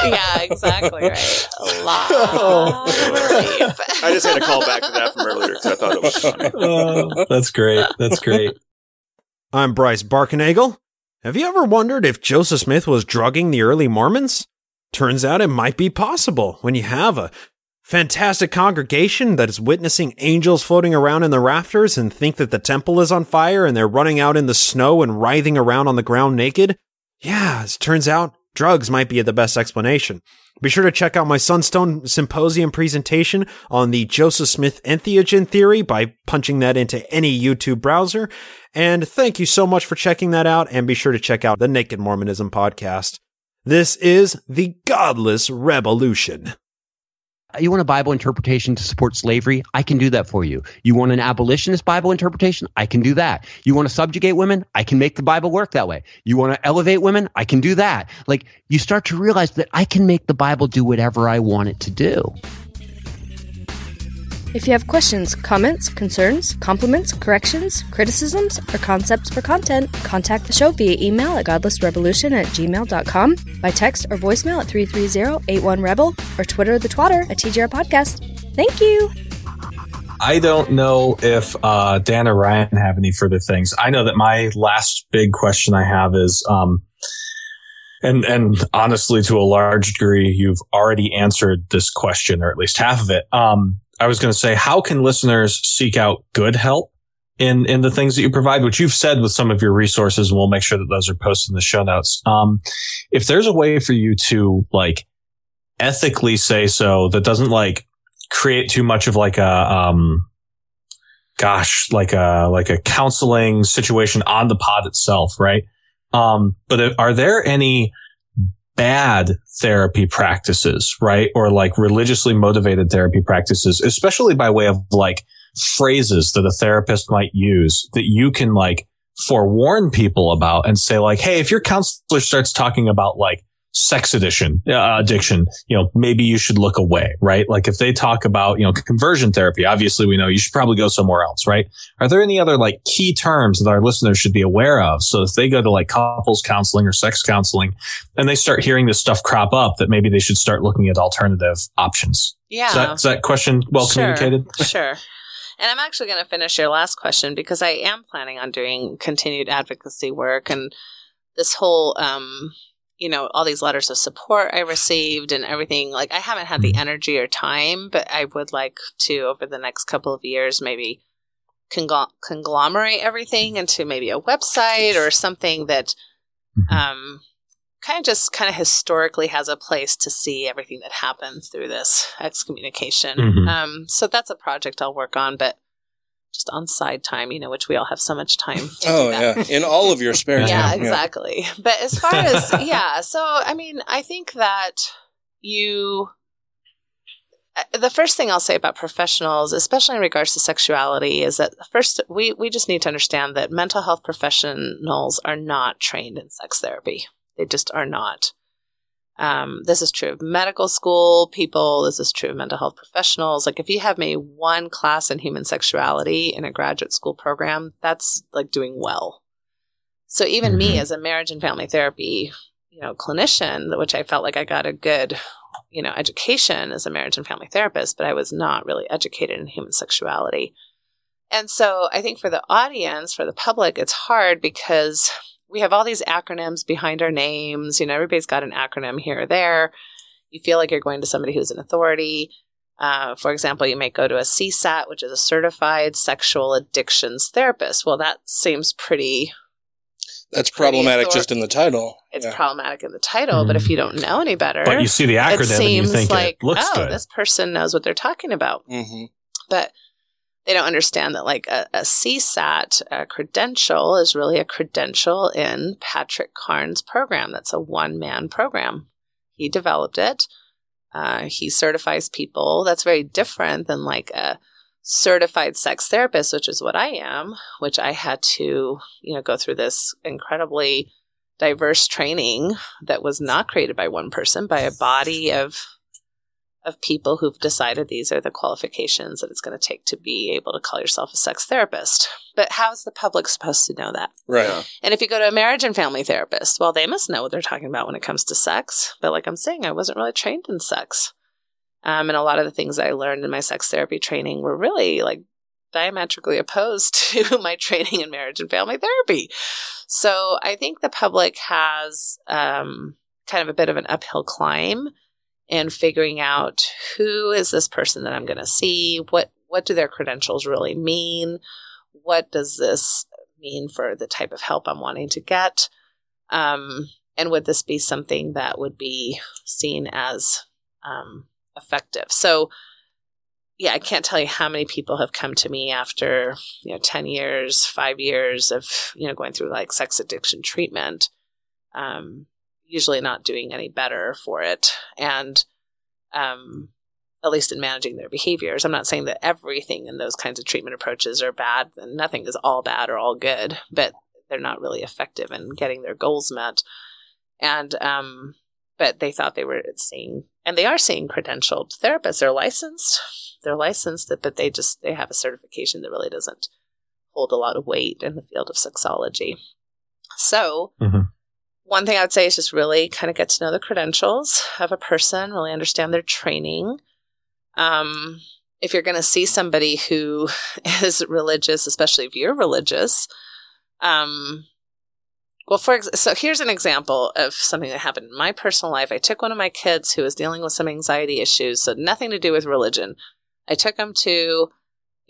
yeah, exactly right. A lot of relief. I just had to call back to that from earlier because I thought it was funny. Oh, that's great. That's great. I'm Bryce Blankenagel. Have you ever wondered if Joseph Smith was drugging the early Mormons? Turns out it might be possible when you have a fantastic congregation that is witnessing angels floating around in the rafters and think that the temple is on fire and they're running out in the snow and writhing around on the ground naked. Yeah, as it turns out, drugs might be the best explanation. Be sure to check out my Sunstone Symposium presentation on the Joseph Smith entheogen theory by punching that into any YouTube browser. And thank you so much for checking that out. And be sure to check out the Naked Mormonism podcast. This is the Godless Revolution. You want a Bible interpretation to support slavery? I can do that for you. You want an abolitionist Bible interpretation? I can do that. You want to subjugate women? I can make the Bible work that way. You want to elevate women? I can do that. Like, you start to realize that I can make the Bible do whatever I want it to do. If you have questions, comments, concerns, compliments, corrections, criticisms, or concepts for content, contact the show via email at godlessrevolution at gmail.com, by text or voicemail at 330-81-REBEL, or Twitter the twatter at TGR Podcast. Thank you! I don't know if uh, Dan or Ryan have any further things. I know that my last big question I have is, um, and and honestly, to a large degree, you've already answered this question, or at least half of it. Um, I was going to say, how can listeners seek out good help in in the things that you provide, which you've said with some of your resources, and we'll make sure that those are posted in the show notes. Um, if there's a way for you to like ethically say so that doesn't like create too much of like a um gosh like a like a counseling situation on the pod itself right um but are there any bad therapy practices right? Or like religiously motivated therapy practices especially by way of like phrases that a therapist might use that you can like forewarn people about and say like hey if your counselor starts talking about like sex addiction, uh, addiction, you know, maybe you should look away, right? Like if they talk about, you know, conversion therapy, obviously we know you should probably go somewhere else, right? Are there any other like key terms that our listeners should be aware of? So if they go to like couples counseling or sex counseling and they start hearing this stuff crop up, that maybe they should start looking at alternative options. Yeah. Is that, is that question well Sure, communicated? sure. And I'm actually going to finish your last question because I am planning on doing continued advocacy work and this whole, um, you know, all these letters of support I received and everything. Like, I haven't had the energy or time, but I would like to, over the next couple of years, maybe congl- conglomerate everything into maybe a website or something that, um, kind of just kind of historically has a place to see everything that happened through this excommunication. Mhm. Um, so that's a project I'll work on, but just on side time, you know, which we all have so much time. To Oh do that. yeah, in all of your spare time. Yeah, exactly. But as far as yeah, so I mean, I think that you uh, the first thing I'll say about professionals, especially in regards to sexuality, is that first we we just need to understand that mental health professionals are not trained in sex therapy. They just are not. Um, this is true of medical school people. This is true of mental health professionals. Like, if you have maybe one class in human sexuality in a graduate school program, that's like doing well. So even me as a marriage and family therapy, you know, clinician, which I felt like I got a good, you know, education as a marriage and family therapist, but I was not really educated in human sexuality. And so I think for the audience, for the public, it's hard because we have all these acronyms behind our names. You know, everybody's got an acronym here or there. You feel like you're going to somebody who's an authority. Uh, for example, you might go to a CSAT, which is a certified sexual addictions therapist. Well, that seems pretty That's pretty problematic author- just in the title. it's Yeah. problematic in the title, but if you don't know any better, But you see the acronym and you seems think it like, looks oh, good. this person knows what they're talking about. Mm-hmm. But they don't understand that, like a, a CSAT a credential is really a credential in Patrick Carnes' program. That's a one man program. He developed it. Uh, he certifies people. That's very different than like a certified sex therapist, which is what I am, which I had to, you know, go through this incredibly diverse training that was not created by one person, by a body of of people who've decided these are the qualifications that it's going to take to be able to call yourself a sex therapist. But how's the public supposed to know that? Right. And if you go to a marriage and family therapist, well, they must know what they're talking about when it comes to sex. But like I'm saying, I wasn't really trained in sex. Um, and a lot of the things I learned in my sex therapy training were really like diametrically opposed to my training in marriage and family therapy. So I think the public has um, kind of a bit of an uphill climb in figuring out who is this person that I'm going to see, what what do their credentials really mean, what does this mean for the type of help I'm wanting to get, um, and would this be something that would be seen as um, effective? So yeah, I can't tell you how many people have come to me after, you know, 10 years, five years of, you know, going through like sex addiction treatment, um, usually not doing any better for it. And, um, at least in managing their behaviors. I'm not saying that everything in those kinds of treatment approaches are bad and nothing is all bad or all good, but they're not really effective in getting their goals met. And, um, but they thought they were seeing, and they are seeing credentialed therapists. They're licensed they're licensed, but they just they have a certification that really doesn't hold a lot of weight in the field of sexology. So, Mm-hmm. One thing I would say is just really kind of get to know the credentials of a person, really understand their training. Um, if you're going to see somebody who is religious, especially if you're religious, um, well, for ex- so here's an example of something that happened in my personal life. I took one of my kids who was dealing with some anxiety issues, so nothing to do with religion. I took him to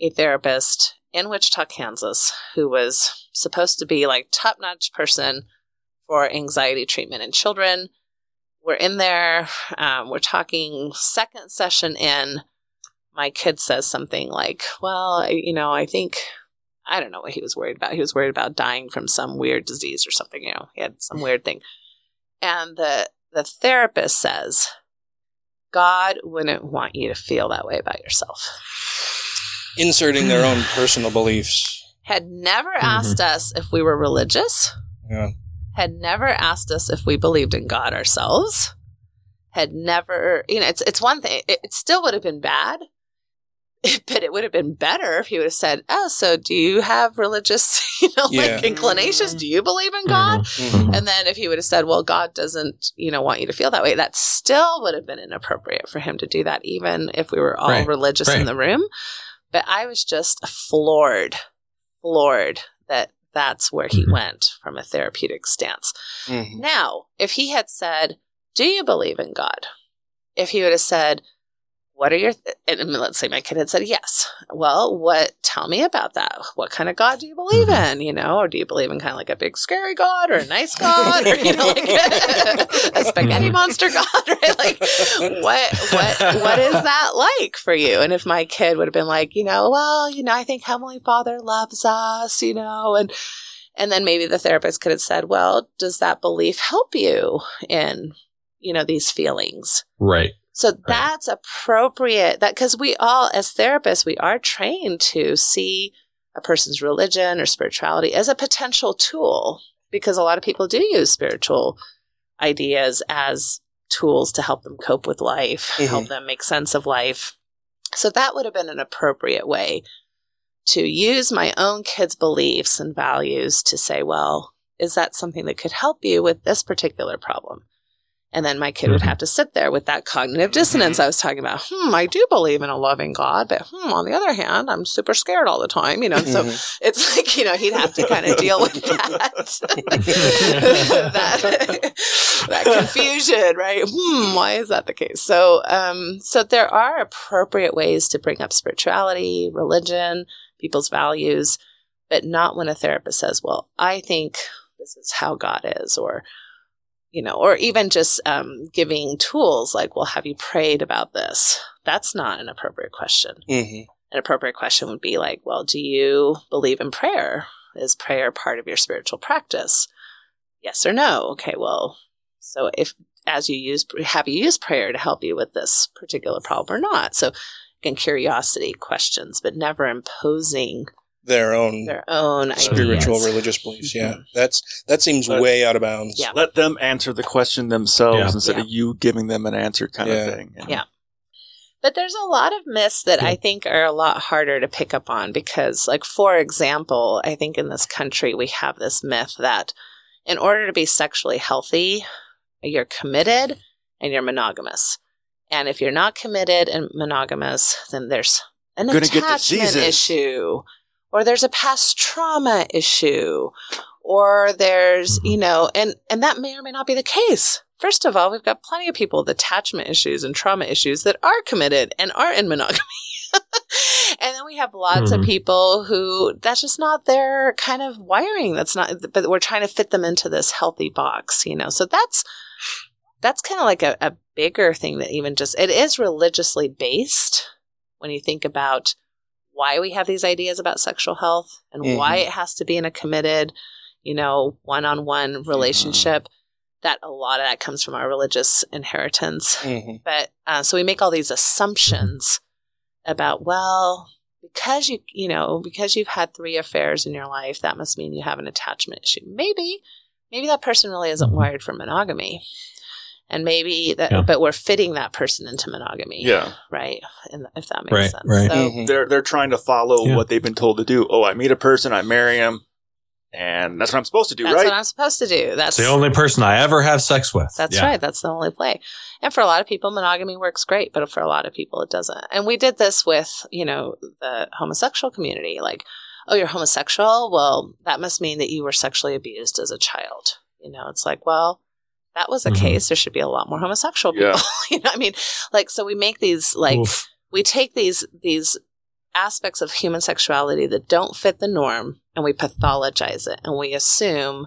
a therapist in Wichita, Kansas, who was supposed to be like top notch person for anxiety treatment in children. We're in there. Um, we're talking second session in. My kid says something like, "Well, I, you know, I think I don't know what he was worried about. He was worried about dying from some weird disease or something. You know, he had some weird thing." And the the therapist says, God wouldn't want you to feel that way about yourself. Inserting their own personal beliefs. Had never asked us if we were religious, Yeah. Had never asked us if we believed in God ourselves, had never, you know, it's, it's one thing, it, it still would have been bad, but it would have been better if he would have said, Oh, so do you have religious, you know, Yeah. like inclinations? Do you believe in God? Mhm. And then if he would have said, well, God doesn't, you know, want you to feel that way, that still would have been inappropriate for him to do that, even if we were all Right. religious in the room. But I was just floored, floored that that's where he went from a therapeutic stance. Mhm. Now, if he had said, do you believe in God? If he would have said, what are your, th-? and let's say my kid had said yes. Well, what, tell me about that. What kind of God do you believe mm-hmm. in? You know, or do you believe in kind of like a big scary God or a nice God or, you know, like a spaghetti mm-hmm. monster God, right? Like, what, what, what is that like for you? And if my kid would have been like, you know, well, you know, I think Heavenly Father loves us, you know, and, and then maybe the therapist could have said, well, does that belief help you in, you know, these feelings? Right. So that's appropriate that because we all, as therapists, we are trained to see a person's religion or spirituality as a potential tool because a lot of people do use spiritual ideas as tools to help them cope with life, Mhm. help them make sense of life. So that would have been an appropriate way to use my own kids' beliefs and values to say, well, is that something that could help you with this particular problem? And then my kid would have to sit there with that cognitive dissonance I was talking about. Hmm, I do believe in a loving God, but hmm, on the other hand, I'm super scared all the time, you know. So Mhm. it's like, you know, he'd have to kind of deal with that. that that confusion, right? Hmm, why is that the case? So um so there are appropriate ways to bring up spirituality, religion, people's values, but not when a therapist says, Well, I think this is how God is, or you know, or even just um, giving tools like, well, have you prayed about this? That's not an appropriate question. Mhm. An appropriate question would be like, well, do you believe in prayer? Is prayer part of your spiritual practice? Yes or no? Okay, well, so if as you use, have you used prayer to help you with this particular problem or not? So, again, curiosity questions, but never imposing Their own their own spiritual ideas. religious beliefs. Yeah. Mm-hmm. That's that seems way out of bounds. Yeah. Let them answer the question themselves Yeah. instead Yeah. of you giving them an answer kind Yeah. of thing. you? Yeah. But there's a lot of myths that I think are a lot harder to pick up on because, like, for example, I think in this country we have this myth that in order to be sexually healthy, you're committed and you're monogamous. And if you're not committed and monogamous, then there's an Gonna attachment diseases. issue, or there's a past trauma issue, or there's you know, and and that may or may not be the case. First of all, we've got plenty of people with attachment issues and trauma issues that are committed and are in monogamy. and then we have lots of Mhm. people who that's just not their kind of wiring. That's not, but we're trying to fit them into this healthy box, you know. So that's that's kind of like a, a bigger thing that even just it is religiously based when you think about why we have these ideas about sexual health and why Mhm. it has to be in a committed, you know, one-on-one relationship. That a lot of that comes from our religious inheritance. But uh, so we make all these assumptions about well because you you know because you've had three affairs in your life that must mean you have an attachment issue maybe maybe that person really isn't wired for monogamy and maybe that Yeah. but we're fitting that person into monogamy Yeah. right and if that makes sense right. so Mm-hmm. They're they're trying to follow what they've been told to do. Oh, I meet a person, I marry him, and that's what I'm supposed to do, that's right? what i'm supposed to do that's the only person I ever have sex with. That's Yeah. right. That's the only play. And for a lot of people, monogamy works great, but for a lot of people, it doesn't. And we did this with, you know, the homosexual community. Like, oh, you're homosexual? Well, that must mean that you were sexually abused as a child. You know, it's like, well, that was the Mhm. case. There should be a lot more homosexual people. Yeah. you know, I mean, like, so we make these, like, Oof. we take these, these aspects of human sexuality that don't fit the norm and we pathologize it and we assume,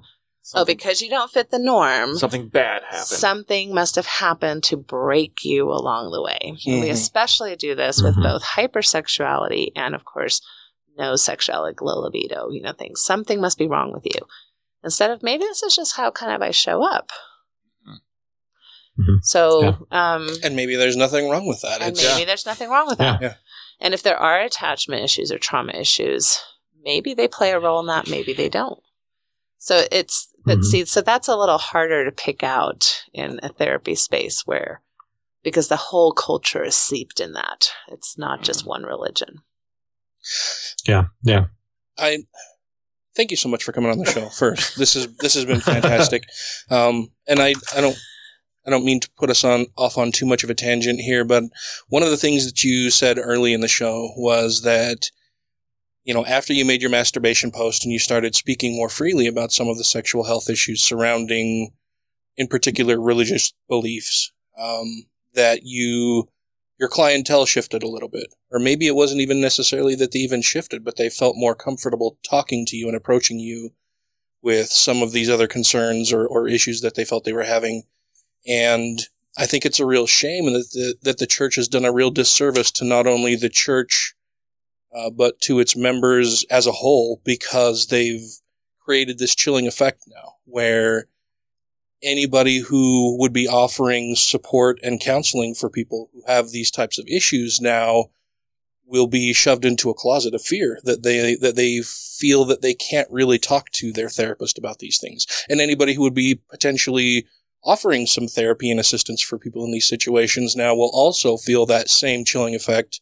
oh, because you don't fit the norm, Something bad happened. Something must have happened to break you along the way. We Mhm. especially do this with Mhm. both hypersexuality and, of course, no sexuality, low libido, you know, things. Something must be wrong with you. Instead of maybe this is just how kind of I show up. So, um, and maybe there's nothing wrong with that. and It's- maybe there's nothing wrong with that. Yeah. And if there are attachment issues or trauma issues, maybe they play a role in that, maybe they don't. So it's, but Mhm. see, so that's a little harder to pick out in a therapy space where, because the whole culture is seeped in that. It's not just one religion. Yeah, yeah. I thank you so much for coming on the show. First, this is this has been fantastic, um, and I I don't I don't mean to put us on off on too much of a tangent here, but one of the things that you said early in the show was that you know after you made your masturbation post and you started speaking more freely about some of the sexual health issues surrounding, in particular, religious beliefs, um, that you your clientele shifted a little bit. Or maybe it wasn't even necessarily that they even shifted, but they felt more comfortable talking to you and approaching you with some of these other concerns or, or issues that they felt they were having. And I think it's a real shame that the, that the church has done a real disservice to not only the church, uh, but to its members as a whole, because they've created this chilling effect now where anybody who would be offering support and counseling for people who have these types of issues now will be shoved into a closet of fear that they that they feel that they can't really talk to their therapist about these things. And anybody who would be potentially offering some therapy and assistance for people in these situations now will also feel that same chilling effect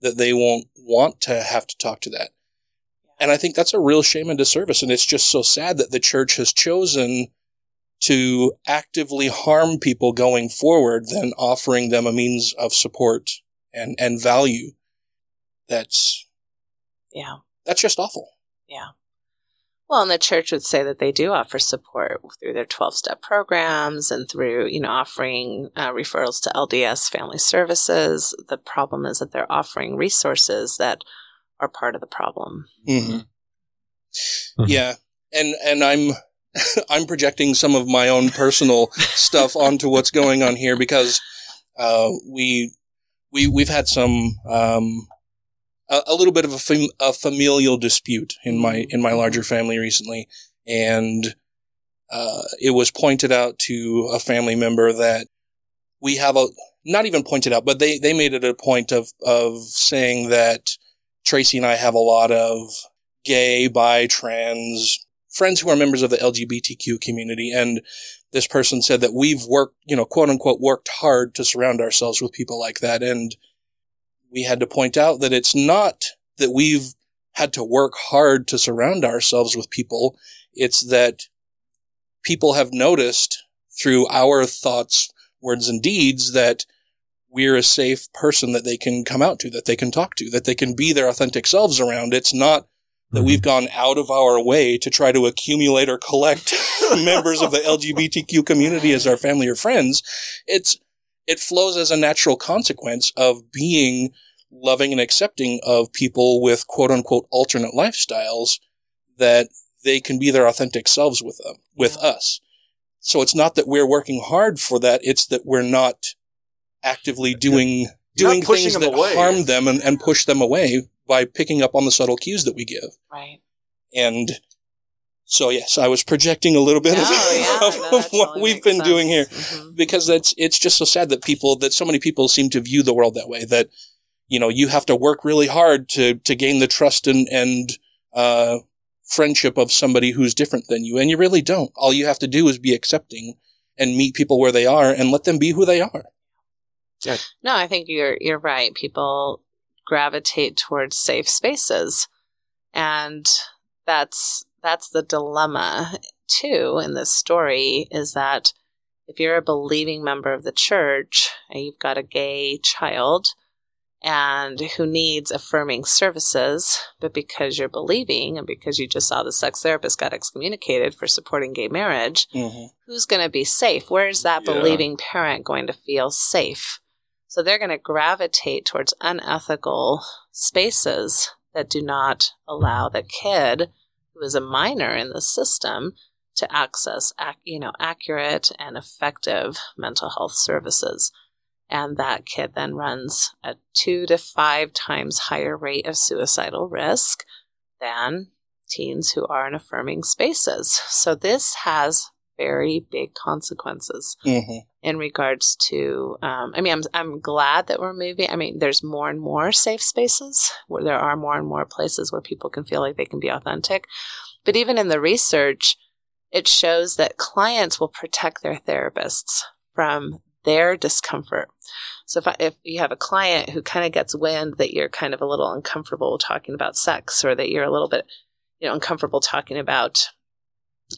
that they won't want to have to talk to that and i think that's a real shame and disservice and it's just so sad that the church has chosen to actively harm people going forward than offering them a means of support and, and value. That's, Yeah. that's just awful. Yeah. Well, and the church would say that they do offer support through their 12 step programs and through, you know, offering uh, referrals to LDS family services. The problem is that they're offering resources that are part of the problem. Mm-hmm. Yeah. And, and I'm, I'm projecting some of my own personal stuff onto what's going on here because, uh, we, we, we've had some, um, a, a little bit of a, fam- a familial dispute in my, in my larger family recently. And, uh, it was pointed out to a family member that we have a, not even pointed out, but they, they made it a point of, of saying that Tracy and I have a lot of gay, bi, trans friends who are members of the LGBTQ community. And this person said that we've worked, you know, quote unquote, worked hard to surround ourselves with people like that. And we had to point out that it's not that we've had to work hard to surround ourselves with people. It's that people have noticed through our thoughts, words, and deeds that we're a safe person that they can come out to, that they can talk to, that they can be their authentic selves around. It's not that mm-hmm. we've gone out of our way to try to accumulate or collect members of the LGBTQ community as our family or friends. It's, it flows as a natural consequence of being loving and accepting of people with quote unquote alternate lifestyles that they can be their authentic selves with them, with us. So it's not that we're working hard for that. It's that we're not actively doing, You're doing things that away. harm them and, and push them away by picking up on the subtle cues that we give. Right. And so, yes, I was projecting a little bit of, of, of what we've been doing here because that's, it's just so sad that people, that so many people seem to view the world that way that, you know, you have to work really hard to, to gain the trust and, and, uh, friendship of somebody who's different than you. And you really don't. All you have to do is be accepting and meet people where they are and let them be who they are. No, I think you're you're right. People gravitate towards safe spaces. And that's that's the dilemma too in this story is that if you're a believing member of the church and you've got a gay child and who needs affirming services, but because you're believing and because you just saw the sex therapist got excommunicated for supporting gay marriage, mm-hmm. who's going to be safe? Where is that Yeah. believing parent going to feel safe? So they're going to gravitate towards unethical spaces that do not allow the kid who is a minor in the system to access, ac- you know, accurate and effective mental health services. And that kid then runs a two to five times higher rate of suicidal risk than teens who are in affirming spaces. So this has very big consequences Mm-hmm. In regards to um, i mean I'm, I'm glad that we're moving. I mean there's more and more safe spaces where there are more and more places where people can feel like they can be authentic. But even in the research it shows that clients will protect their therapists from their discomfort. So if, I, if you have a client who kind of gets wind that you're kind of a little uncomfortable talking about sex or that you're a little bit you know uncomfortable talking about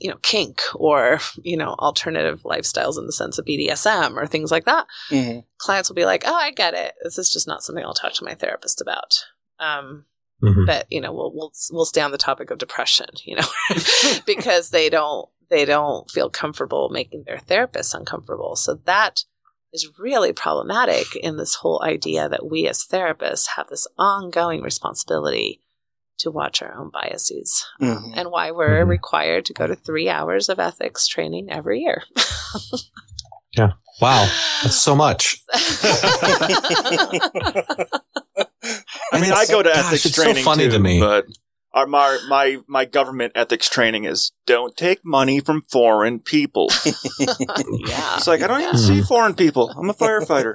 you know, kink or, you know, alternative lifestyles in the sense of BDSM or things like that, Mm-hmm. clients will be like, oh, I get it. This is just not something I'll talk to my therapist about. Um, Mhm. But, you know, we'll, we'll, we'll stay on the topic of depression, you know, because they don't, they don't feel comfortable making their therapist uncomfortable. So that is really problematic in this whole idea that we as therapists have this ongoing responsibility to watch our own biases Mhm. and why we're required to go to three hours of ethics training every year. Yeah. Wow. That's so much. I mean, I go to gosh, ethics training. it's so funny too, to me. but our, my my my government ethics training is don't take money from foreign people. yeah, It's like I don't even Hmm. see foreign people. I'm a firefighter.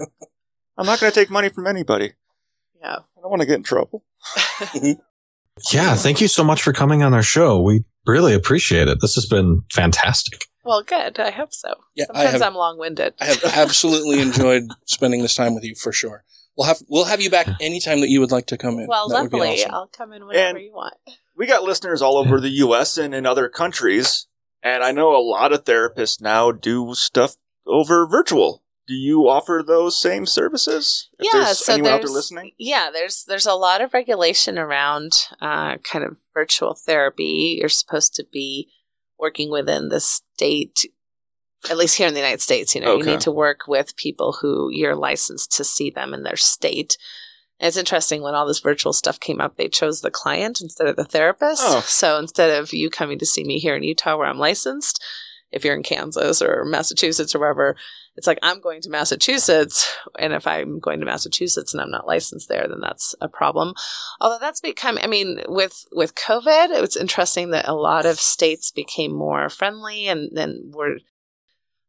I'm not going to take money from anybody. Yeah. I don't want to get in trouble. Yeah. Thank you so much for coming on our show. We really appreciate it. This has been fantastic. Well, good. I hope so. Yeah, I Sometimes have- I'm long winded. I have absolutely enjoyed spending this time with you for sure. We'll have we'll have you back anytime that you would like to come in. Well, that would be lovely. awesome. I'll come in whenever And- you want. We got listeners all over the U.S. and in other countries, and I know a lot of therapists now do stuff over virtual. Do you offer those same services? If yeah, there's so anyone out there's there listening. yeah, there's there's a lot of regulation around uh, kind of virtual therapy. You're supposed to be working within the state, at least here in the United States. You know, you need to work with people who you're licensed to see them in their state. And it's interesting when all this virtual stuff came up, they chose the client instead of the therapist. Oh. So instead of you coming to see me here in Utah where I'm licensed, if you're in Kansas or Massachusetts or wherever, it's like I'm going to Massachusetts, and if I'm going to Massachusetts and I'm not licensed there, then that's a problem. Although that's become, I mean, with with COVID, it was interesting that a lot of states became more friendly, and then we're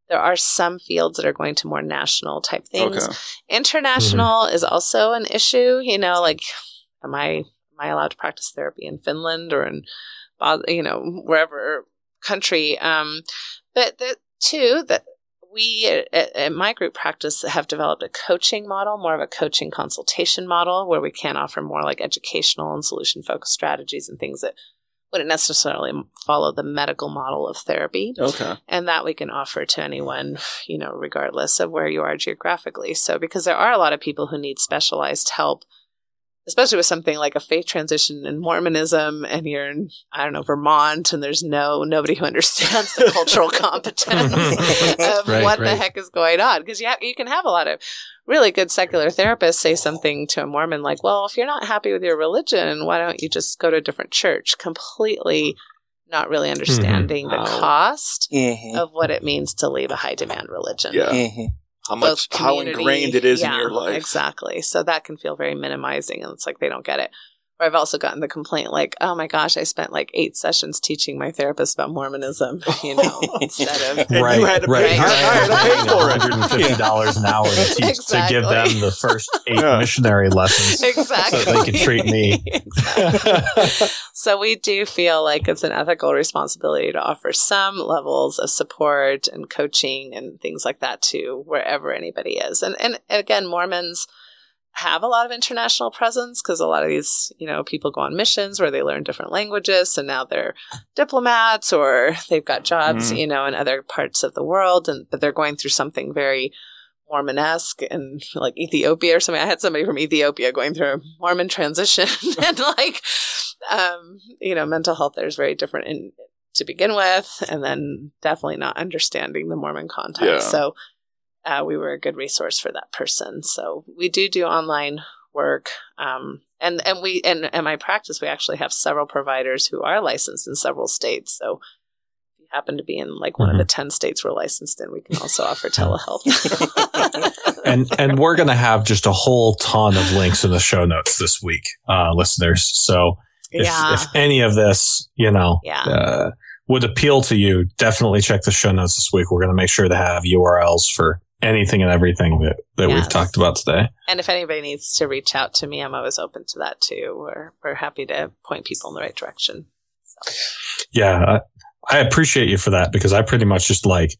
there are some fields that are going to more national type things. Okay. International mm-hmm. is also an issue. You know, like am I am I allowed to practice therapy in Finland or in you know wherever country? Um, but the two that we at, at my group practice have developed a coaching model, more of a coaching consultation model, where we can offer more like educational and solution focused strategies and things that wouldn't necessarily follow the medical model of therapy. Okay. And that we can offer to anyone, you know, regardless of where you are geographically. So, because there are a lot of people who need specialized help especially with something like a faith transition in Mormonism, and you're in, I don't know, Vermont, and there's no nobody who understands the cultural competence of Right, what the heck is going on. Because you, ha- you can have a lot of really good secular therapists say something to a Mormon like, well, if you're not happy with your religion, why don't you just go to a different church? Completely not really understanding the Oh. cost Mhm. of what it means to leave a high demand religion Yeah. Mhm. How much, how ingrained it is yeah, in your life. Exactly. So that can feel very minimizing, and it's like they don't get it. Or I've also gotten the complaint like, "Oh my gosh, I spent like eight sessions teaching my therapist about Mormonism," you know, instead of And you right, had to right. pay- You're I had to pay for it. $150 an hour to, teach, to give them the first eight Yeah. missionary lessons exactly so they can treat me. exactly. so we do feel like it's an ethical responsibility to offer some levels of support and coaching and things like that to wherever anybody is. And and again, Mormons have a lot of international presence because a lot of these, you know, people go on missions where they learn different languages. So now they're diplomats or they've got jobs, Mhm. you know, in other parts of the world, and but they're going through something very Mormonesque and like Ethiopia or something. I had somebody from Ethiopia going through a Mormon transition and like, um, you know, mental health there is very different in, to begin with, and then definitely not understanding the Mormon context. Yeah. So uh, we were a good resource for that person. So we do do online work. Um, and, and we, and in my practice, we actually have several providers who are licensed in several states. So if you happen to be in like one of the 10 states we're licensed in, we can also offer telehealth. and and we're gonna have just a whole ton of links in the show notes this week, uh, listeners. So if, Yeah. if any of this, you know, Yeah. uh, would appeal to you, definitely check the show notes this week. We're gonna make sure to have URLs for anything and everything that, that Yes. we've talked about today. and if anybody needs to reach out to me, I'm always open to that too. We're, we're happy to point people in the right direction. Yeah, I, I appreciate you for that because I pretty much just like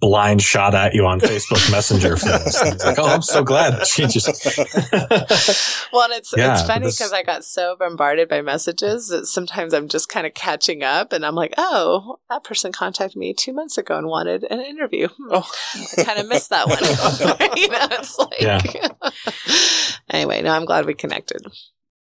blind shot at you on Facebook Messenger for this. And it's like, oh, I'm so glad she just. Well, and it's Yeah, it's funny this- because I got so bombarded by messages that sometimes I'm just kind of catching up, and I'm like, "Oh, that person contacted me two months ago and wanted an interview. Hmm, I kind of missed that one." you know, it's like. Yeah. anyway, no, I'm glad we connected.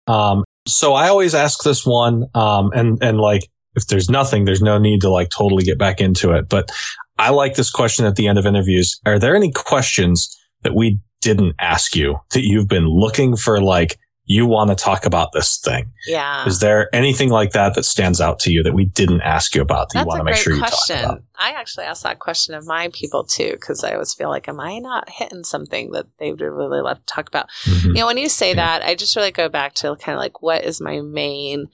Um, so I always ask this one, um, and and like if there's nothing, there's no need to like totally get back into it. But I like this question at the end of interviews. Are there any questions that we didn't ask you that you've been looking for? Like you want to talk about this thing? Yeah. Is there anything like that that stands out to you that we didn't ask you about that you That's want a to make great sure you question. talk about? I actually ask that question of my people too, because I always feel like, am I not hitting something that they would really love to talk about? Mm-hmm. You know, when you say that, I just really go back to kind of like, what is my main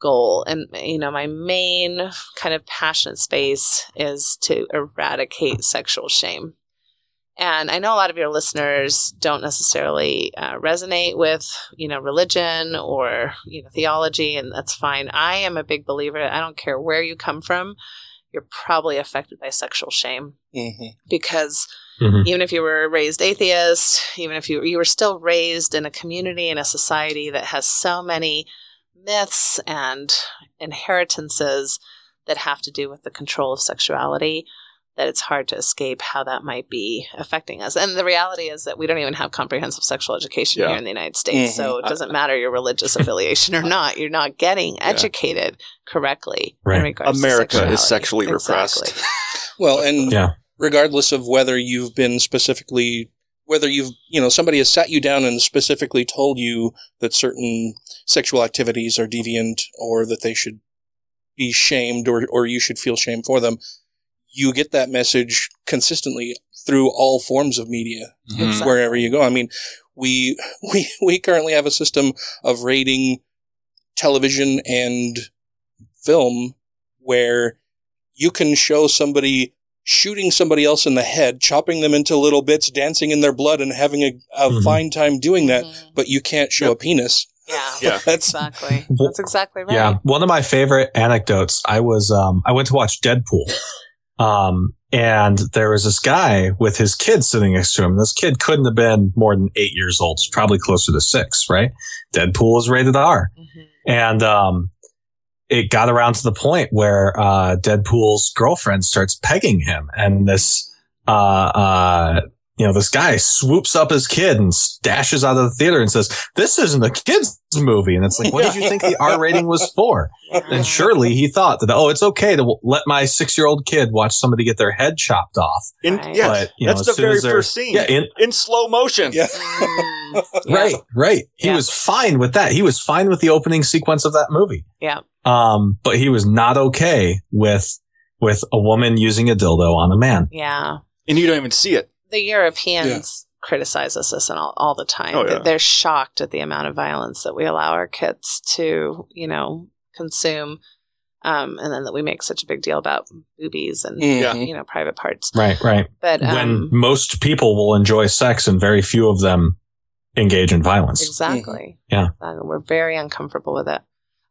goal? And, you know, my main kind of passionate space is to eradicate sexual shame. And I know a lot of your listeners don't necessarily uh, resonate with, you know, religion or, you know, theology, and that's fine. I am a big believer. I don't care where you come from, you're probably affected by sexual shame Mhm. because Mhm. even if you were raised atheist, even if you you were still raised in a community in a society that has so many myths and inheritances that have to do with the control of sexuality that it's hard to escape how that might be affecting us. And the reality is that we don't even have comprehensive sexual education Yeah. here in the United States. Mhm. So it doesn't matter your religious affiliation or not. You're not getting educated correctly in Right. regards to America is sexuality. sexually repressed. Exactly. Well, and Yeah. regardless of whether you've been specifically, whether you've, you know, somebody has sat you down and specifically told you that certain sexual activities are deviant or that they should be shamed or, or you should feel shame for them, you get that message consistently through all forms of media, Mhm. wherever you go. I mean, we, we, we currently have a system of rating television and film where you can show somebody shooting somebody else in the head, chopping them into little bits, dancing in their blood, and having a, a Mhm. fine time doing that, but you can't show a penis. Yeah. Yeah. That's Exactly. That's exactly right. Yeah, one of my favorite anecdotes. I was um I went to watch Deadpool Um, and there was this guy with his kid sitting next to him. This kid couldn't have been more than eight years old. It's probably closer to six, right? Deadpool is rated R. And, um, it got around to the point where, uh, Deadpool's girlfriend starts pegging him and this, uh, uh, you know, this guy swoops up his kid and dashes out of the theater and says, this isn't a kid's movie. And it's like, what did you think the R rating was for? And surely he thought that, oh, it's okay to let my six year old kid watch somebody get their head chopped off. In, yeah, But, you know, that's the very first scene. Yeah, in- in slow motion. Yeah. Right, right. He was fine with that. He was fine with the opening sequence of that movie. Yeah. Um, but he was not okay with, with a woman using a dildo on a man. Yeah. And you don't even see it. The Europeans criticize us this and all, all the time. Oh, yeah. They're- They're shocked at the amount of violence that we allow our kids to, you know, consume. Um, and then that we make such a big deal about boobies and, Yeah. you know, private parts. Right, right. But, when um, most people will enjoy sex and very few of them engage in violence. Exactly. Yeah. Uh, we're very uncomfortable with it.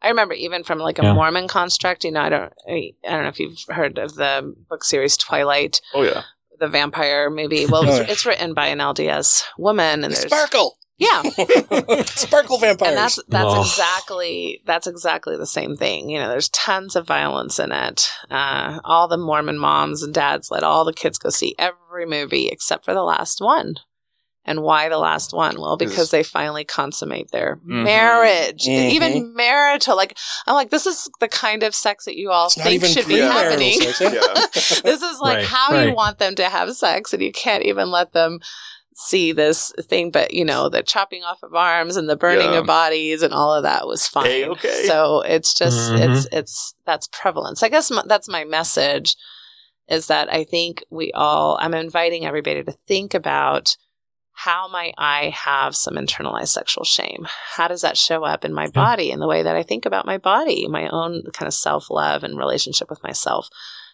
I remember even from like a Yeah. Mormon construct, you know, I don't, I, I don't know if you've heard of the book series Twilight, Oh yeah. the vampire movie. Well, it's, it's written by an LDS woman, and there's Sparkle. yeah, Sparkle vampires. and that's that's Oh. exactly that's exactly the same thing. You know, there's tons of violence in it. Uh, all the Mormon moms and dads let all the kids go see every movie except for the last one. And why the last one? Well, because they finally consummate their Mm-hmm. marriage, Mhm. even marital. Like I'm like, this is the kind of sex that you all not think should be premarital happening. sex, yeah. this is like Right, how you want them to have sex, and you can't even let them see this thing. But you know, the chopping off of arms and the burning Yeah. of bodies and all of that was fine. A-okay. So it's just Mhm. it's it's that's prevalence. I guess m- that's my message is that I think we all. I'm inviting everybody to think about. How might I have some internalized sexual shame? How does that show up in my body in the way that I think about my body, my own kind of self love and relationship with myself?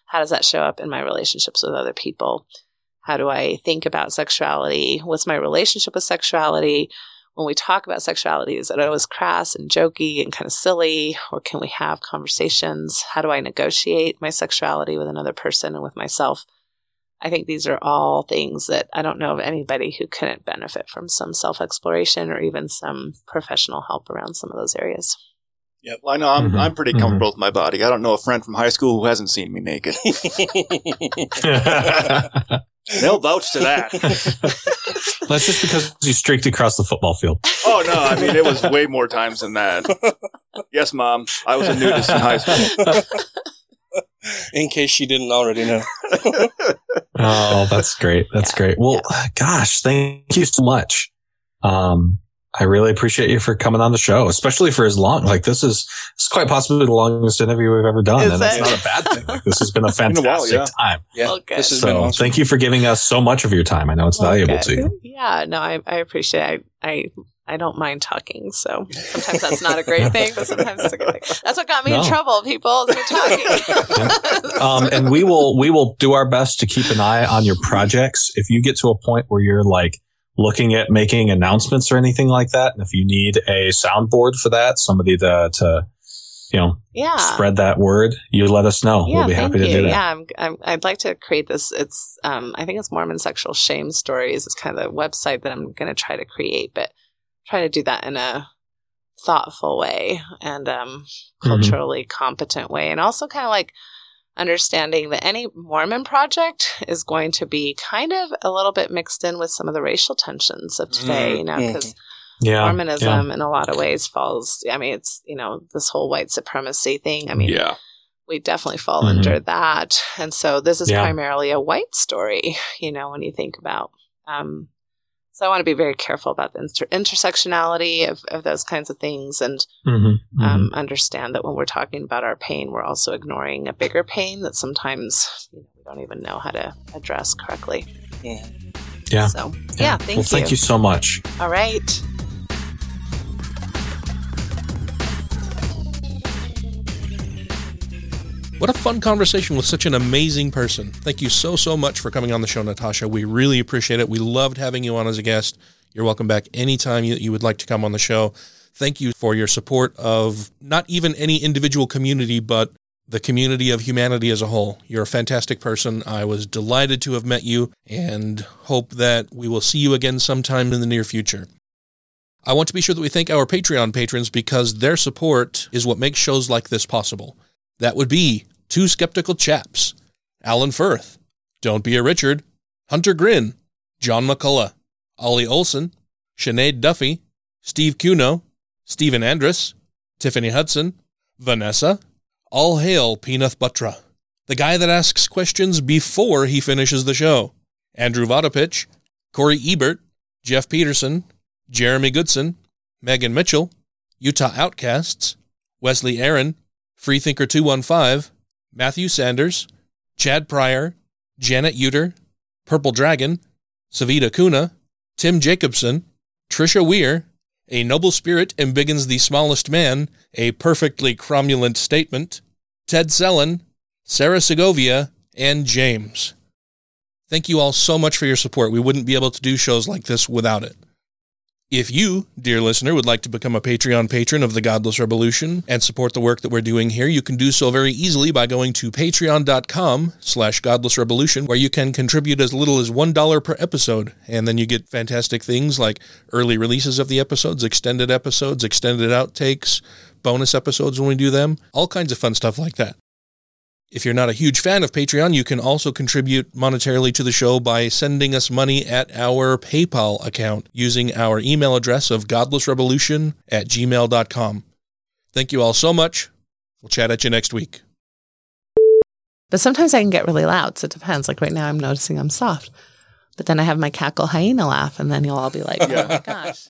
How does that show up in my relationships with other people? How do I think about sexuality? What's my relationship with sexuality? When we talk about sexuality, is it always crass and jokey and kind of silly? Or can we have conversations? How do I negotiate my sexuality with another person and with myself? I think these are all things that I don't know of anybody who couldn't benefit from some self exploration or even some professional help around some of those areas. Yep. Well, I know I'm Mhm. I'm pretty comfortable with my body. I don't know a friend from high school who hasn't seen me naked. They'll vouch to that. That's just because you streaked across the football field. Oh no, I mean it was way more times than that. Yes, mom, I was a nudist in high school. In case she didn't already know. Oh, that's great. That's great. Well, gosh, thank you so much. Um, I really appreciate you for coming on the show, especially for as long. Like this is, this is quite possibly the longest interview we've ever done, Is and that's it? not a bad thing. Like this has been a Been a while, fantastic yeah. time. Yeah, Okay. this has So been awesome. thank you for giving us so much of your time. I know it's valuable to you. Yeah, no, I, I appreciate it. I, I I don't mind talking, so sometimes that's not a great thing, but sometimes it's a good thing. That's what got me in trouble, people, is me talking. um, and we will we will do our best to keep an eye on your projects. If you get to a point where you're like looking at making announcements or anything like that, and if you need a soundboard for that, somebody to to you know yeah. spread that word, you let us know. Yeah, we'll be thank happy to you. do that. Yeah, I'm, I'm, I'd like to create this. It's, um, I think it's Mormon Sexual Shame Stories. It's kind of the website that I'm going to try to create, but try to do that in a thoughtful way and um, Mm-hmm. culturally competent way, and also kind of like understanding that any Mormon project is going to be kind of a little bit mixed in with some of the racial tensions of today. You know, Mm-hmm. because Yeah, Mormonism yeah. in a lot of ways falls. I mean, it's you know this whole white supremacy thing. I mean, Yeah. we definitely fall Mhm. under that. And so this is Yeah. primarily a white story, you know, when you think about. Um, so I want to be very careful about the inter- intersectionality of, of those kinds of things and Mhm, um, understand that when we're talking about our pain, we're also ignoring a bigger pain that sometimes you know, we don't even know how to address correctly. Yeah. So, yeah, thank well, thank you. you so much. All right. What a fun conversation with such an amazing person. Thank you so, so much for coming on the show, Natasha. We really appreciate it. We loved having you on as a guest. You're welcome back anytime you, you would like to come on the show. Thank you for your support of not even any individual community, but the community of humanity as a whole. You're a fantastic person. I was delighted to have met you and hope that we will see you again sometime in the near future. I want to be sure that we thank our Patreon patrons because their support is what makes shows like this possible. That would be Two Skeptical Chaps, Alan Firth, Don't Be a Richard, Hunter Grin, John McCullough, Ollie Olson, Sinead Duffy, Steve Cuno, Stephen Andrus, Tiffany Hudson, Vanessa, all hail Peanut Buttra, the guy that asks questions before he finishes the show. Andrew Vodopich, Corey Ebert, Jeff Peterson, Jeremy Goodson, Megan Mitchell, Utah Outcasts, Wesley Aaron, Freethinker 215, Matthew Sanders, Chad Pryor, Janet Uter, Purple Dragon, Savita Kuna, Tim Jacobson, Trisha Weir, A Noble Spirit Embiggens the Smallest Man, A Perfectly Cromulent Statement, Ted Sellen, Sarah Segovia, and James. Thank you all so much for your support. We wouldn't be able to do shows like this without it. If you, dear listener, would like to become a Patreon patron of the Godless Revolution and support the work that we're doing here, you can do so very easily by going to patreon.com slash godlessrevolution, where you can contribute as little as $1 per episode. And then you get fantastic things like early releases of the episodes, extended episodes, extended outtakes, bonus episodes when we do them, all kinds of fun stuff like that. If you're not a huge fan of Patreon, you can also contribute monetarily to the show by sending us money at our PayPal account using our email address of godlessrevolution at gmail.com. Thank you all so much. We'll chat at you next week. But sometimes I can get really loud. So it depends. Like right now, I'm noticing I'm soft. But then I have my cackle hyena laugh, and then you'll all be like, oh my gosh.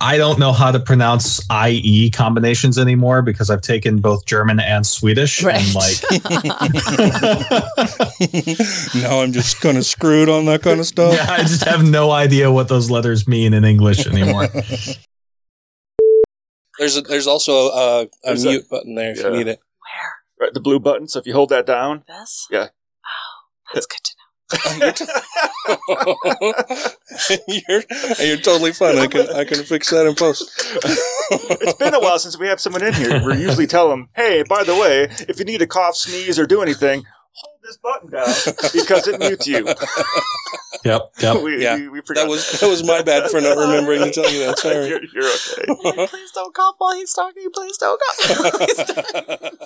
I don't know how to pronounce IE combinations anymore because I've taken both German and Swedish. Right. And like, now I'm just kind of screwed on that kind of stuff. yeah, I just have no idea what those letters mean in English anymore. There's a, there's also a, a There's a- mute button there if yeah. you need it. Where? Right, the blue button. So if you hold that down, This? yeah. Oh, that's good to Oh, you're, you're totally fine. I can I can fix that in post. it's been a while since we have someone in here. We usually tell them, "Hey, by the way, if you need to cough, sneeze, or do anything, hold this button down because it mutes you." Yep, yep. We, Yeah, we, we that was that was my bad for not remembering to tell you that. Sorry. you're, you're okay. Please don't cough while he's talking. Please don't cough. while he's talking.